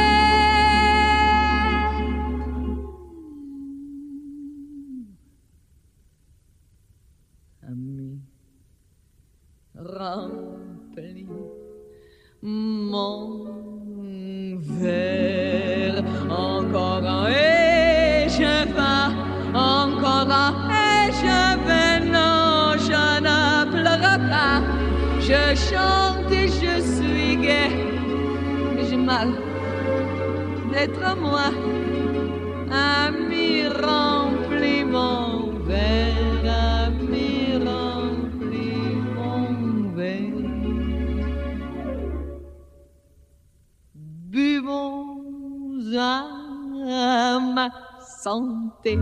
Ami, remplis mon verre. Encore un et je vais, encore un et je vais. Non, je ne pleure pas. Je chante et je suis gai. J'ai mal d'être moi. Ami remplit mon verre, ami remplit mon verre. Buvons ma santé,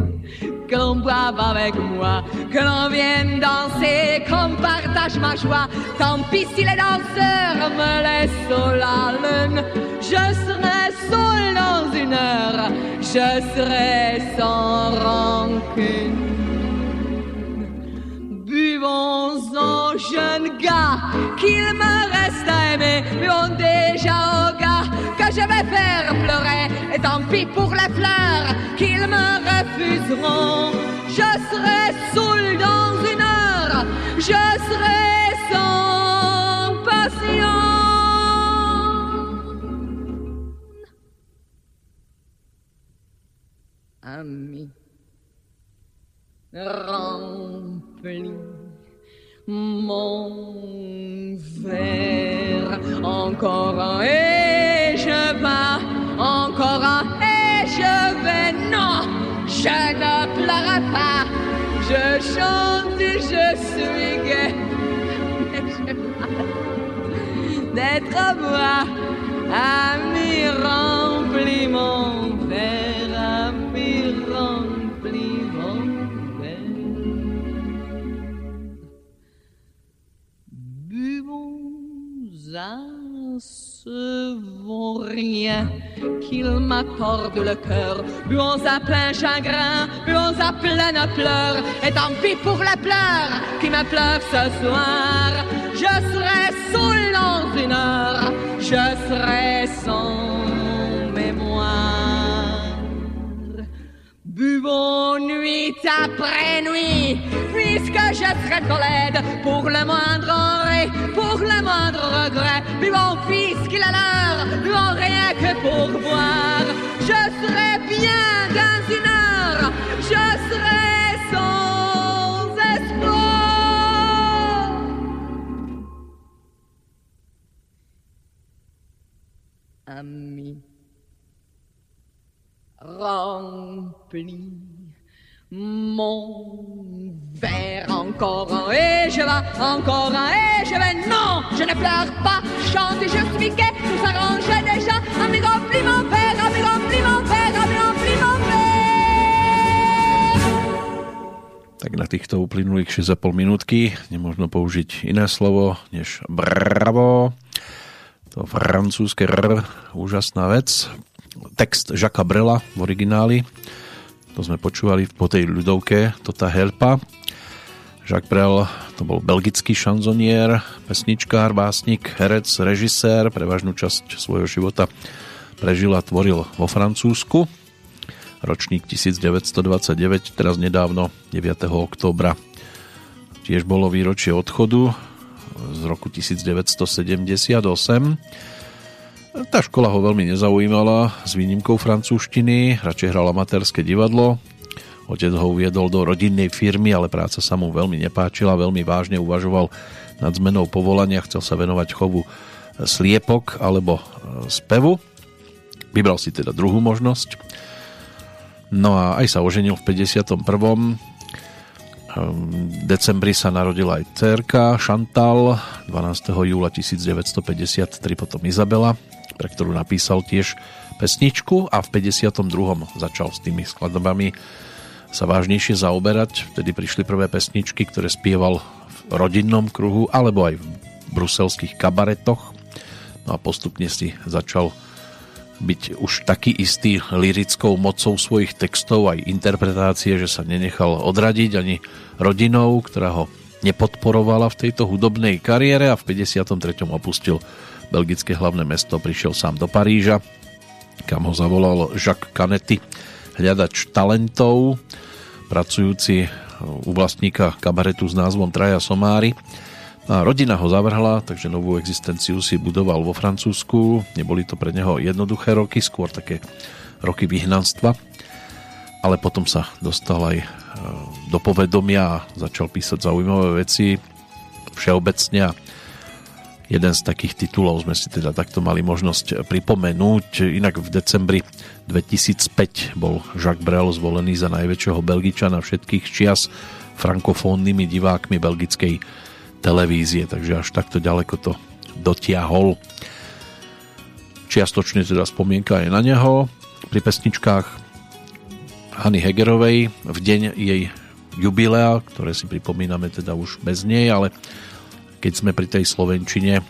que l'on boive avec moi, que l'on vienne danser, qu'on partage ma joie. Tant pis si les danseurs me laissent la lune, je serai seul dans une heure, je serai sans rancune. Buvons aux jeunes gars qu'il me reste à aimer. Buvons déjà aux gars que je vais faire pleurer. Et tant pis pour les fleurs qu'ils me refuseront. Je serai saoul dans une heure. Je serai sans passion. Ami rempli mon verre. Encore un et je vais, encore un et je vais. Non, je ne pleure pas. Je chante je suis gai. Mais mal D'être moi, ami rempli mon ce rien qu'il m'accorde le cœur. Buvons à plein chagrin, buvons à pleine pleurs. Et tant pis pour les pleurs qui me pleurent ce soir. Je serai saoul dans une heure, je serai sans mémoire. Buvons nuit après nuit, puisque je serai trop pour le moindre enré, pour le moindre regret. Buvons fils qu'il a l'heure, buvons rien que pour boire. Je serai bien dans une heure, je serai sans espoir. Ami rempli mon verre encore un et je vais encore un et je vais non je ne pleure pas chante suis gai tout s'arrangeait déjà ami rempli mon verre ami rempli mon verre ami rempli mon verre Tak na týchto uplynulých 6,5 minútky nemôžno použiť iné slovo než bravo. To francúzske r, úžasná vec. Text Žaka Brela v origináli. To sme počúvali po tej ľudovke Tota Helpa. Jacques Brel to bol belgický šanzonier, pesničkár, básnik, herec, režisér. Prevažnú časť svojho života prežil a tvoril vo Francúzsku. Ročník 1929, teraz nedávno 9. októbra tiež bolo výročie odchodu z roku 1978. Tá škola ho veľmi nezaujímala, s výnimkou francúzštiny, radšej hral amatérske divadlo. Otec ho uviedol do rodinnej firmy, ale práca sa mu veľmi nepáčila, veľmi vážne uvažoval nad zmenou povolania, chcel sa venovať chovu sliepok alebo spevu. Vybral si teda druhú možnosť. No a aj sa oženil v 51 decembri sa narodila aj cerka Chantal, 12. júla 1953 potom Izabela, pre ktorú napísal tiež pesničku a v 52. začal s tými skladbami sa vážnejšie zaoberať. Vtedy prišli prvé pesničky, ktoré spieval v rodinnom kruhu alebo aj v bruselských kabaretoch. No a postupne si začal byť už taký istý lirickou mocou svojich textov aj interpretácie, že sa nenechal odradiť ani rodinou, ktorá ho nepodporovala v tejto hudobnej kariére a v 53. opustil belgické hlavné mesto, prišiel sám do Paríža, kam ho zavolal Jacques Canetti, hľadač talentov, pracujúci u vlastníka kabaretu s názvom Traja Somári. A rodina ho zavrhla, takže novú existenciu si budoval vo Francúzsku. Neboli to pre neho jednoduché roky, skôr také roky vyhnanstva. Ale potom sa dostal aj e, do povedomia a začal písať zaujímavé veci všeobecne a jeden z takých titulov sme si teda takto mali možnosť pripomenúť. Inak v decembri 2005 bol Jacques Brel zvolený za najväčšieho Belgičana všetkých čias frankofónnymi divákmi belgickej televízie, takže až takto ďaleko to dotiahol. Čiastočne teda spomienka aj na neho pri pesničkách Hany Hegerovej v deň jej jubilea, ktoré si pripomíname teda už bez nej, ale keď sme pri tej Slovenčine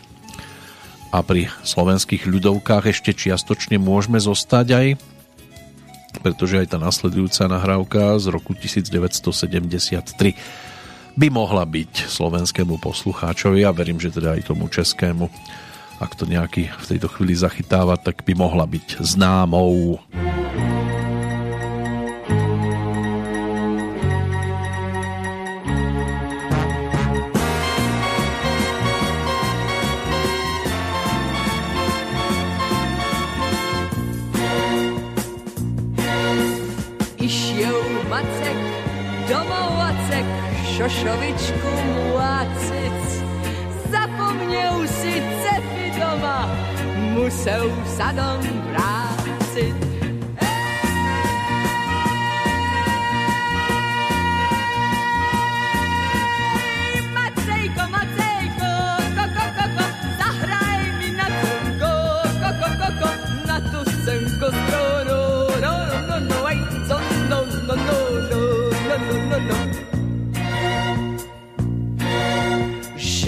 a pri slovenských ľudovkách ešte čiastočne môžeme zostať aj pretože aj tá nasledujúca nahrávka z roku 1973 by mohla byť slovenskému poslucháčovi a verím, že teda aj tomu českému ak to nejaký v tejto chvíli zachytáva, tak by mohla byť známou. košovičku mu a cic. Zapomněl si cepy doma, musel sadom vrátit.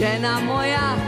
Žena moja,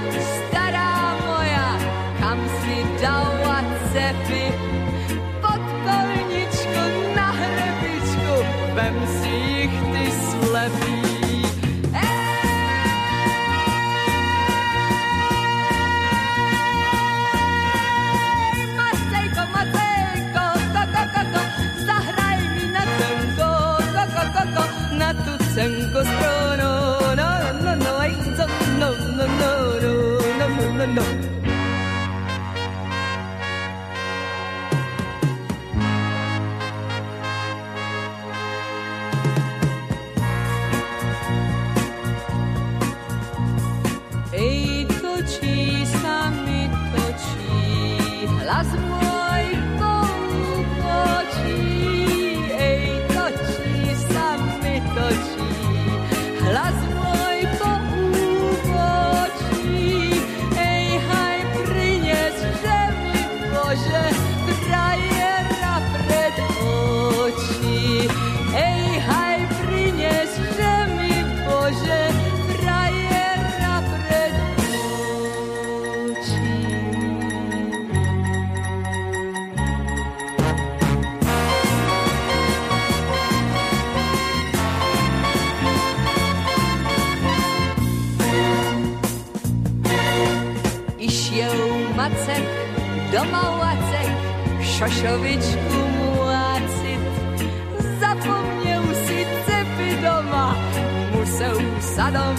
domałacej, šošovičku mułacyt. Zapomniał si cepy doma, musel museu sadom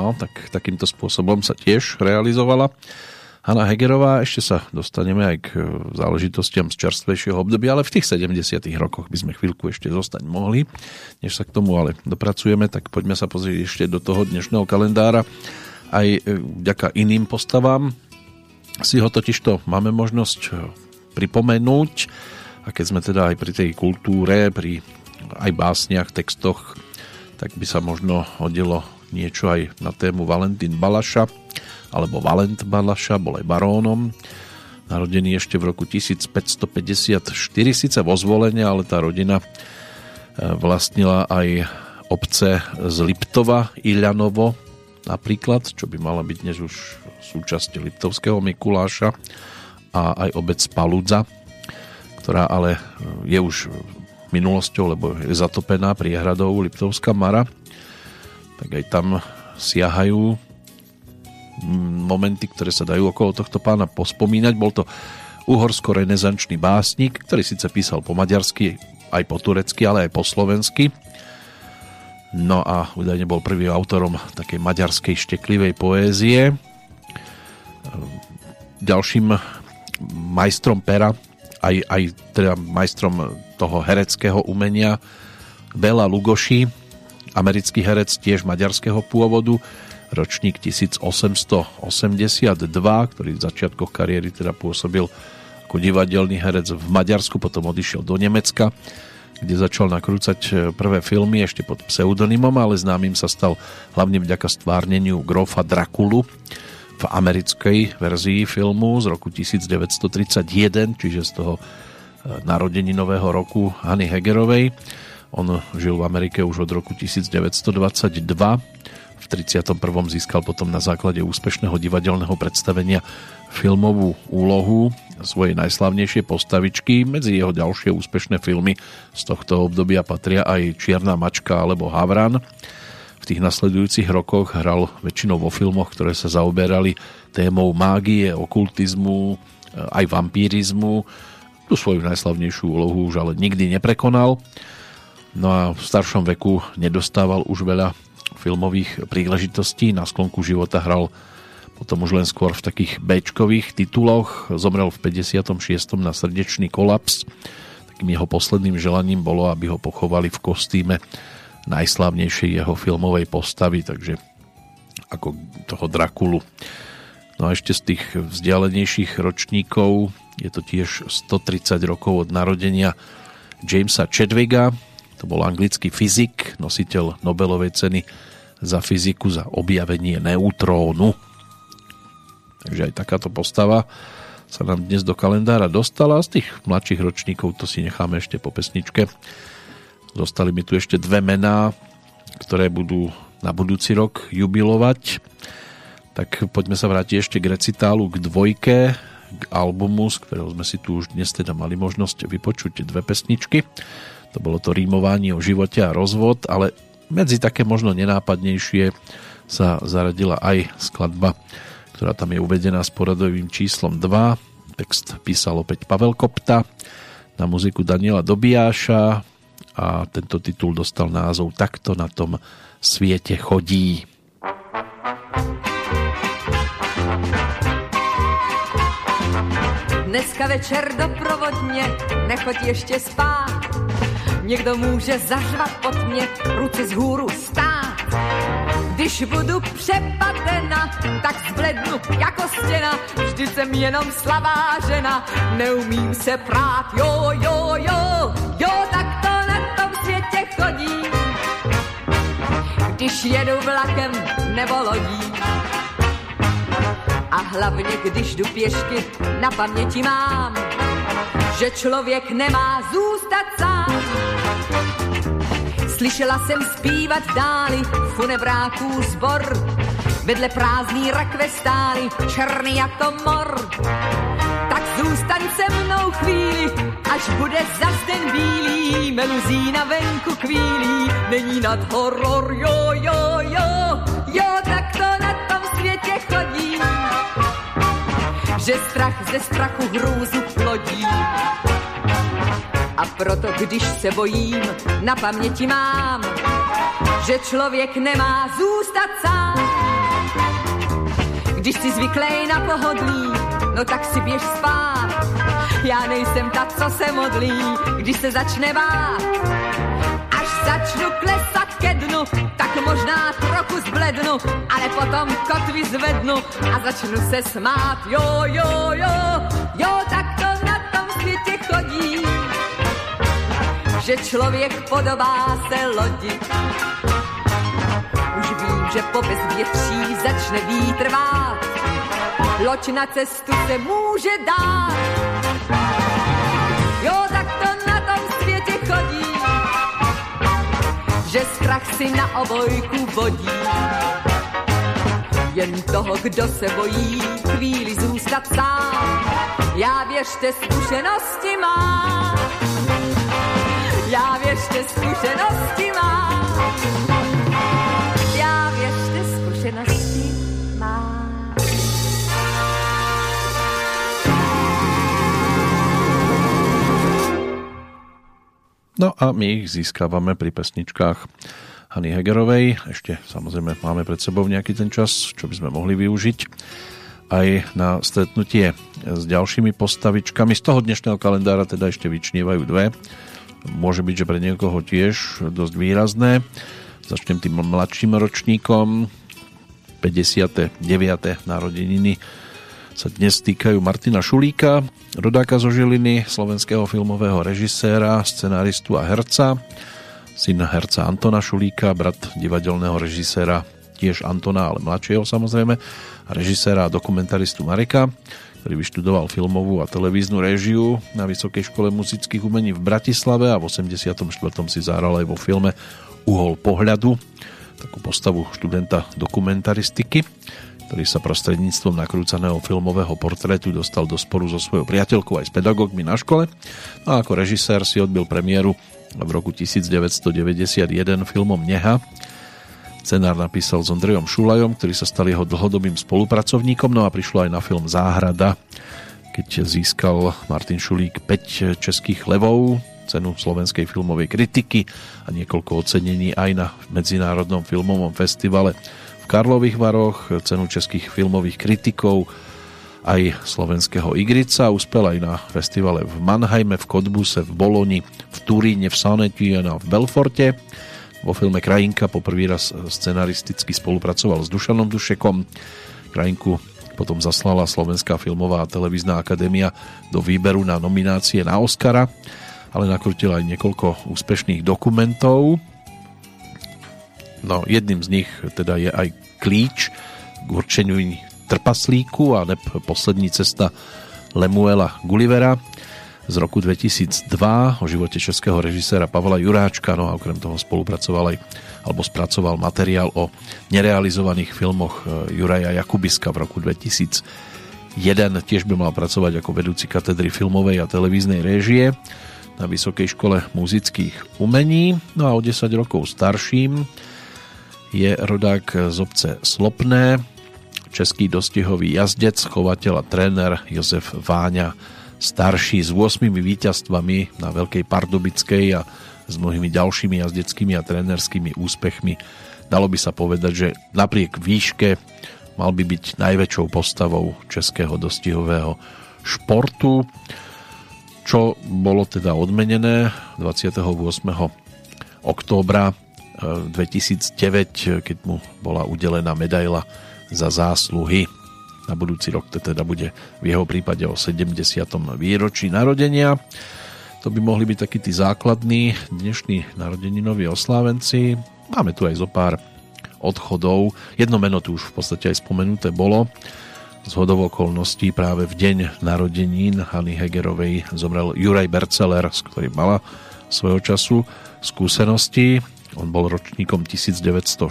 No, tak takýmto spôsobom sa tiež realizovala Hanna Hegerová. Ešte sa dostaneme aj k e, záležitostiam z čerstvejšieho obdobia, ale v tých 70 rokoch by sme chvíľku ešte zostať mohli. Než sa k tomu ale dopracujeme, tak poďme sa pozrieť ešte do toho dnešného kalendára. Aj e, vďaka iným postavám si ho totižto máme možnosť e, pripomenúť. A keď sme teda aj pri tej kultúre, pri aj básniach, textoch, tak by sa možno hodilo niečo aj na tému Valentín Balaša, alebo Valent Balaša, bol aj barónom, narodený ešte v roku 1554, síce vo zvolenie, ale tá rodina e, vlastnila aj obce z Liptova, Iľanovo napríklad, čo by mala byť dnes už súčasť Liptovského Mikuláša a aj obec Paludza, ktorá ale je už minulosťou, lebo je zatopená priehradou Liptovská Mara, tak aj tam siahajú momenty, ktoré sa dajú okolo tohto pána pospomínať. Bol to uhorsko-renesančný básnik, ktorý síce písal po maďarsky, aj po turecky, ale aj po slovensky. No a údajne bol prvým autorom takej maďarskej šteklivej poézie. Ďalším majstrom pera, aj, aj teda majstrom toho hereckého umenia Bela Lugoši, americký herec tiež maďarského pôvodu, ročník 1882, ktorý v začiatkoch kariéry teda pôsobil ako divadelný herec v Maďarsku, potom odišiel do Nemecka, kde začal nakrúcať e, prvé filmy ešte pod pseudonymom, ale známym sa stal hlavne vďaka stvárneniu grofa Drakulu v americkej verzii filmu z roku 1931, čiže z toho narodení nového roku Hany Hegerovej. On žil v Amerike už od roku 1922. V 31. získal potom na základe úspešného divadelného predstavenia filmovú úlohu svojej najslavnejšie postavičky. Medzi jeho ďalšie úspešné filmy z tohto obdobia patria aj Čierna mačka alebo Havran. V tých nasledujúcich rokoch hral väčšinou vo filmoch, ktoré sa zaoberali témou mágie, okultizmu, aj vampírizmu, tú svoju najslavnejšiu úlohu už ale nikdy neprekonal. No a v staršom veku nedostával už veľa filmových príležitostí. Na sklonku života hral potom už len skôr v takých b tituloch. Zomrel v 56. na srdečný kolaps. Takým jeho posledným želaním bolo, aby ho pochovali v kostýme najslavnejšej jeho filmovej postavy, takže ako toho Drakulu. No a ešte z tých vzdialenejších ročníkov je to tiež 130 rokov od narodenia Jamesa Chadwicka. To bol anglický fyzik, nositeľ Nobelovej ceny za fyziku za objavenie neutrónu. Takže aj takáto postava sa nám dnes do kalendára dostala. Z tých mladších ročníkov to si necháme ešte po pesničke. Zostali mi tu ešte dve mená, ktoré budú na budúci rok jubilovať. Tak poďme sa vrátiť ešte k recitálu k dvojke k albumu, z ktorého sme si tu už dnes teda mali možnosť vypočuť dve pesničky. To bolo to rímovanie o živote a rozvod, ale medzi také možno nenápadnejšie sa zaradila aj skladba, ktorá tam je uvedená s poradovým číslom 2. Text písal opäť Pavel Kopta, na muziku Daniela Dobijáša a tento titul dostal názov Takto na tom sviete chodí. Dneska večer doprovodně, nechoď ještě spát. Někdo může zařvat pod mě, ruce z hůru stát. Když budu přepadena, tak zblednu jako stěna. Vždy jsem jenom slabá žena, neumím se prát. Jo, jo, jo, jo, tak to na tom světě chodí. Když jedu vlakem nebo lodí a hlavně když jdu pěšky, na paměti mám, že člověk nemá zůstat sám. Slyšela jsem zpívat dáli funebráků zbor, vedle prázdný rakve stály, černý jako mor. Tak zůstaň se mnou chvíli, až bude zas den bílý, meluzí na venku kvílí, není nad horor, jo, jo, jo, jo, tak to na tom světě chodí že strach ze strachu hrůzu plodí. A proto, když se bojím, na paměti mám, že člověk nemá zůstat sám. Když si zvyklej na pohodlí, no tak si běž spát. Já nejsem ta, co se modlí, když se začne bát. Až začnu klesat ke dnu, tak možná trochu zblednu, ale potom kotvy zvednu a začnu se smát. Jo, jo, jo, jo, tak to na tom světě chodí, že člověk podobá se lodi že po bezvětří začne vítr vát. Loď na cestu se může dát. Jo, tak že strach si na obojku vodí. Jen toho, kdo se bojí chvíli zůstat sám. Já věřte zkušenosti má. Já věřte zkušenosti má. No a my ich získávame pri pesničkách Hany Hegerovej. Ešte samozrejme máme pred sebou nejaký ten čas, čo by sme mohli využiť aj na stretnutie s ďalšími postavičkami. Z toho dnešného kalendára teda ešte vyčnievajú dve. Môže byť, že pre niekoho tiež dosť výrazné. Začnem tým mladším ročníkom. 59. narodeniny sa dnes týkajú Martina Šulíka, rodáka zo Žiliny, slovenského filmového režiséra, scenáristu a herca, syn herca Antona Šulíka, brat divadelného režiséra tiež Antona, ale mladšieho samozrejme, a režiséra a dokumentaristu Mareka, ktorý vyštudoval filmovú a televíznu réžiu na Vysokej škole muzických umení v Bratislave a v 84. si zahral aj vo filme Uhol pohľadu, takú postavu študenta dokumentaristiky, ktorý sa prostredníctvom nakrúcaného filmového portrétu dostal do sporu so svojou priateľkou aj s pedagógmi na škole. No a ako režisér si odbil premiéru v roku 1991 filmom Neha. Scenár napísal s Ondrejom Šulajom, ktorý sa stal jeho dlhodobým spolupracovníkom, no a prišlo aj na film Záhrada, keď získal Martin Šulík 5 českých levov, cenu slovenskej filmovej kritiky a niekoľko ocenení aj na Medzinárodnom filmovom festivale Karlových Varoch, cenu českých filmových kritikov, aj slovenského Igrica. Uspel aj na festivale v Mannheime, v Kodbuse, v Boloni, v Turíne, v Sanetiene a v Belforte. Vo filme Krajinka poprvý raz scenaristicky spolupracoval s Dušanom Dušekom. Krajinku potom zaslala Slovenská filmová a televízna akadémia do výberu na nominácie na Oscara ale nakrutil aj niekoľko úspešných dokumentov. No, jedným z nich teda je aj klíč k určeniu trpaslíku a neb poslední cesta Lemuela Gullivera z roku 2002 o živote českého režiséra Pavla Juráčka, no a okrem toho spolupracoval aj alebo spracoval materiál o nerealizovaných filmoch e, Juraja Jakubiska v roku 2001. Tiež by mal pracovať ako vedúci katedry filmovej a televíznej réžie na Vysokej škole muzických umení. No a o 10 rokov starším je rodák z obce Slopné, český dostihový jazdec, chovateľ a tréner Jozef Váňa, starší s 8 víťazstvami na Veľkej Pardubickej a s mnohými ďalšími jazdeckými a trénerskými úspechmi. Dalo by sa povedať, že napriek výške mal by byť najväčšou postavou českého dostihového športu čo bolo teda odmenené 28. októbra 2009, eh, keď mu bola udelená medaila za zásluhy. Na budúci rok to teda bude v jeho prípade o 70. výročí narodenia. To by mohli byť takí tí základní dnešní narodeninoví oslávenci. Máme tu aj zo pár odchodov. Jedno meno tu už v podstate aj spomenuté bolo z hodov okolností práve v deň narodenín Hany Hegerovej zomrel Juraj Berceler, s ktorým mala svojho času skúsenosti. On bol ročníkom 1914,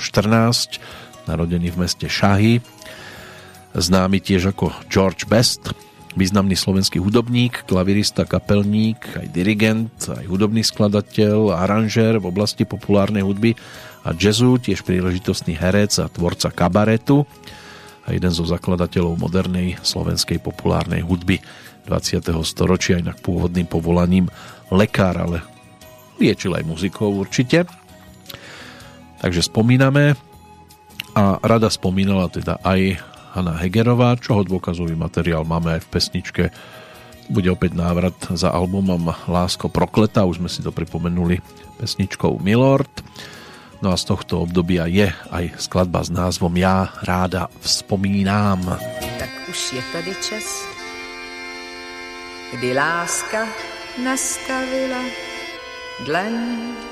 narodený v meste Šahy, známy tiež ako George Best, významný slovenský hudobník, klavirista, kapelník, aj dirigent, aj hudobný skladateľ, aranžér v oblasti populárnej hudby a jazzu, tiež príležitostný herec a tvorca kabaretu a jeden zo zakladateľov modernej slovenskej populárnej hudby 20. storočia, inak pôvodným povolaním lekár, ale liečil aj muzikou určite. Takže spomíname a rada spomínala teda aj Hanna Hegerová, čoho dôkazový materiál máme aj v pesničke. Bude opäť návrat za albumom Lásko prokleta, už sme si to pripomenuli pesničkou Milord. No a z tohto obdobia je aj skladba s názvom Ja ráda vzpomínám. Tak už je tady čas, kdy láska nastavila dlaň.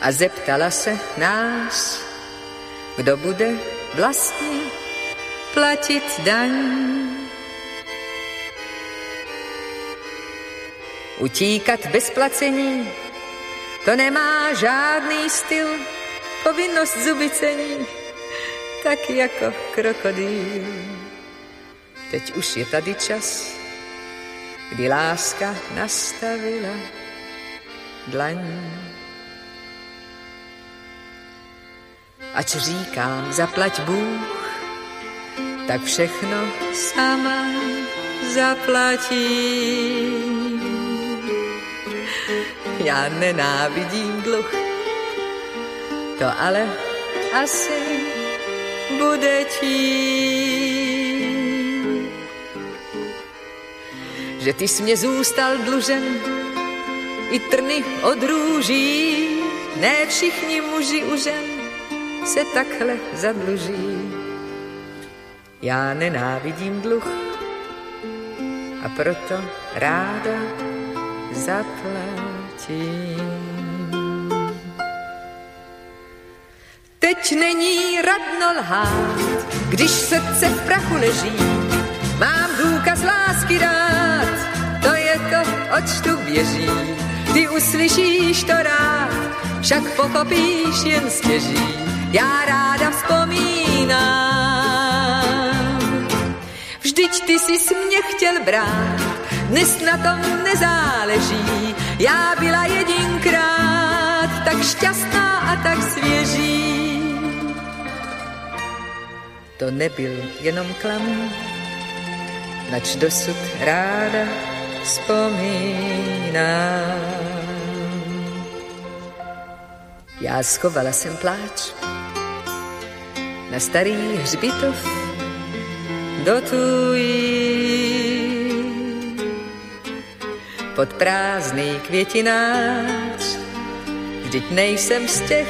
A zeptala se nás, kdo bude vlastně platit daň. Utíkat bez placení, to nemá žádný styl, povinnost zubicení, tak jako krokodýl. Teď už je tady čas, kdy láska nastavila dlaň. Ač říkám, zaplať Bůh, tak všechno sama zaplatí. Já nenávidím dluh, to ale asi bude tím, že ty jsi mě zůstal dlužen i trny od růží, ne všichni muži u žen se takhle zadluží. Já nenávidím dluh a proto ráda zaplatím. Teď není radno lhát, když srdce v prachu leží. Mám důkaz lásky dát, to je to, oč tu běží. Ty uslyšíš to rád, však pochopíš jen stěží. Já ráda vzpomínám. Vždyť ty jsi mě chtěl brát, dnes na tom nezáleží. Já byla jedinkrát tak šťastná a tak svěží. To nebyl jenom klam, nač dosud ráda vzpomínám. Já schovala jsem pláč na starý hřbitov do tují pod prázdný květináč. Vždyť nejsem z těch,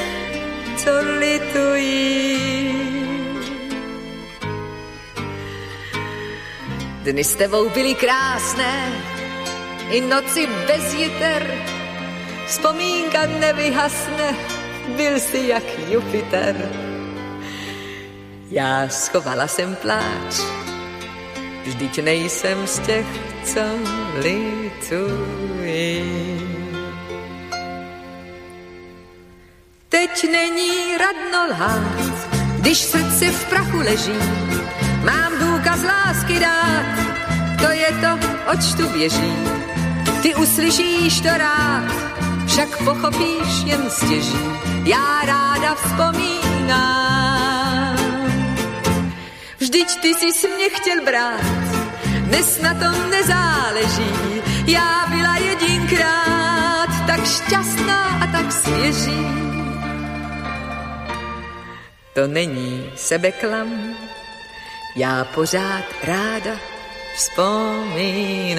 co litují. Dny s tebou byly krásné, i noci bez jiter. Vzpomínka nevyhasne, byl si jak Jupiter. Já schovala jsem pláč, vždyť nejsem z těch, co litují. Teď není radno lhát, když srdce v prachu leží. Mám důkaz lásky dát, to je to, oč tu běží. Ty uslyšíš to rád, však pochopíš jen stěží. Já ráda vzpomínám. Vždyť ty jsi mě chtěl brát, dnes na tom nezáleží. Já byla jedinkrát tak šťastná a tak svěží. To není sebeklam, já pořád ráda vzpomínám.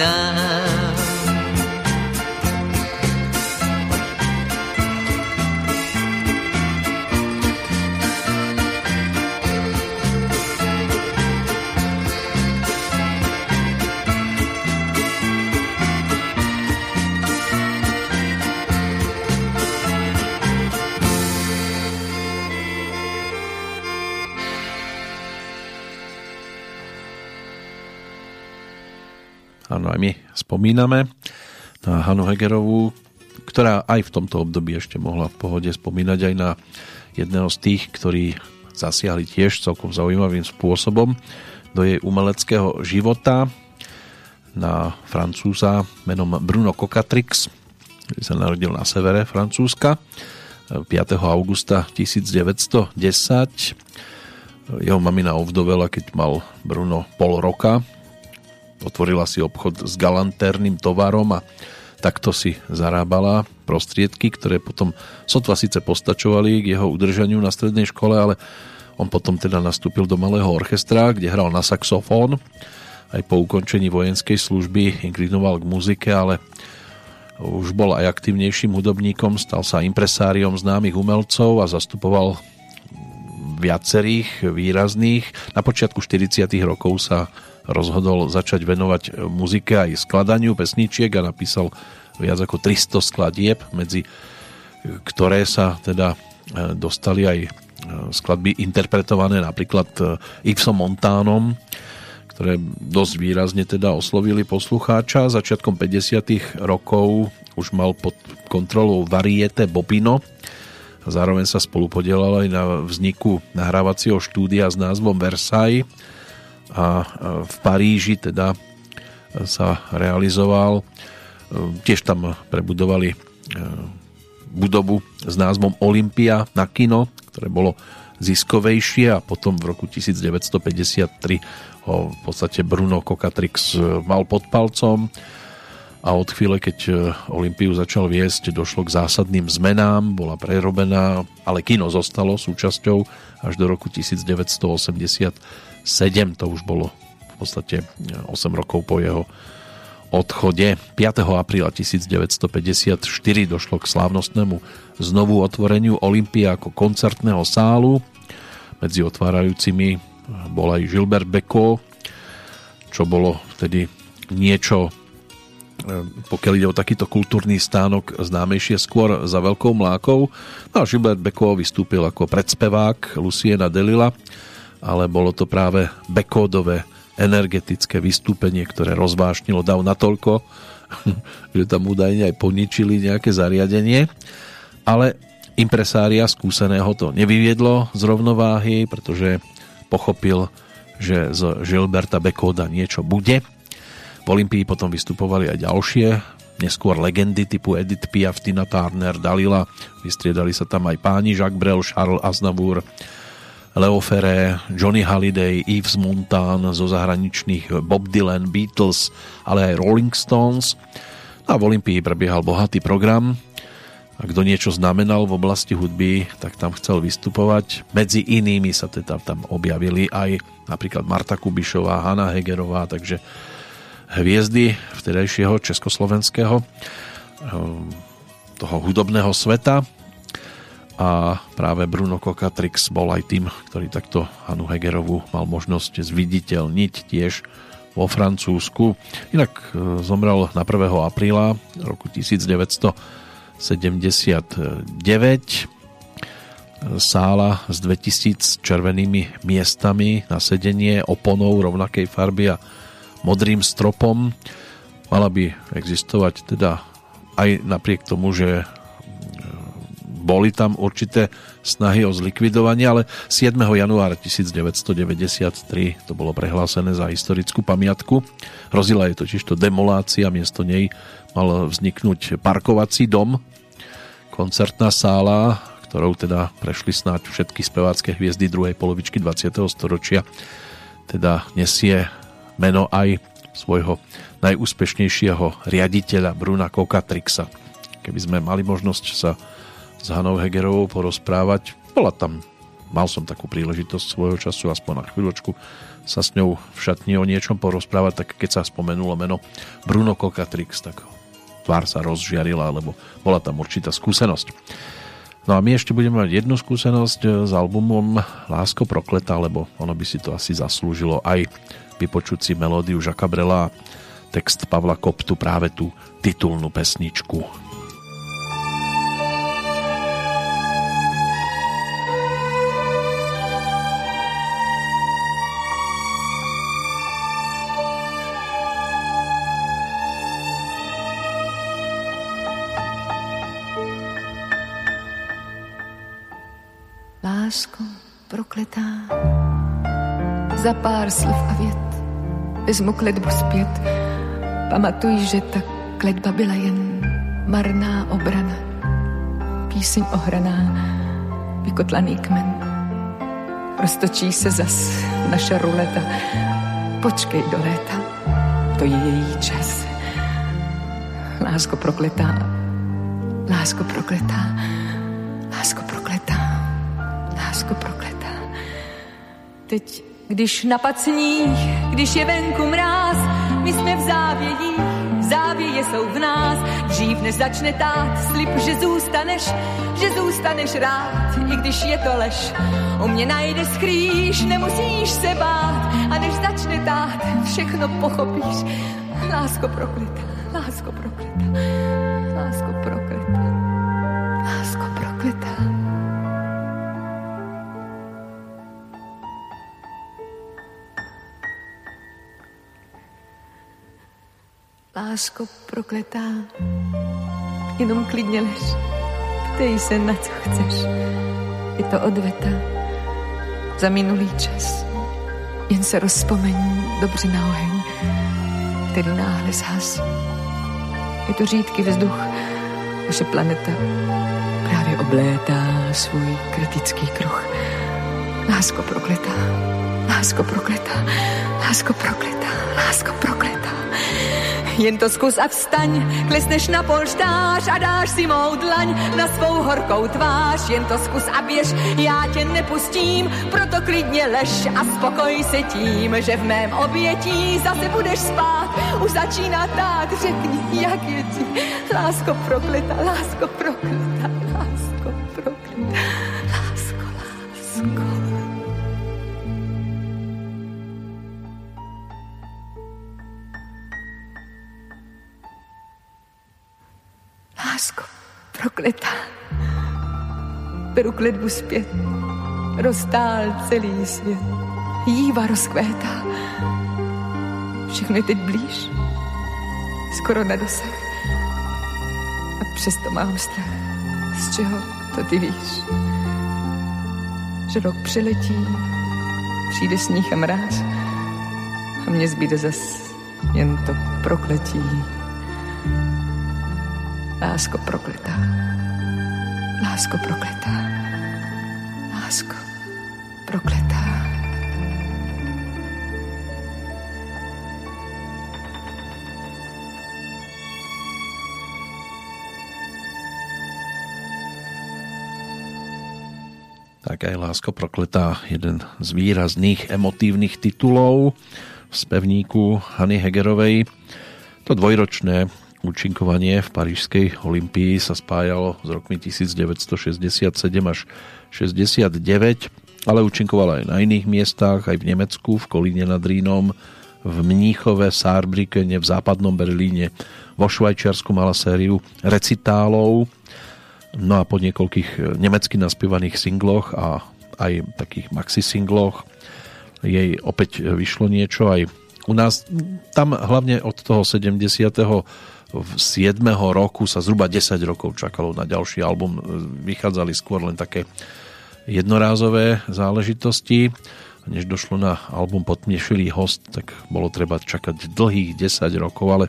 Aj my spomíname na Hanu Hegerovú, ktorá aj v tomto období ešte mohla v pohode spomínať aj na jedného z tých, ktorí zasiahli tiež celkom zaujímavým spôsobom do jej umeleckého života na Francúza menom Bruno Cocatrix, ktorý sa narodil na severe Francúzska 5. augusta 1910. Jeho mamina ovdovela, keď mal Bruno pol roka otvorila si obchod s galantérnym tovarom a takto si zarábala prostriedky, ktoré potom sotva síce postačovali k jeho udržaniu na strednej škole, ale on potom teda nastúpil do malého orchestra, kde hral na saxofón. Aj po ukončení vojenskej služby inklinoval k muzike, ale už bol aj aktívnejším hudobníkom, stal sa impresáriom známych umelcov a zastupoval viacerých výrazných. Na počiatku 40. rokov sa rozhodol začať venovať muzike aj skladaniu pesničiek a napísal viac ako 300 skladieb, medzi ktoré sa teda dostali aj skladby interpretované napríklad Yvesom Montánom, ktoré dosť výrazne teda oslovili poslucháča. Začiatkom 50. rokov už mal pod kontrolou Variete Bobino, Zároveň sa spolupodielal aj na vzniku nahrávacieho štúdia s názvom Versailles a v Paríži teda sa realizoval. Tiež tam prebudovali e, budovu s názvom Olympia na kino, ktoré bolo ziskovejšie a potom v roku 1953 ho v podstate Bruno Cocatrix mal pod palcom a od chvíle, keď e, Olympiu začal viesť, došlo k zásadným zmenám, bola prerobená, ale kino zostalo súčasťou až do roku 1987. To už bolo v podstate 8 e, rokov po jeho odchode. 5. apríla 1954 došlo k slávnostnému znovu otvoreniu Olympia ako koncertného sálu. Medzi otvárajúcimi bol aj Gilbert Beko, čo bolo vtedy niečo pokiaľ ide o takýto kultúrny stánok známejšie skôr za Veľkou mlákou. No a Gilbert Beko vystúpil ako predspevák Luciena Delila, ale bolo to práve Bekódové energetické vystúpenie, ktoré rozvášnilo dav natoľko, (laughs) že tam údajne aj poničili nejaké zariadenie. Ale impresária skúseného to nevyviedlo z rovnováhy, pretože pochopil, že z Gilberta Bekóda niečo bude v Olympii potom vystupovali aj ďalšie, neskôr legendy typu Edith Piaf, Tina Turner, Dalila. Vystriedali sa tam aj páni Jacques Brel, Charles Aznavour, Leo Ferré, Johnny Halliday, Yves Montan, zo zahraničných Bob Dylan, Beatles, ale aj Rolling Stones. A v Olympii prebiehal bohatý program. A kto niečo znamenal v oblasti hudby, tak tam chcel vystupovať. Medzi inými sa teda tam objavili aj napríklad Marta Kubišová, Hanna Hegerová, takže hviezdy vtedajšieho československého ehm, toho hudobného sveta a práve Bruno Kokatrix bol aj tým, ktorý takto Hanu Hegerovu mal možnosť zviditeľniť tiež vo Francúzsku. Inak e, zomrel na 1. apríla roku 1979 sála s 2000 červenými miestami na sedenie oponou rovnakej farby a modrým stropom. Mala by existovať teda aj napriek tomu, že boli tam určité snahy o zlikvidovanie, ale 7. januára 1993 to bolo prehlásené za historickú pamiatku. Hrozila je totiž to demolácia, miesto nej mal vzniknúť parkovací dom, koncertná sála, ktorou teda prešli snáď všetky spevácké hviezdy druhej polovičky 20. storočia. Teda nesie meno aj svojho najúspešnejšieho riaditeľa Bruna Kokatrixa. Keby sme mali možnosť sa s Hanou Hegerovou porozprávať, bola tam, mal som takú príležitosť svojho času, aspoň na chvíľočku sa s ňou v šatni o niečom porozprávať, tak keď sa spomenulo meno Bruno Kokatrix, tak tvár sa rozžiarila, lebo bola tam určitá skúsenosť. No a my ešte budeme mať jednu skúsenosť s albumom Lásko prokleta, lebo ono by si to asi zaslúžilo aj vypočuť si melódiu Žaka Brela text Pavla Koptu práve tú titulnú pesničku. Lásko prokletá, za pár slov a vět vezmu kletbu zpět. Pamatuj, že ta kletba byla jen marná obrana. Píseň ohraná, vykotlaný kmen. Roztočí se zas naše ruleta. Počkej do léta, to je její čas. Lásko prokletá, lásko prokletá, Teď když napad sníh, když je venku mráz, my jsme v závějích, závěje jsou v nás. Dřív než začne tát, slib, že zůstaneš, že zůstaneš rád, i když je to lež. U mě najde skrýš, nemusíš se bát, a než začne tát, všechno pochopíš. Lásko prokletá, lásko prokletá, lásko prokletá, Lásko prokletá, jenom klidně lež. Ptej se, na co chceš. Je to odveta za minulý čas. Jen se rozpomeň dobře na oheň, který náhle zhas. Je to řídký vzduch, naše planeta právě oblétá svůj kritický kruh. Lásko prokletá, lásko prokletá, lásko prokletá, lásko prokletá. Jen to zkus a vstaň, klesneš na polštář a dáš si mou dlaň na svou horkou tvář. Jen to zkus a běž, já tě nepustím, proto klidně lež a spokoj se tím, že v mém obětí zase budeš spát. Už začíná tát, řekni, jak je ti. Lásko prokleta, lásko prokleta, Beru kletbu zpět. Roztál celý svět. Jíva rozkvétá. Všechno je teď blíž. Skoro na dosah. A přesto mám strach. Z čeho to ty víš? Že rok přiletí, přijde sníh a mráz a mně zbyde zas jen to prokletí Lásko prokletá. Lásko prokletá. Lásko prokletá. Tak aj Lásko prokletá, jeden z výrazných emotívnych titulov v spevníku Hany Hegerovej. To dvojročné účinkovanie v Parížskej Olympii sa spájalo s rokmi 1967 až 69, ale účinkovala aj na iných miestach, aj v Nemecku, v Kolíne nad Rínom, v Mníchove, Saarbrückene, v západnom Berlíne, vo Švajčiarsku mala sériu recitálov, no a po niekoľkých nemecky naspievaných singloch a aj takých maxi singloch jej opäť vyšlo niečo aj u nás, tam hlavne od toho 70 7. roku sa zhruba 10 rokov čakalo na ďalší album. Vychádzali skôr len také jednorázové záležitosti. Než došlo na album Podmiešilý host, tak bolo treba čakať dlhých 10 rokov, ale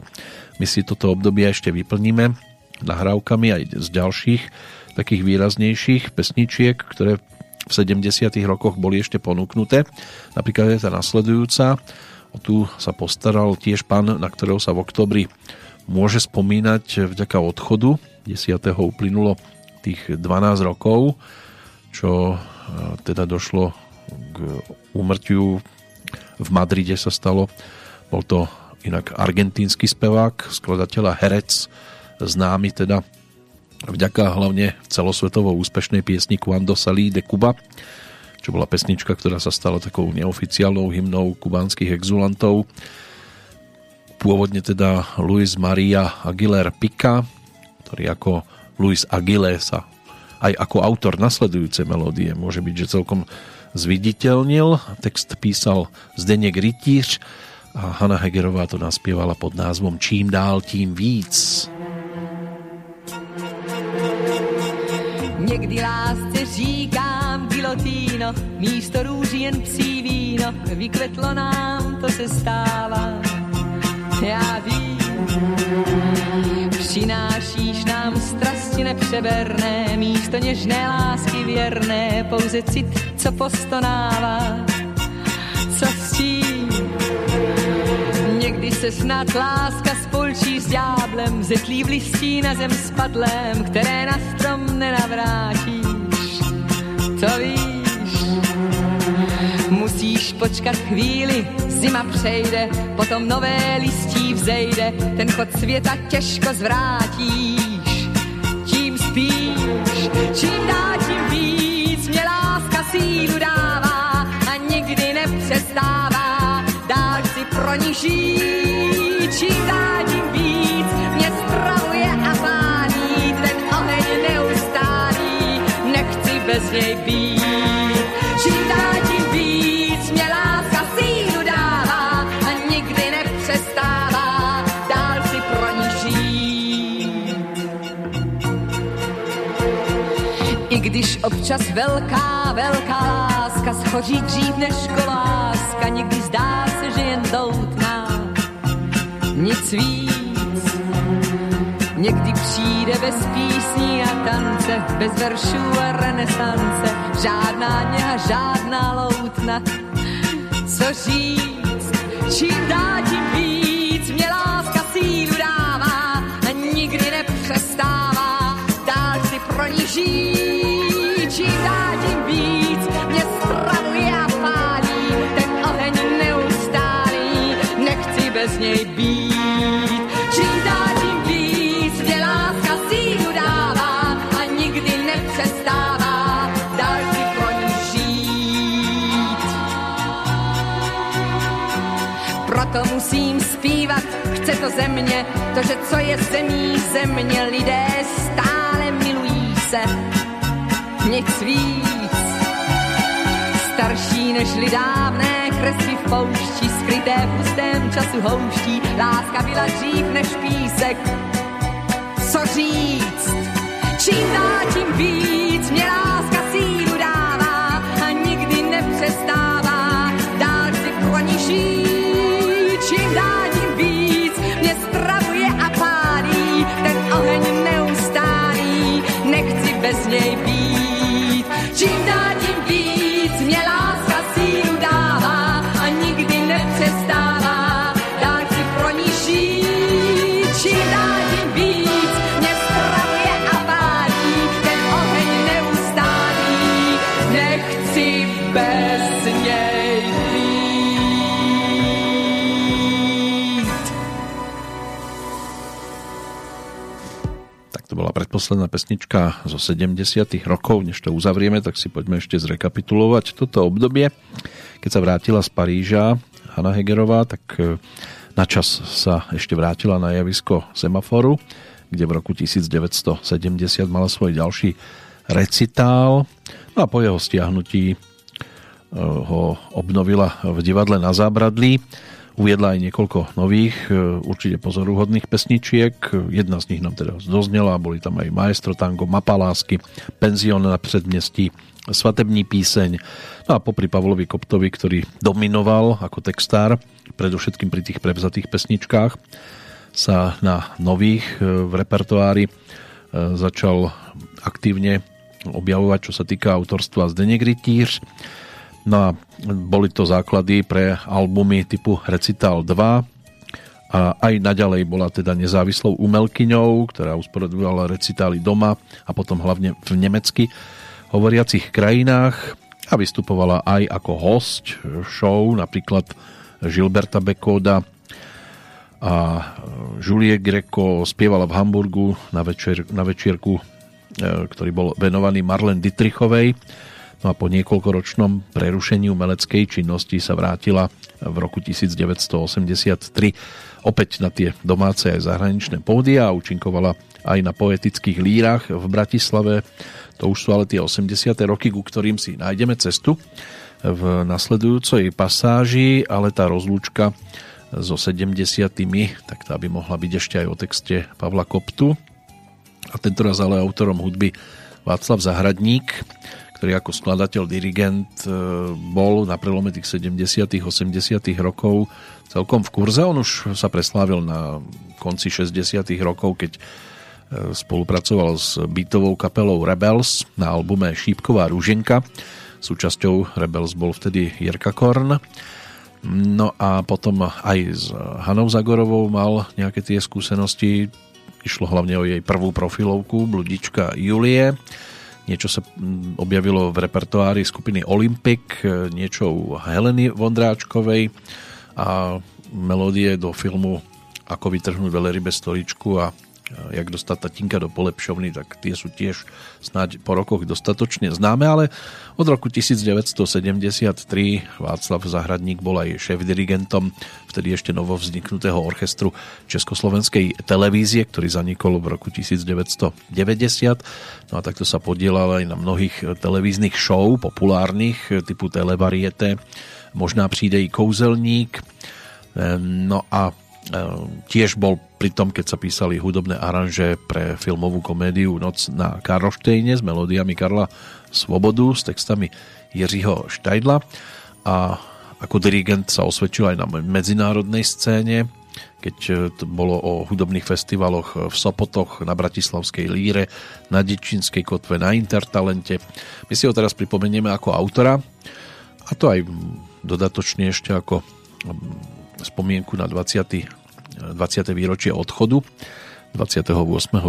my si toto obdobie ešte vyplníme nahrávkami aj z ďalších takých výraznejších pesničiek, ktoré v 70. rokoch boli ešte ponúknuté. Napríklad je tá nasledujúca. O tu sa postaral tiež pán, na ktorého sa v oktobri môže spomínať vďaka odchodu. 10. uplynulo tých 12 rokov, čo e, teda došlo k úmrtiu v Madride sa stalo. Bol to inak argentínsky spevák, skladateľ a herec, známy teda vďaka hlavne celosvetovo úspešnej piesni Cuando salí de Cuba, čo bola pesnička, ktorá sa stala takou neoficiálnou hymnou kubánskych exulantov pôvodne teda Luis Maria Aguilar Pica, ktorý ako Luis Aguilé sa aj ako autor nasledujúcej melódie môže byť, že celkom zviditeľnil. Text písal Zdeněk Rytíř a Hanna Hegerová to naspievala pod názvom Čím dál, tím víc. Někdy lásce říkám gilotýno, místo růží jen psí víno, vykvetlo nám, to se stává já vím. Přinášíš nám strasti nepřeberné, místo něžné lásky věrné, pouze cit, co postonává. Co s? Někdy se snad láska spolčí s dňáblem, zetlí v listí na zem spadlém, které na strom nenavrátíš. To víš, musíš počkat chvíli, zima přejde, potom nové listí vzejde, ten chod světa těžko zvrátíš. Tím spíš, čím dá, tím víc, mě láska sílu Občas velká, velká láska schoří dřív než koláska, někdy zdá se, že jen doutná. Nic víc, někdy přijde bez písní a tance, bez veršů a renesance, žádná něha, žádná loutna. Co říct, čím dá, tím víc, mě láska sílu dává a nikdy nepřestává, dál si pro ní žít, čím dá, tím víc, mě spravuje a pálí, ten oheň neustálý, nechci bez něj být. Čím dál, tím víc, mě láska sílu dává a nikdy nepřestává, dál si pro ní žít. Proto musím zpívat, chce to země, to, že co je zemí země, lidé stále milují se, nic víc. Starší než dávné kresy v poušti, skryté v pustém času houští, láska byla dřív než písek. Co říct? Čím dál, tím víc, mě láska sílu dává a nikdy nepřestává, dál si ní žít. Čím dál, tím víc, mě stravuje a pálí, ten oheň neustálý, nechci bez něj být. Čím dál, predposledná pesnička zo 70 rokov. Než to uzavrieme, tak si poďme ešte zrekapitulovať toto obdobie. Keď sa vrátila z Paríža Hanna Hegerová, tak e, na čas sa ešte vrátila na javisko Semaforu, kde v roku 1970 mala svoj ďalší recitál. No a po jeho stiahnutí e, ho obnovila v divadle na Zábradlí. Uviedla aj niekoľko nových, e, určite pozoruhodných pesničiek. Jedna z nich nám teda doznela, boli tam aj Maestro Tango, Mapa lásky, Penzion na předměstí, Svatební píseň. No a popri Pavlovi Koptovi, ktorý dominoval ako textár, predovšetkým pri tých prevzatých pesničkách, sa na nových e, v repertoári e, začal aktívne objavovať, čo sa týka autorstva Zdeněk Rytíř. No a boli to základy pre albumy typu Recital 2 a aj naďalej bola teda nezávislou umelkyňou, ktorá usporadovala recitály doma a potom hlavne v nemecky hovoriacich krajinách a vystupovala aj ako host show, napríklad Gilberta Bekoda a Julie Greco spievala v Hamburgu na, večer, na večierku, e, ktorý bol venovaný Marlen Dietrichovej. No a po niekoľkoročnom prerušení umeleckej činnosti sa vrátila v roku 1983 opäť na tie domáce aj zahraničné pódia a účinkovala aj na poetických lírach v Bratislave. To už sú ale tie 80. roky, ku ktorým si nájdeme cestu v nasledujúcej pasáži, ale tá rozlúčka so 70 tak tá by mohla byť ešte aj o texte Pavla Koptu a tentoraz ale autorom hudby Václav Zahradník, ktorý ako skladateľ, dirigent e, bol na prelome tých 70 80 rokov celkom v kurze. On už sa preslávil na konci 60 rokov, keď e, spolupracoval s beatovou kapelou Rebels na albume Šípková rúženka. Súčasťou Rebels bol vtedy Jirka Korn. No a potom aj s Hanou Zagorovou mal nejaké tie skúsenosti. Išlo hlavne o jej prvú profilovku, bludička Julie niečo sa mm, objavilo v repertoári skupiny Olympic, e, niečo u Heleny Vondráčkovej a melódie do filmu Ako vytrhnúť velerybe stoličku a jak dostať tatínka do polepšovny, tak tie sú tiež snáď po rokoch dostatočne známe, ale od roku 1973 Václav Zahradník bol aj šéf-dirigentom vtedy ešte novo vzniknutého orchestru Československej televízie, ktorý zanikol v roku 1990. No a takto sa podielal aj na mnohých televíznych show, populárnych, typu Televariete, možná přijde i Kouzelník, no a tiež bol pri tom, keď sa písali hudobné aranže pre filmovú komédiu Noc na Karlštejne s melódiami Karla Svobodu s textami Jiřího Štajdla a ako dirigent sa osvedčil aj na medzinárodnej scéne, keď e, to bolo o hudobných festivaloch v Sopotoch, na Bratislavskej líre, na Dečinskej kotve, na Intertalente. My si ho teraz pripomenieme ako autora a to aj dodatočne ešte ako spomienku na 20. 20. výročie odchodu. 28.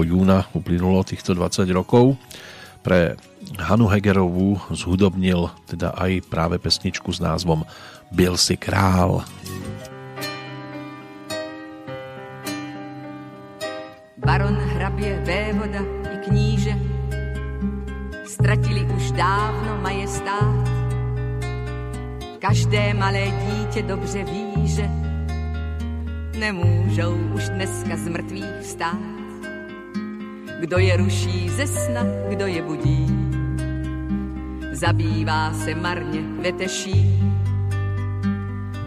júna uplynulo týchto 20 rokov. Pre Hanu Hegerovú zhudobnil teda aj práve pesničku s názvom Byl si král. Baron, hrabě, vévoda i kníže ztratili už dávno majestát. Každé malé dítě dobře ví, že nemůžou už dneska z mrtvých vstát. Kdo je ruší ze sna, kdo je budí, zabývá se marně veteší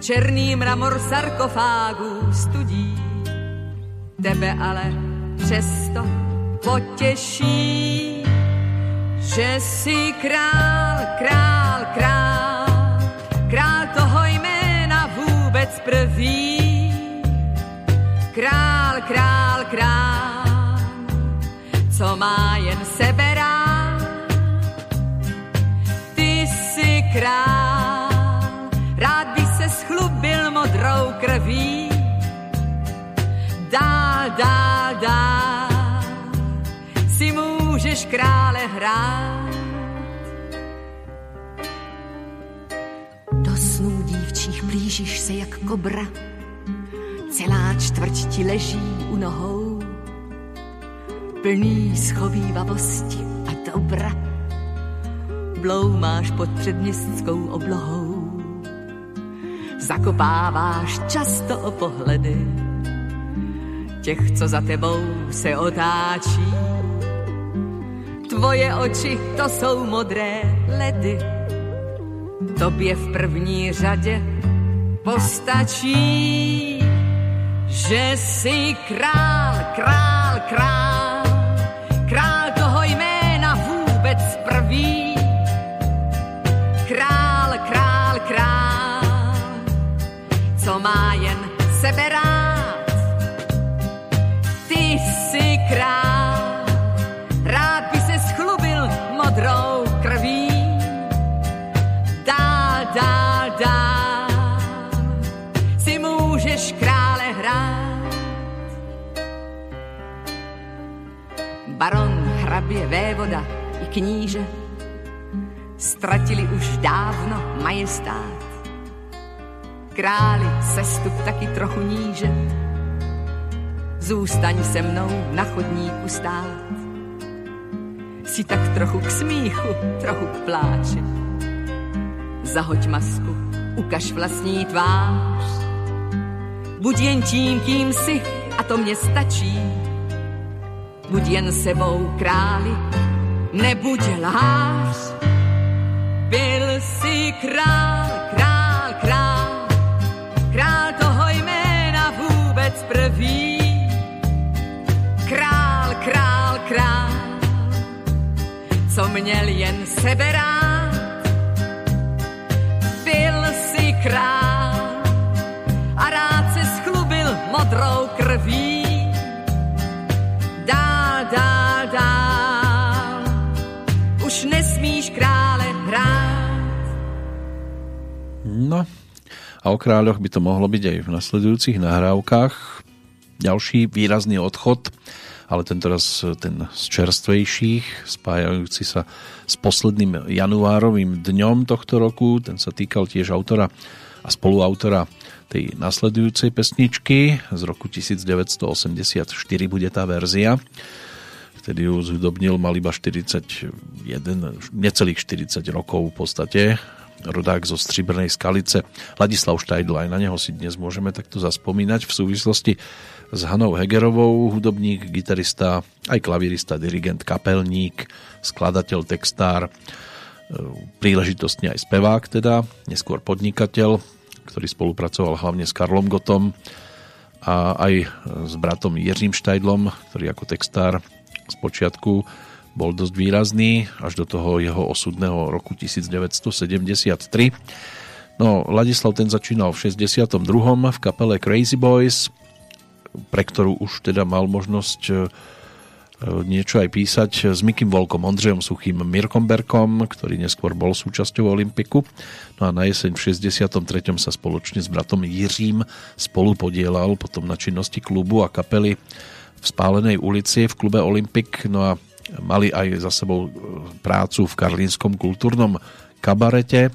Černý mramor sarkofágu studí, tebe ale přesto potěší, že král, král, král, prvý. Král, král, král, co má jen sebe rád. Ty jsi král, rád by schlubil modrou krví. Dál, dál, dál si můžeš krále hrát. Blížíš se jak kobra, celá čtvrť ti leží u nohou, plný schovývavosti a dobra. Bloumáš pod předměstskou oblohou zakopáváš často o pohledy těch, co za tebou se otáčí. Tvoje oči, to jsou modré ledy, tobě v první řadě postačí, že jsi král, král, král, král toho jména vůbec prvý. Král, král, král, co má jen sebe Hrabě, vévoda i kníže ztratili už dávno majestát Králi, sestup taky trochu níže. Zůstaň se mnou na chodníku stát. Si tak trochu k smíchu, trochu k pláči. Zahoď masku, ukaž vlastní tvář. Buď jen tím, kým si, a to mě stačí. Buď jen sebou králi, nebuď lhář. Byl si král, král, král, král toho jména vůbec prvý. Král, král, král, co měl jen sebe rád. Byl si král No, a o kráľoch by to mohlo byť aj v nasledujúcich nahrávkach. Ďalší výrazný odchod, ale tento raz ten z čerstvejších, spájajúci sa s posledným januárovým dňom tohto roku. Ten sa týkal tiež autora a spoluautora tej nasledujúcej pesničky z roku 1984 bude tá verzia vtedy ju zhudobnil, mal iba 41, necelých 40 rokov v podstate rodák zo Stribrnej skalice. Ladislav Štajdl, aj na neho si dnes môžeme takto zaspomínať v súvislosti s Hanou Hegerovou, hudobník, gitarista, aj klavirista, dirigent, kapelník, skladateľ, textár, e, príležitostne aj spevák teda, neskôr podnikateľ, ktorý spolupracoval hlavne s Karlom Gotom a aj s bratom Jiřím Štajdlom, ktorý ako textár z počiatku bol dosť výrazný až do toho jeho osudného roku 1973. No, Ladislav ten začínal v 62. v kapele Crazy Boys, pre ktorú už teda mal možnosť e, niečo aj písať s Mikým Volkom, Ondřejom Suchým, Mirkom Berkom, ktorý neskôr bol súčasťou Olympiku. No a na jeseň v 63. sa spoločne s bratom Jiřím spolu podielal potom na činnosti klubu a kapely v Spálenej ulici v klube Olympik. No a mali aj za sebou e, prácu v Karlínskom kultúrnom kabarete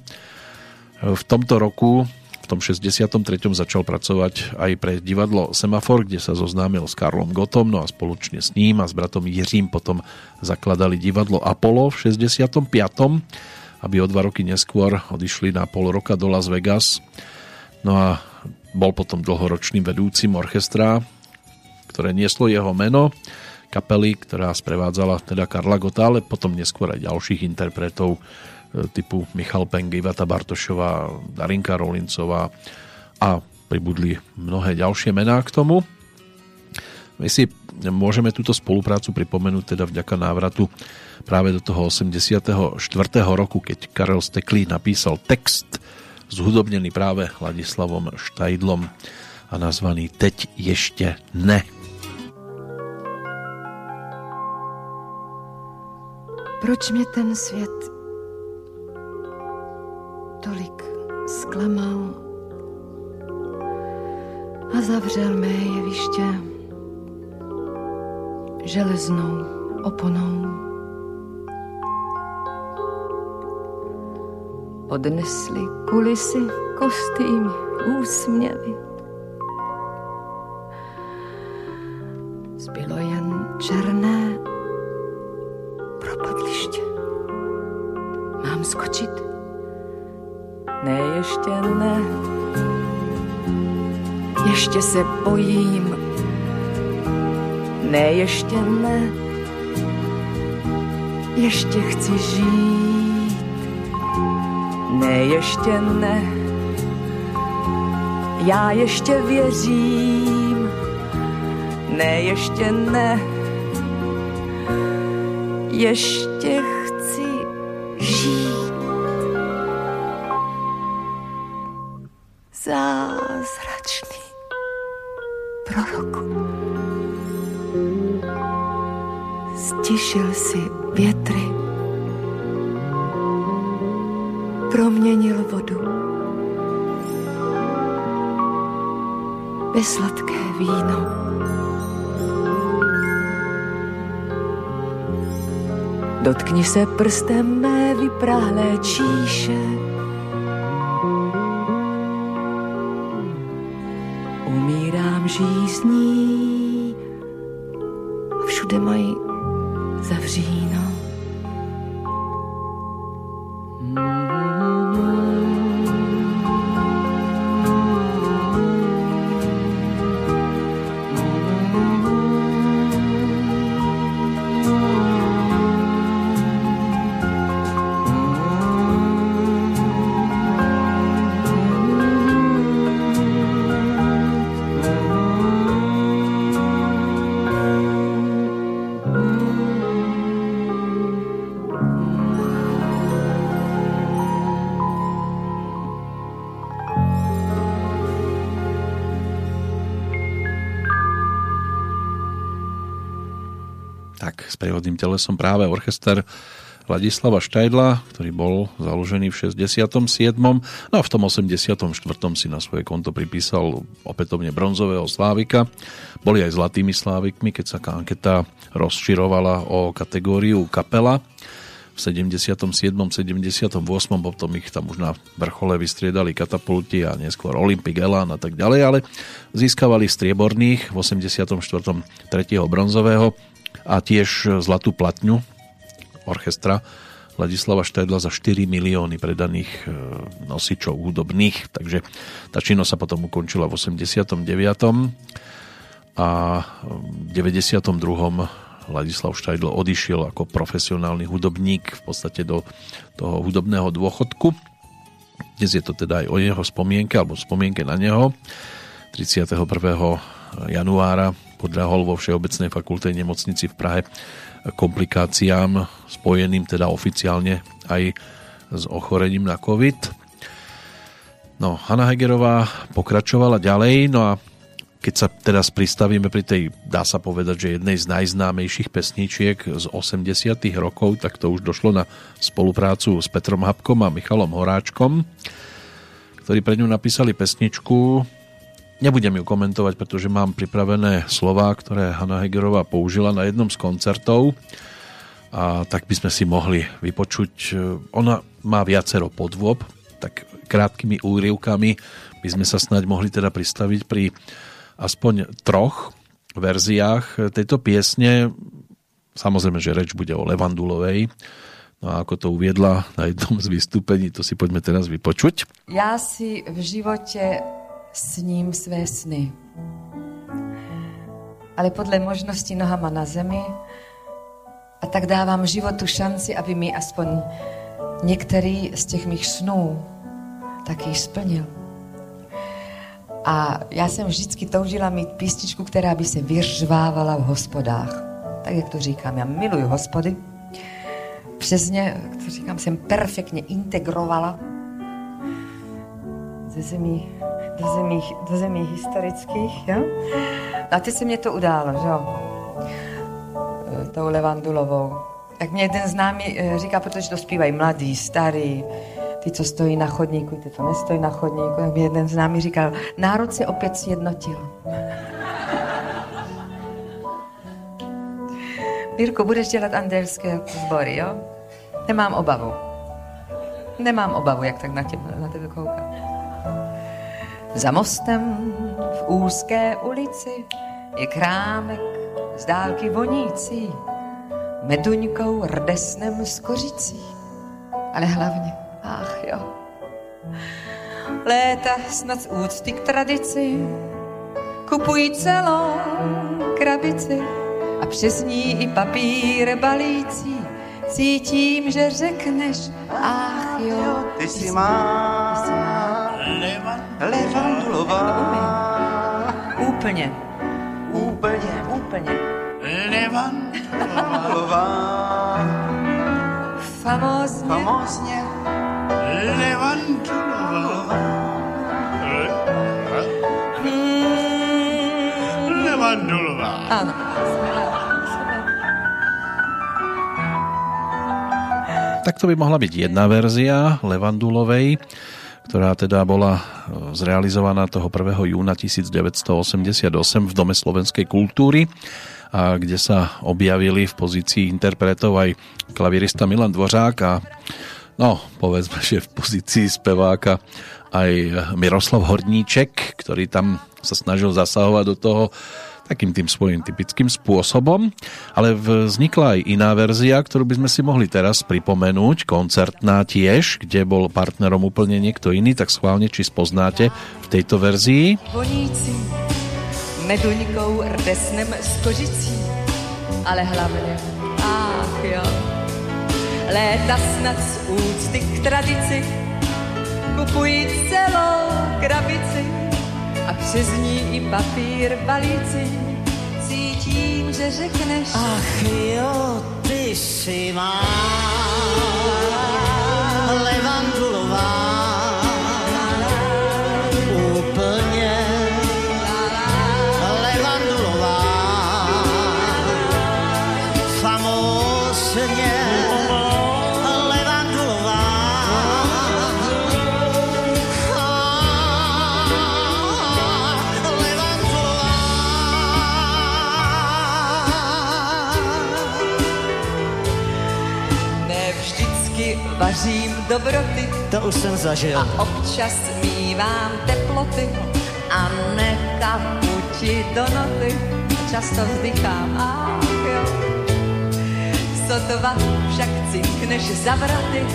v tomto roku, v tom 63. začal pracovať aj pre divadlo Semafor, kde sa zoznámil s Karlom Gotom, no a spoločne s ním a s bratom Jiřím potom zakladali divadlo Apollo v 65. aby o dva roky neskôr odišli na pol roka do Las Vegas. No a bol potom dlhoročným vedúcim orchestra, ktoré nieslo jeho meno kapely, ktorá sprevádzala teda Karla Gota, ale potom neskôr aj ďalších interpretov E, typu Michal Peng, Ivata Bartošová, Darinka Rolincová a pribudli mnohé ďalšie mená k tomu. My si môžeme túto spoluprácu pripomenúť teda vďaka návratu práve do toho 84. roku, keď Karel Steklý napísal text zhudobnený práve Ladislavom Štajdlom a nazvaný Teď ešte ne. Proč mě ten svět tolik zklamal a zavřel mé jeviště železnou oponou. Odnesli kulisy, kostýmy, úsměvy. Zbylo jen černé propadliště. Mám skočit ne, ještě ne. Ještě se bojím. Ne, ještě ne. Ještě chci žít. Ne, ještě ne. Já ještě věřím. Ne, ještě ne. Ještě chci žít. zázračný proroku. Stišil si větry, proměnil vodu ve sladké víno. Dotkni se prstem mé vyprahlé číše, telesom práve orchester Ladislava Štajdla, ktorý bol založený v 67. No a v tom 84. si na svoje konto pripísal opätovne bronzového slávika. Boli aj zlatými slávikmi, keď sa anketa rozširovala o kategóriu kapela. V 77. 78. potom ich tam už na vrchole vystriedali katapulti a neskôr Olympic Elan a tak ďalej, ale získavali strieborných v 84. 3. bronzového a tiež zlatú platňu orchestra Ladislava Štajdla za 4 milióny predaných e, nosičov hudobných, takže tá činnosť sa potom ukončila v 89. a v 92. Ladislav Štajdl odišiel ako profesionálny hudobník v podstate do toho hudobného dôchodku. Dnes je to teda aj o jeho spomienke alebo spomienke na neho. 31. januára podľahol vo Všeobecnej fakultej nemocnici v Prahe komplikáciám spojeným teda oficiálne aj s ochorením na COVID. No, Hanna Hegerová pokračovala ďalej, no a keď sa teraz pristavíme pri tej, dá sa povedať, že jednej z najznámejších pesničiek z 80 rokov, tak to už došlo na spoluprácu s Petrom Habkom a Michalom Horáčkom, ktorí pre ňu napísali pesničku. Nebudem ju komentovať, pretože mám pripravené slova, ktoré Hanna Hegerová použila na jednom z koncertov a tak by sme si mohli vypočuť. Ona má viacero podôb, tak krátkými úrivkami by sme sa snáď mohli teda pristaviť pri aspoň troch verziách tejto piesne. Samozrejme, že reč bude o Levandulovej. No a ako to uviedla na jednom z vystúpení, to si poďme teraz vypočuť. Já si v životě sním své sny. Ale podle možností nohama na zemi a tak dávám životu šanci, aby mi aspoň některý z těch mých snů taky splnil. A já jsem vždycky toužila mít písničku, která by se vyřvávala v hospodách. Tak, jak to říkám, já miluju hospody. Přes ně, jak to říkám, jsem perfektně integrovala ze zemí, do zemí, do zemí historických. Jo? A ty se mě to událo, že jo? E, tou Levandulovou. Jak mě jeden známý e, říká, protože to zpívají mladí, starý, ty, co stojí na chodníku, ty, co nestojí na chodníku. Tak mi jeden z námi říkal, národ se opět sjednotil. Mirko, budeš dělat andelské sbory, jo? Nemám obavu. Nemám obavu, jak tak na tebe, na tebe koukám. Za mostem v úzké ulici je krámek z dálky vonící, meduňkou, rdesnem s kořicí. Ale hlavně Ach jo. Léta snad z úcty k tradici kupují celou krabici a přes ní i papír balící. Cítím, že řekneš, ach jo, ty si má Levandulová. Úplně. Úplně, úplně. Levandulová. Famózně. Famózně. Levandulová. Levandulová. Áno. Tak to by mohla byť jedna verzia Levandulovej, ktorá teda bola e, zrealizovaná toho 1. júna 1988 v Dome slovenskej kultúry a kde sa objavili v pozícii interpretov aj klavirista Milan Dvořák a no, povedzme, že v pozícii speváka aj Miroslav Horníček, ktorý tam sa snažil zasahovať do toho takým tým svojím typickým spôsobom, ale vznikla aj iná verzia, ktorú by sme si mohli teraz pripomenúť, koncertná tiež, kde bol partnerom úplne niekto iný, tak schválne, či spoznáte v tejto verzii. Voníci, meduňkou, rdesnem kožicí, ale hlavne, ach jo, léta snad z úcty k tradici, kupují celou krabici a přes ní i papír balíci. Cítím, že řekneš, Ach jo, ty si má dobroty To už jsem zažil. a občas mívám teploty a nekapu ti do noty. Často vzdychám, ach jo. Sotva však cinkneš za vraty,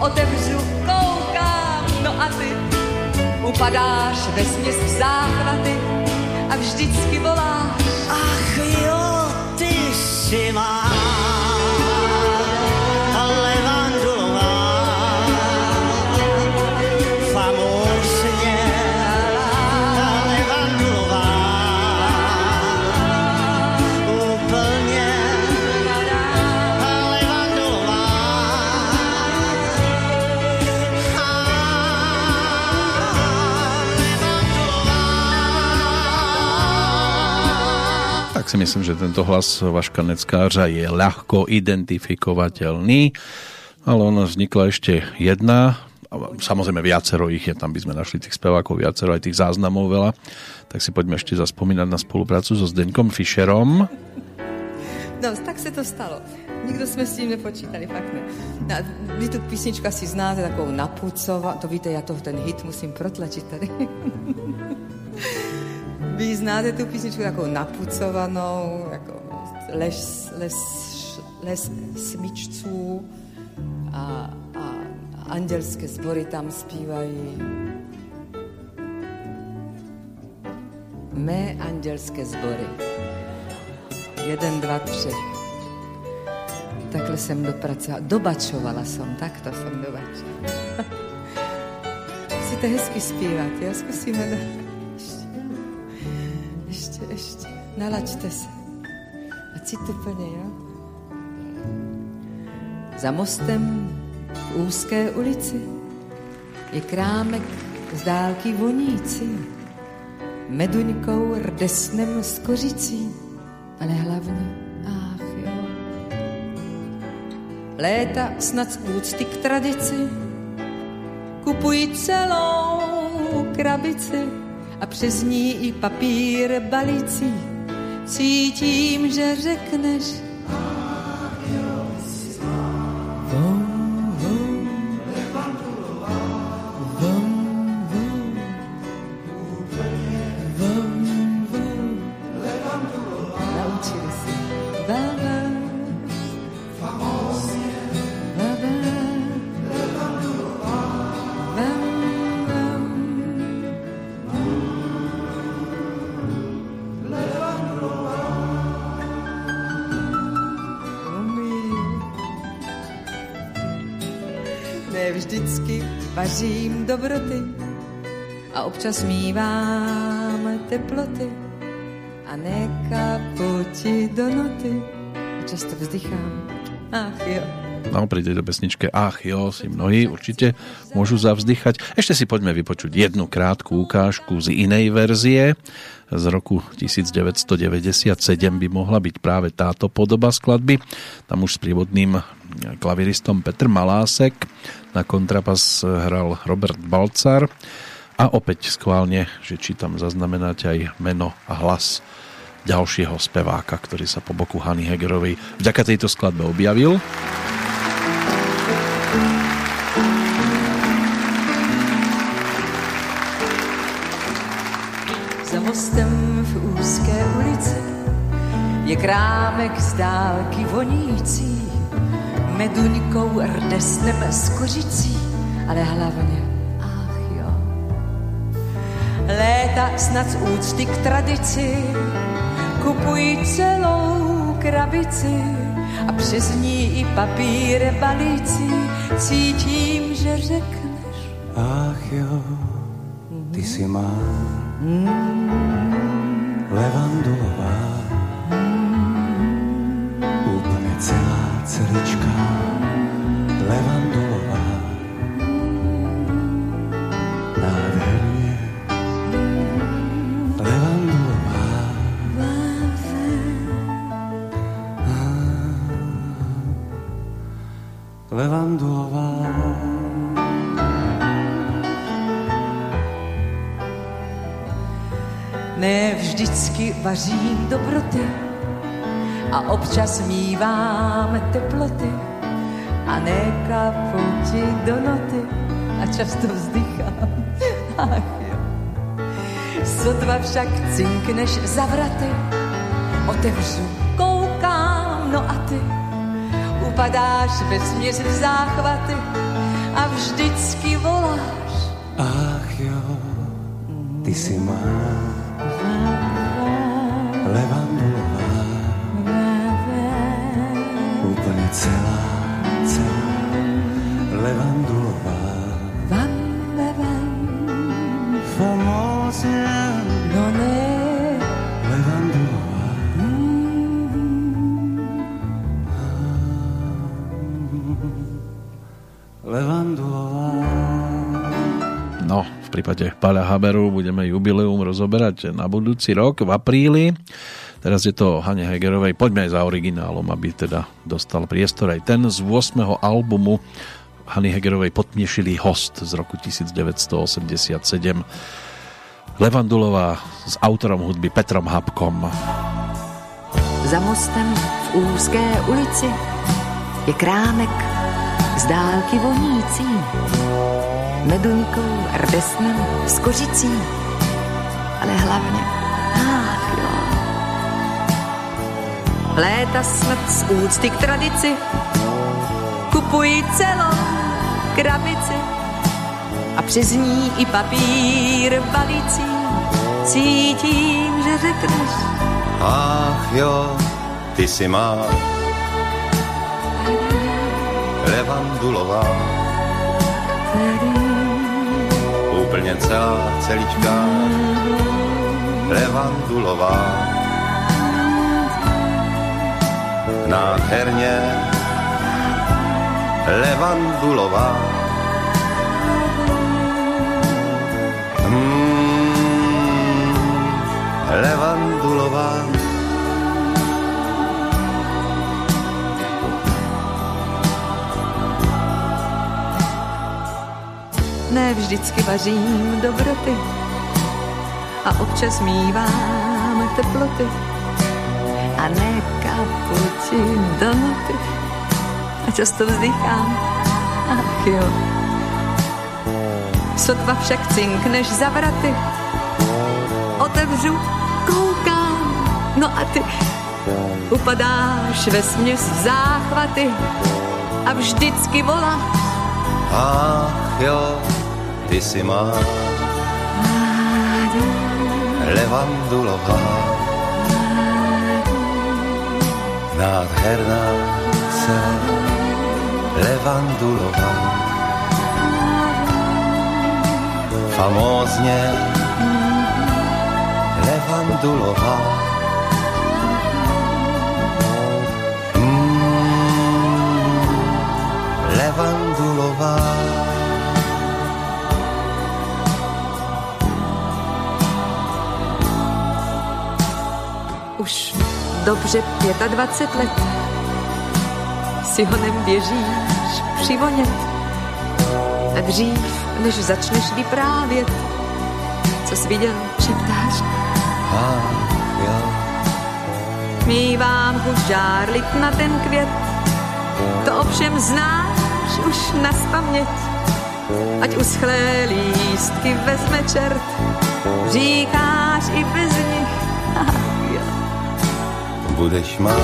otevřu, koukám, no a ty upadáš ve směs v záchvaty a vždycky voláš. Ach jo, ty si má tak si myslím, že tento hlas Vaška Neckářa je ľahko identifikovateľný, ale ona vznikla ešte jedna, samozrejme viacero ich je, tam by sme našli tých spevákov viacero, aj tých záznamov veľa, tak si poďme ešte zaspomínať na spoluprácu so Zdeňkom Fischerom. No, tak se to stalo. Nikdo jsme s tím nepočítali, fakt ne. No, vy tu písničku asi znáte, takovou napucova, to víte, já to ten hit musím protlačit tady. (laughs) vy znáte tu písničku takovou napucovanou, jako les, les, les smyčců a, a andělské sbory tam zpívají. Mé andělské sbory. Jeden, dva, tři. Takhle jsem dopracovala. Dobačovala som, takto som dobačovala. (laughs) Chcete hezky zpívat, jo? Zkusíme. Nalaďte se. A cíte plně, jo? Za mostem v úzké ulici je krámek z dálky vonící, meduňkou, rdesnem s kořicí, ale hlavně, ach jo. Léta snad z úcty k tradici kupují celou krabici a přes ní i papír balící. Cítím, že řekneš, Ne vždycky vařím dobroty a občas mívám teploty a nekapu ti do noty a často vzdychám. Ach jo. No, pri tejto pesničke Ach jo, si mnohí určite môžu zavzdychať. Ešte si poďme vypočuť jednu krátku ukážku z inej verzie. Z roku 1997 by mohla byť práve táto podoba skladby. Tam už s prívodným klaviristom Petr Malásek. Na kontrapas hral Robert Balcar. A opäť skválne, že či tam zaznamenáte aj meno a hlas ďalšieho speváka, ktorý sa po boku Hany Hegerovej vďaka tejto skladbe objavil. Krámek z dálky vonící, meduňkou, rdesnem s kořicí, ale hlavně, ach jo. Léta snad z úcty k tradici kupují celou krabici a přes ní i papír balící. Cítím, že řekneš, Ach jo, ty si má levandulová, celička levandulová. Nádherne levandulová. Levandulová. Ne vždycky vařím dobroty a občas mívám teploty a ne kaputi do noty a často vzdychám. (laughs) Ach jo. Sotva však cinkneš za vraty, otevřu, koukám, no a ty upadáš vesměs v záchvaty a vždycky voláš. Ach jo, ty si má levandulová, celá, celá levandulová. Vam, vam, Famózne no ne, levandulová. No, v prípade Páľa Haberu budeme jubileum rozoberať na budúci rok v apríli. Teraz je to Hane Hegerovej. Poďme aj za originálom, aby teda dostal priestor aj ten z 8. albumu Hany Hegerovej Potmiešilý host z roku 1987. Levandulová s autorom hudby Petrom Habkom. Za mostem v úzké ulici je krámek z dálky vonící meduňkou, rdesnem, s kořicí, ale hlavně, Léta smrt z úcty k tradici, kupuji celou krabici a přes ní i papír balící. Cítím, že řekneš, Ach jo, ty si má. Levandulová. Úplně celá celička. Levandulová nádherně levandulová hmm, levandulová ne vždycky vařím dobroty a občas mívám teploty. A ne kapuči do noty a často vzdychám, ach jo. Sotva však cinkneš za vraty, otevřu, koukám, no a ty upadáš ve směs v záchvaty. A vždycky voláš, Ach jo, ty si má. Levandulová nádherná se levandulová famózně levandulová mm, levandulová dobře 25 let si ho neběžíš přivonět. A dřív, než začneš vyprávět, co jsi viděl, šeptáš. Ach jo, Mívám chuť žárlit na ten květ, to ovšem znáš už na spaměť. Ať uschlé lístky vezme čert, říkáš i bez nich. Budeš má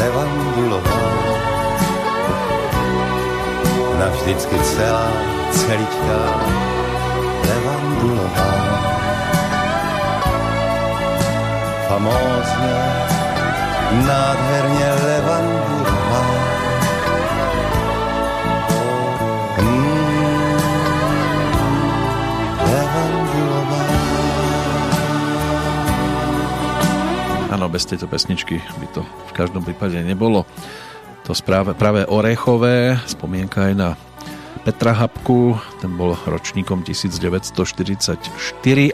levandulová navždycky celá celička levandulová famózně nádherně levandulová Áno, bez tejto pesničky by to v každom prípade nebolo. To správe, práve Orechové, spomienka aj na Petra Habku, ten bol ročníkom 1944,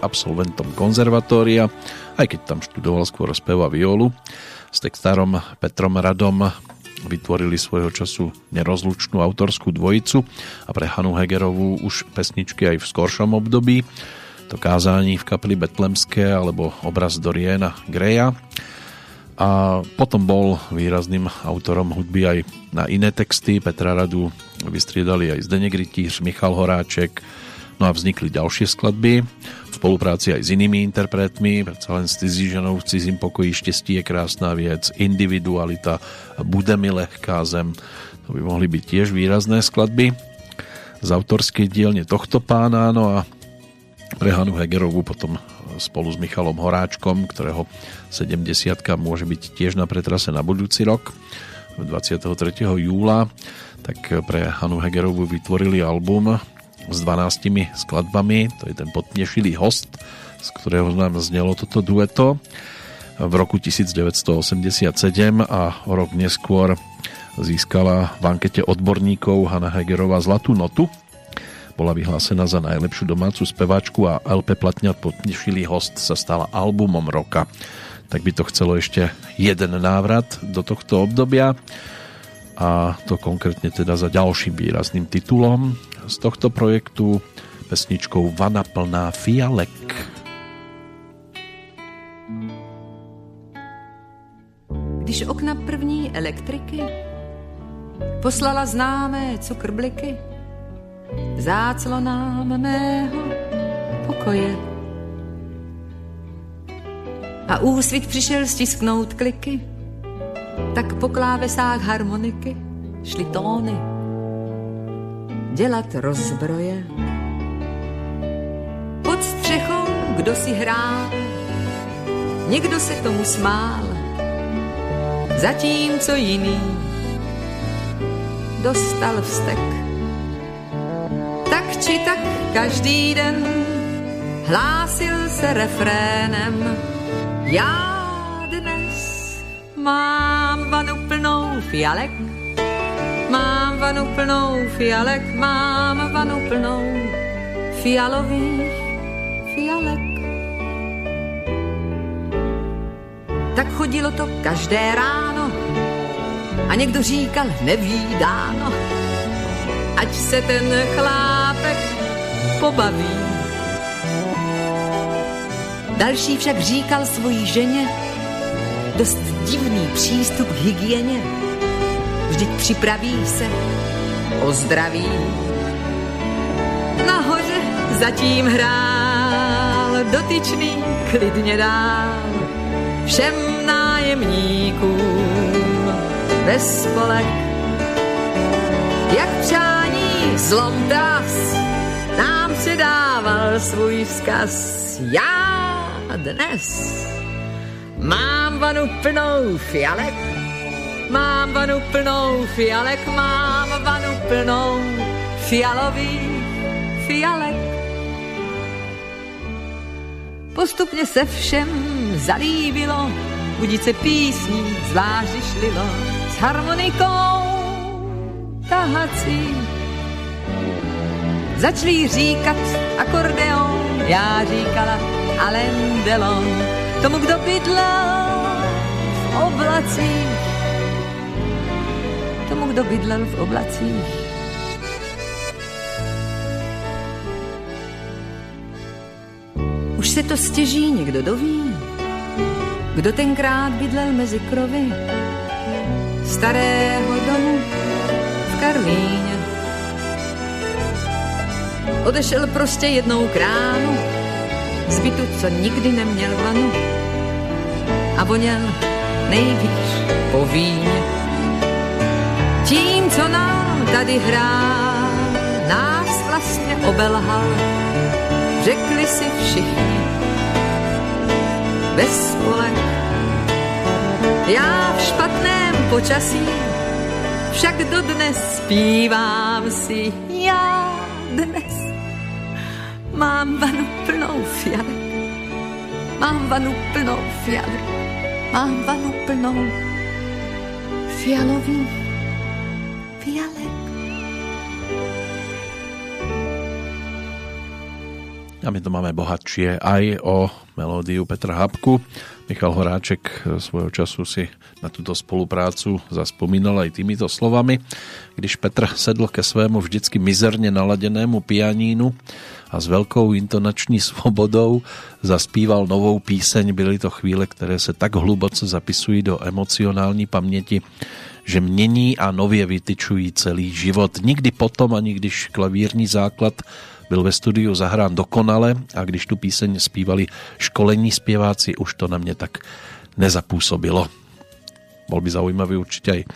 absolventom konzervatória, aj keď tam študoval skôr spev a violu. S textárom Petrom Radom vytvorili svojho času nerozlučnú autorskú dvojicu a pre Hanu Hegerovú už pesničky aj v skoršom období to kázání v kapli Betlemské alebo obraz Doriana Greja a potom bol výrazným autorom hudby aj na iné texty. Petra Radu vystriedali aj Zdeněk Rytíř, Michal Horáček, no a vznikli ďalšie skladby. V spolupráci aj s inými interpretmi, predsa len s Cizí ženou v cizím pokoji Štěstí je krásná věc, Individualita, Bude mi lehká zem, to by mohli byť tiež výrazné skladby. Z autorskej dielne tohto pána, no a pre Hanu Hegerovú potom spolu s Michalom Horáčkom, ktorého 70 môže byť tiež na pretrase na budúci rok 23. júla tak pre Hanu Hegerovú vytvorili album s 12 skladbami to je ten podnešilý host z ktorého nám znelo toto dueto v roku 1987 a rok neskôr získala v ankete odborníkov Hanna Hegerová zlatú notu bola vyhlásená za najlepšiu domácu speváčku a LP platňa potešili host sa stala albumom roka. Tak by to chcelo ešte jeden návrat do tohto obdobia a to konkrétne teda za ďalším výrazným titulom z tohto projektu pesničkou Vana plná fialek. Když okna první elektriky poslala známé cukrbliky záclonám mého pokoje. A úsvit přišel stisknout kliky, tak po klávesách harmoniky šly tóny dělat rozbroje. Pod střechou kdo si hrál, někdo se tomu smál, zatímco jiný dostal vztek. Či tak každý den hlásil se refrénem Já dnes mám vanu plnou fialek, mám vanu plnou fialek, mám vanu plnou fialových fialek. Tak chodilo to každé ráno a někdo říkal nevídáno, ať se ten chlápek pobaví. Další však říkal svojí ženě dost divný přístup k hygieně. Vždyť připraví se o zdraví. Nahoře zatím hrál dotyčný klidně dál všem nájemníkům ve spolek. Jak přání zlom das nám předával svůj vzkaz. Já dnes mám vanu plnou fialek, mám vanu plnou fialek, mám vanu plnou fialových fialek. Postupně se všem zalíbilo, budit se písní zvlášť šlilo s harmonikou tahací. Začali říkat akordeon, já říkala Alain Delon, tomu, kdo bydlel v oblacích. Tomu, kdo bydlel v oblacích. Už se to stěží někdo doví, kdo tenkrát bydlel mezi krovy starého domu v Karlíně. Odešel prostě jednou k ránu z bytu, co nikdy neměl vanu a voněl nejvíc po víně. Tím, co nám tady hrál, nás vlastně obelhal, řekli si všichni bez spolek. Já v špatném počasí však dodnes zpívám si já dnes Mám vanu plnou fialek, mám vanu plnou fialek, mám vanu plnou fialových A my to máme bohatšie aj o melódiu Petra Habku. Michal Horáček svojho času si na túto spoluprácu zaspomínal aj týmito slovami. Když Petr sedl ke svému vždycky mizerne naladenému pianínu, a s veľkou intonační svobodou zaspíval novou píseň. Byly to chvíle, které se tak hluboce zapisují do emocionální paměti, že mění a nově vytyčují celý život. Nikdy potom, ani když klavírní základ byl ve studiu zahrán dokonale a když tu píseň zpívali školení zpěváci, už to na mě tak nezapůsobilo. Bol by zaujímavý určite aj e,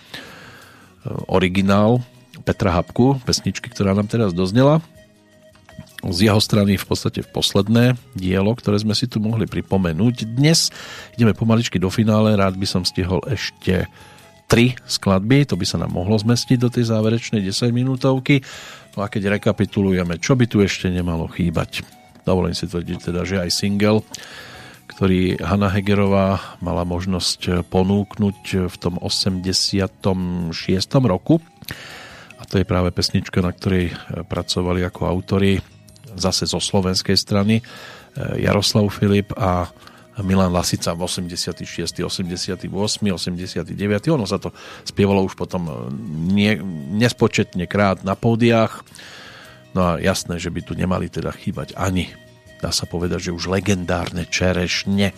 originál Petra Habku, pesničky, ktorá nám teraz doznela z jeho strany v podstate v posledné dielo, ktoré sme si tu mohli pripomenúť. Dnes ideme pomaličky do finále, rád by som stihol ešte tri skladby, to by sa nám mohlo zmestiť do tej záverečnej 10 minútovky. No a keď rekapitulujeme, čo by tu ešte nemalo chýbať. Dovolím si tvrdiť teda, že aj single, ktorý Hanna Hegerová mala možnosť ponúknuť v tom 86. roku A to je práve pesnička, na ktorej pracovali ako autori zase zo slovenskej strany Jaroslav Filip a Milan Lasica v 86., 88., 89. Ono sa to spievalo už potom nie, nespočetne krát na pódiách. No a jasné, že by tu nemali teda chýbať ani, dá sa povedať, že už legendárne čerešne.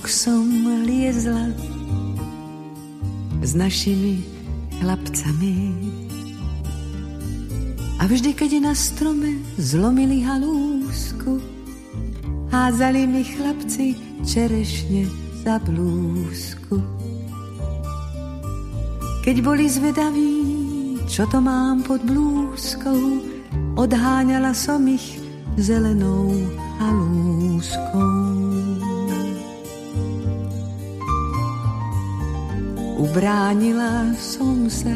Stromok som liezla s našimi chlapcami. A vždy, keď na strome zlomili halúsku, házali mi chlapci čerešne za blúzku. Keď boli zvedaví, čo to mám pod blúzkou, odháňala som ich zelenou halúskou. Ubránila som sa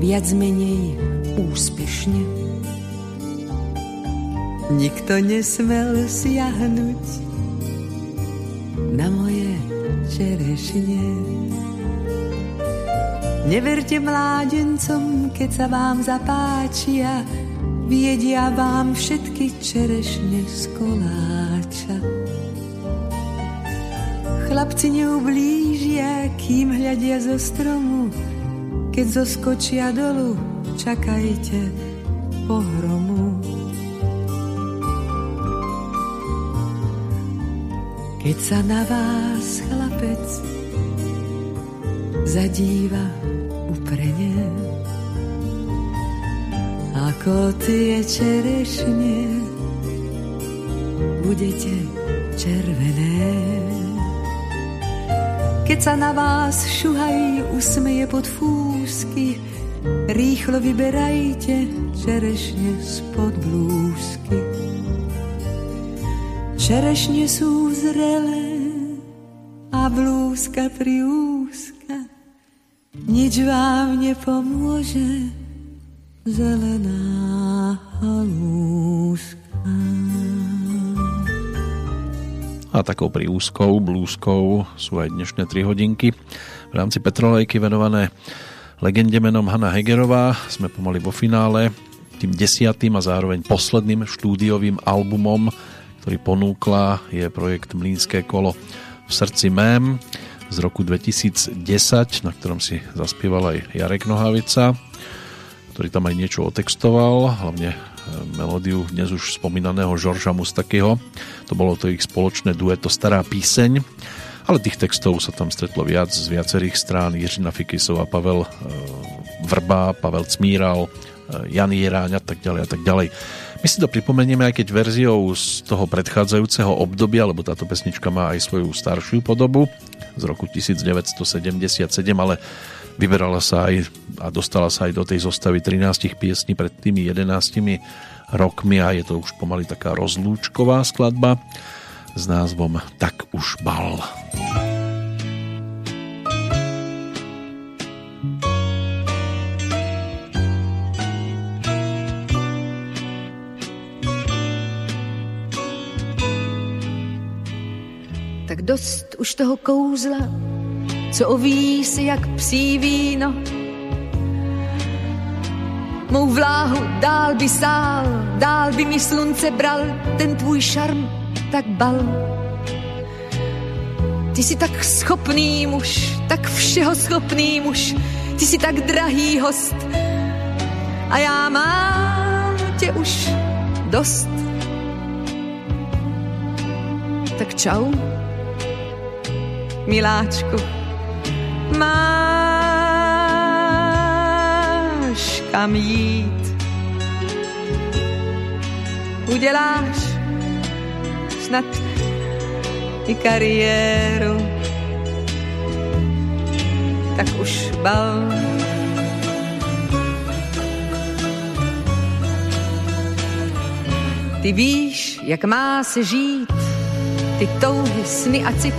viac menej úspešne. Nikto nesmel siahnuť na moje čerešne. Neverte mládencom, keď sa vám zapáčia, viedia vám všetky čerešne z koláča. Chlapci neublížia, kým hľadia zo stromu. Keď zoskočia dolu, čakajte pohromu. Keď sa na vás chlapec zadíva uprene, ako tie čerešne budete červené. Keď sa na vás šuhaj usmeje pod fúsky, rýchlo vyberajte čerešne spod blúzky. Čerešne sú zrelé a blúzka priúzka, nič vám nepomôže, zelená halúska. A takou úzkou blúzkou sú aj dnešné 3 hodinky. V rámci Petrolejky venované legende menom Hanna Hegerová sme pomaly vo finále tým desiatým a zároveň posledným štúdiovým albumom, ktorý ponúkla, je projekt Mlínske kolo v srdci mém z roku 2010, na ktorom si zaspieval aj Jarek Nohavica, ktorý tam aj niečo otextoval, hlavne melódiu dnes už spomínaného Žorža Mustakyho. To bolo to ich spoločné dueto Stará píseň, ale tých textov sa tam stretlo viac z viacerých strán. Jiřina Fikisov a Pavel e, Vrba, Pavel Cmíral, e, Jan Jiráň a tak ďalej a tak ďalej. My si to pripomenieme aj keď verziou z toho predchádzajúceho obdobia, lebo táto pesnička má aj svoju staršiu podobu z roku 1977, ale vyberala sa aj a dostala sa aj do tej zostavy 13 piesní pred tými 11 rokmi a je to už pomaly taká rozlúčková skladba s názvom Tak už bal. Tak dost už toho kouzla co oví si jak psí víno. Mou vláhu dál by sál, dál by mi slunce bral, ten tvůj šarm tak bal. Ty jsi tak schopný muž, tak všeho schopný muž, ty jsi tak drahý host a já mám tě už dost. tak čau. Miláčku, máš kam jít. Uděláš snad i kariéru, tak už bal. Ty víš, jak má se žít, ty touhy, sny a cit,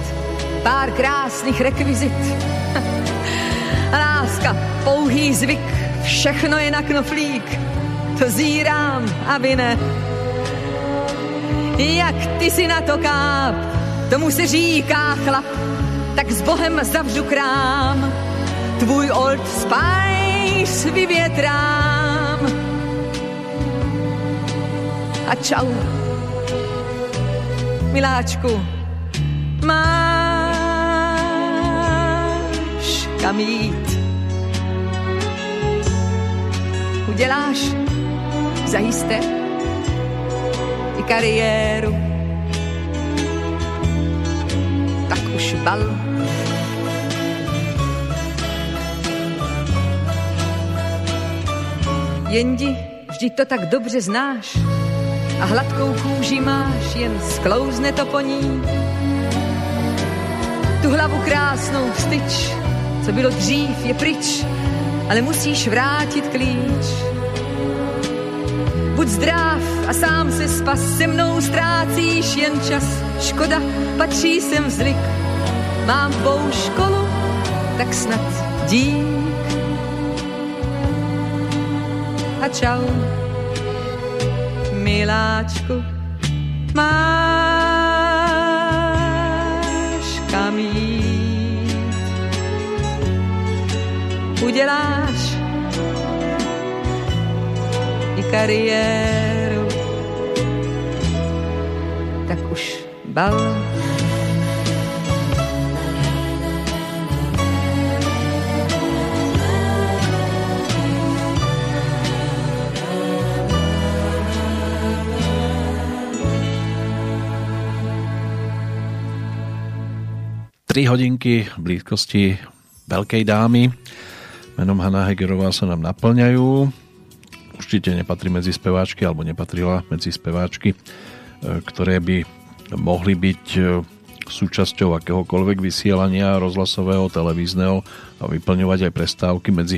pár krásných rekvizit. A (laughs) láska, pouhý zvyk, všechno je na knoflík, to zírám, aby ne. Jak ty si na to káp, tomu se říká chlap, tak s Bohem zavřu krám, tvůj old spice vyvětrám. A čau, miláčku, máš kam jít. Uděláš zajisté i kariéru. Tak už bal. Jendi, vždy to tak dobře znáš a hladkou kůži máš, jen sklouzne to po ní. Tu hlavu krásnou vstyč, co bylo dřív, je pryč, ale musíš vrátit klíč. Buď zdrav a sám se spas, se mnou ztrácíš jen čas. Škoda, patří sem vzlik, mám tvou školu, tak snad dík. A čau, miláčku, máš kam Uděláš i kariéru, tak už bal. Tri hodinky v blízkosti veľkej dámy menom Hanna Hegerová sa nám naplňajú. Určite nepatrí medzi speváčky, alebo nepatrila medzi speváčky, e, ktoré by mohli byť e, súčasťou akéhokoľvek vysielania rozhlasového, televízneho a vyplňovať aj prestávky medzi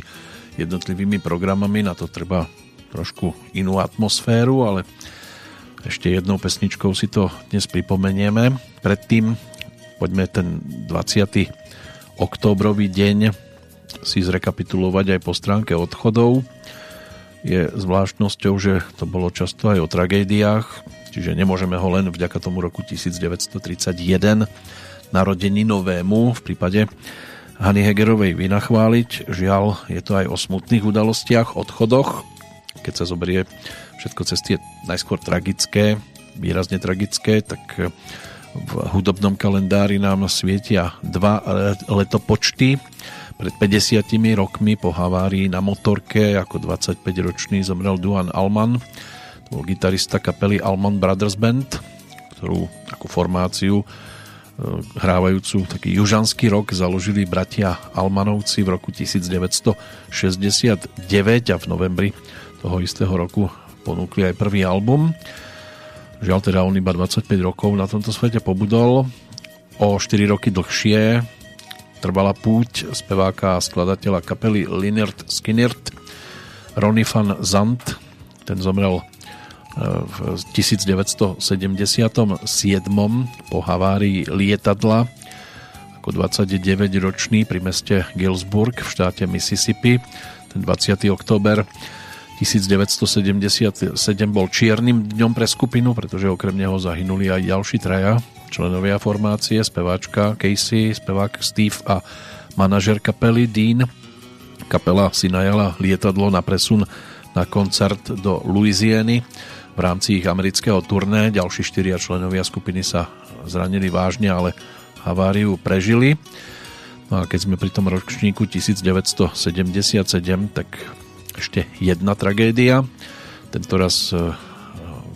jednotlivými programami. Na to treba trošku inú atmosféru, ale ešte jednou pesničkou si to dnes pripomenieme. Predtým poďme ten 20. októbrový deň si zrekapitulovať aj po stránke odchodov. Je zvláštnosťou, že to bolo často aj o tragédiách, čiže nemôžeme ho len vďaka tomu roku 1931 narodení novému v prípade Hany Hegerovej vynachváliť. Žiaľ, je to aj o smutných udalostiach, odchodoch, keď sa zoberie všetko cez tie najskôr tragické, výrazne tragické, tak v hudobnom kalendári nám svietia dva letopočty. Pred 50 rokmi po havárii na motorke ako 25-ročný zomrel Duan Alman. To bol gitarista kapely Alman Brothers Band, ktorú ako formáciu e, hrávajúcu taký južanský rok založili bratia Almanovci v roku 1969 a v novembri toho istého roku ponúkli aj prvý album. Žiaľ teda on iba 25 rokov na tomto svete pobudol. O 4 roky dlhšie trvala púť speváka a skladateľa kapely Linert Skinnert Ronny van Zandt. Ten zomrel e, v 1977 po havárii lietadla ako 29-ročný pri meste Gillsburg v štáte Mississippi. Ten 20. október 1977 bol čiernym dňom pre skupinu, pretože okrem neho zahynuli aj ďalší traja členovia formácie, speváčka Casey, spevák Steve a manažer kapely Dean. Kapela si najala lietadlo na presun na koncert do Louisiany v rámci ich amerického turné. Ďalší štyria členovia skupiny sa zranili vážne, ale haváriu prežili. No a keď sme pri tom ročníku 1977, tak ešte jedna tragédia. Tento raz e,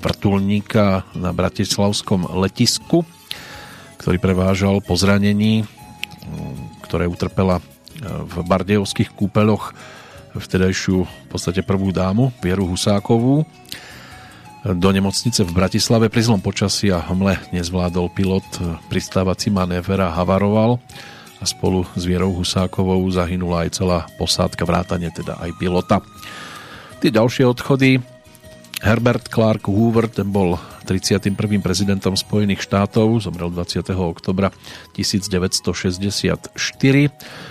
vrtulníka na Bratislavskom letisku. Ktorý prevážal po zranení, ktoré utrpela v bardejovských kúpeľoch vtedajšiu v podstate prvú dámu Vieru Husákovú. Do nemocnice v Bratislave pri zlom počasí a hmle nezvládol pilot pristávací manéver havaroval a spolu s Vierou Husákovou zahynula aj celá posádka vrátane teda aj pilota. Tie ďalšie odchody Herbert Clark Hoover, ten bol 31. prezidentom Spojených štátov, zomrel 20. oktobra 1964.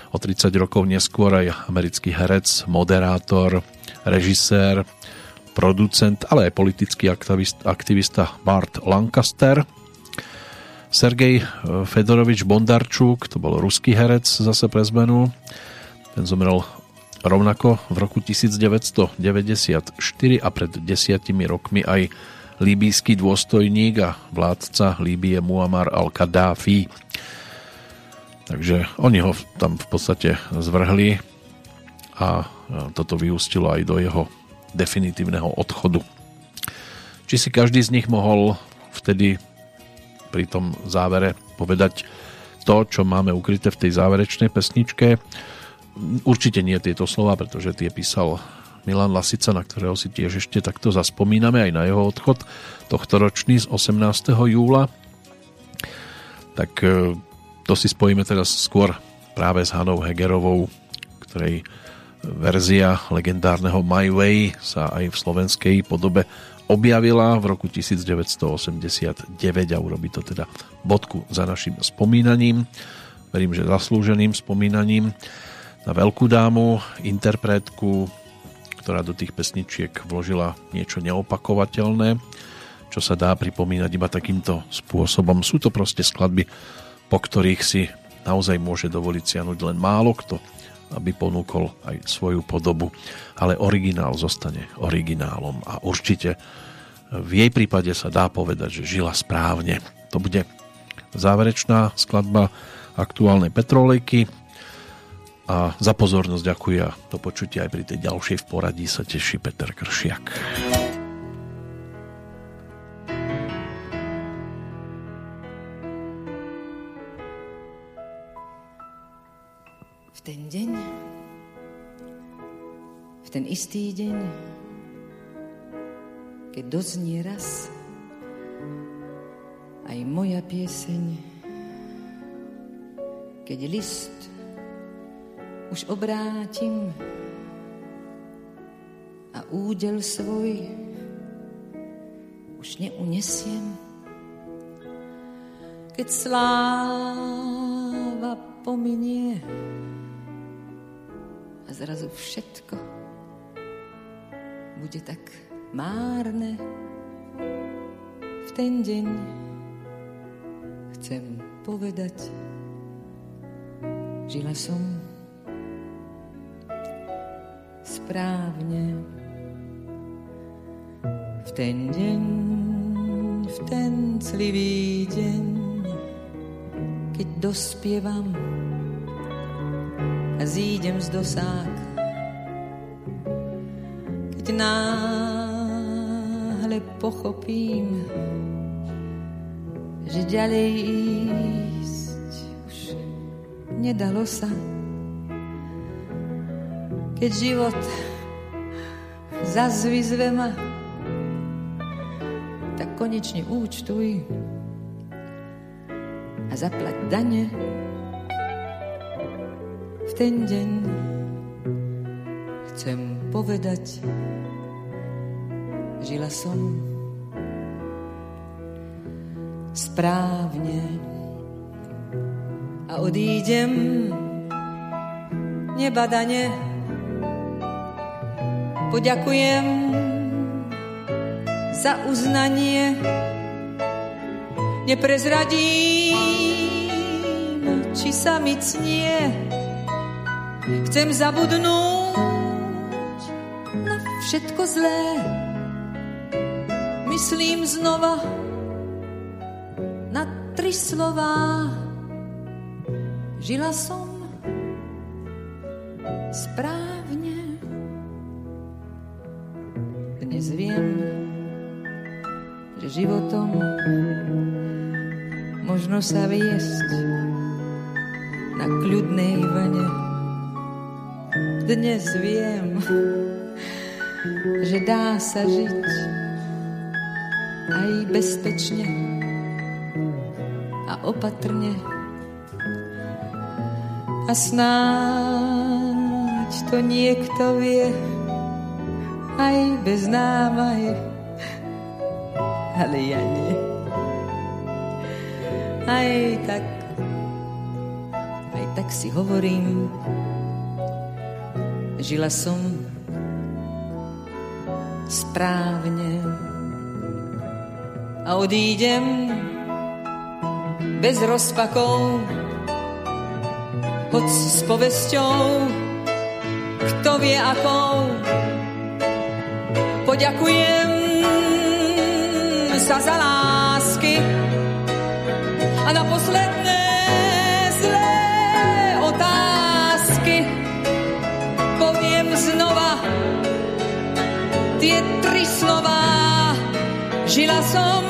O 30 rokov neskôr aj americký herec, moderátor, režisér, producent, ale aj politický aktivist, aktivista Bart Lancaster. Sergej eh, Fedorovič Bondarčuk, to bol ruský herec zase pre zmenu. Ten zomrel rovnako v roku 1994 a pred desiatimi rokmi aj líbísky dôstojník a vládca Líbie Muammar al-Kadáfi. Takže oni ho tam v podstate zvrhli a toto vyústilo aj do jeho definitívneho odchodu. Či si každý z nich mohol vtedy pri tom závere povedať to, čo máme ukryté v tej záverečnej pesničke. Určite nie tieto slova, pretože tie písal Milan Lasica, na ktorého si tiež ešte takto zaspomíname aj na jeho odchod tohto ročný z 18. júla. Tak e, to si spojíme teraz skôr práve s Hanou Hegerovou, ktorej verzia legendárneho My Way sa aj v slovenskej podobe objavila v roku 1989 a urobí to teda bodku za našim spomínaním. Verím, že zaslúženým spomínaním na veľkú dámu, interpretku, ktorá do tých pesničiek vložila niečo neopakovateľné, čo sa dá pripomínať iba takýmto spôsobom. Sú to proste skladby, po ktorých si naozaj môže dovoliť siahnuť len málo kto aby ponúkol aj svoju podobu, ale originál zostane originálom a určite v jej prípade sa dá povedať, že žila správne. To bude záverečná skladba aktuálnej Petrolejky a za pozornosť ďakujem a to počutie aj pri tej ďalšej v poradí sa teší Peter Kršiak. ten deň, v ten istý deň, keď doznie raz aj moja pieseň, keď list už obrátim a údel svoj už neunesiem, keď sláva pominie, a zrazu všetko bude tak márne. V ten deň chcem povedať, žila som správne. V ten deň, v ten clivý deň, keď dospievam, a zídem z dosák. Keď náhle pochopím, že ďalej ísť už nedalo sa. Keď život zas vyzve ma, tak konečne účtuj a zaplať dane ten deň chcem povedať, žila som správne a odídem nebadane. Poďakujem za uznanie, neprezradím, či sa mi cnie Chcem zabudnúť na všetko zlé. Myslím znova na tri slová. Žila som správne. Dnes viem, že životom možno sa viesť na kľudnej vlne. Dnes viem, že dá sa žiť aj bezpečne a opatrne. A snáď to niekto vie aj bez námahy, ale ja nie. Aj tak, aj tak si hovorím, žila som správne a odídem bez rozpakov, hoď s povesťou, kto vie akou. Poďakujem sa za lásky a na posledné zlé otázky poviem znova tie tri slova. Žila som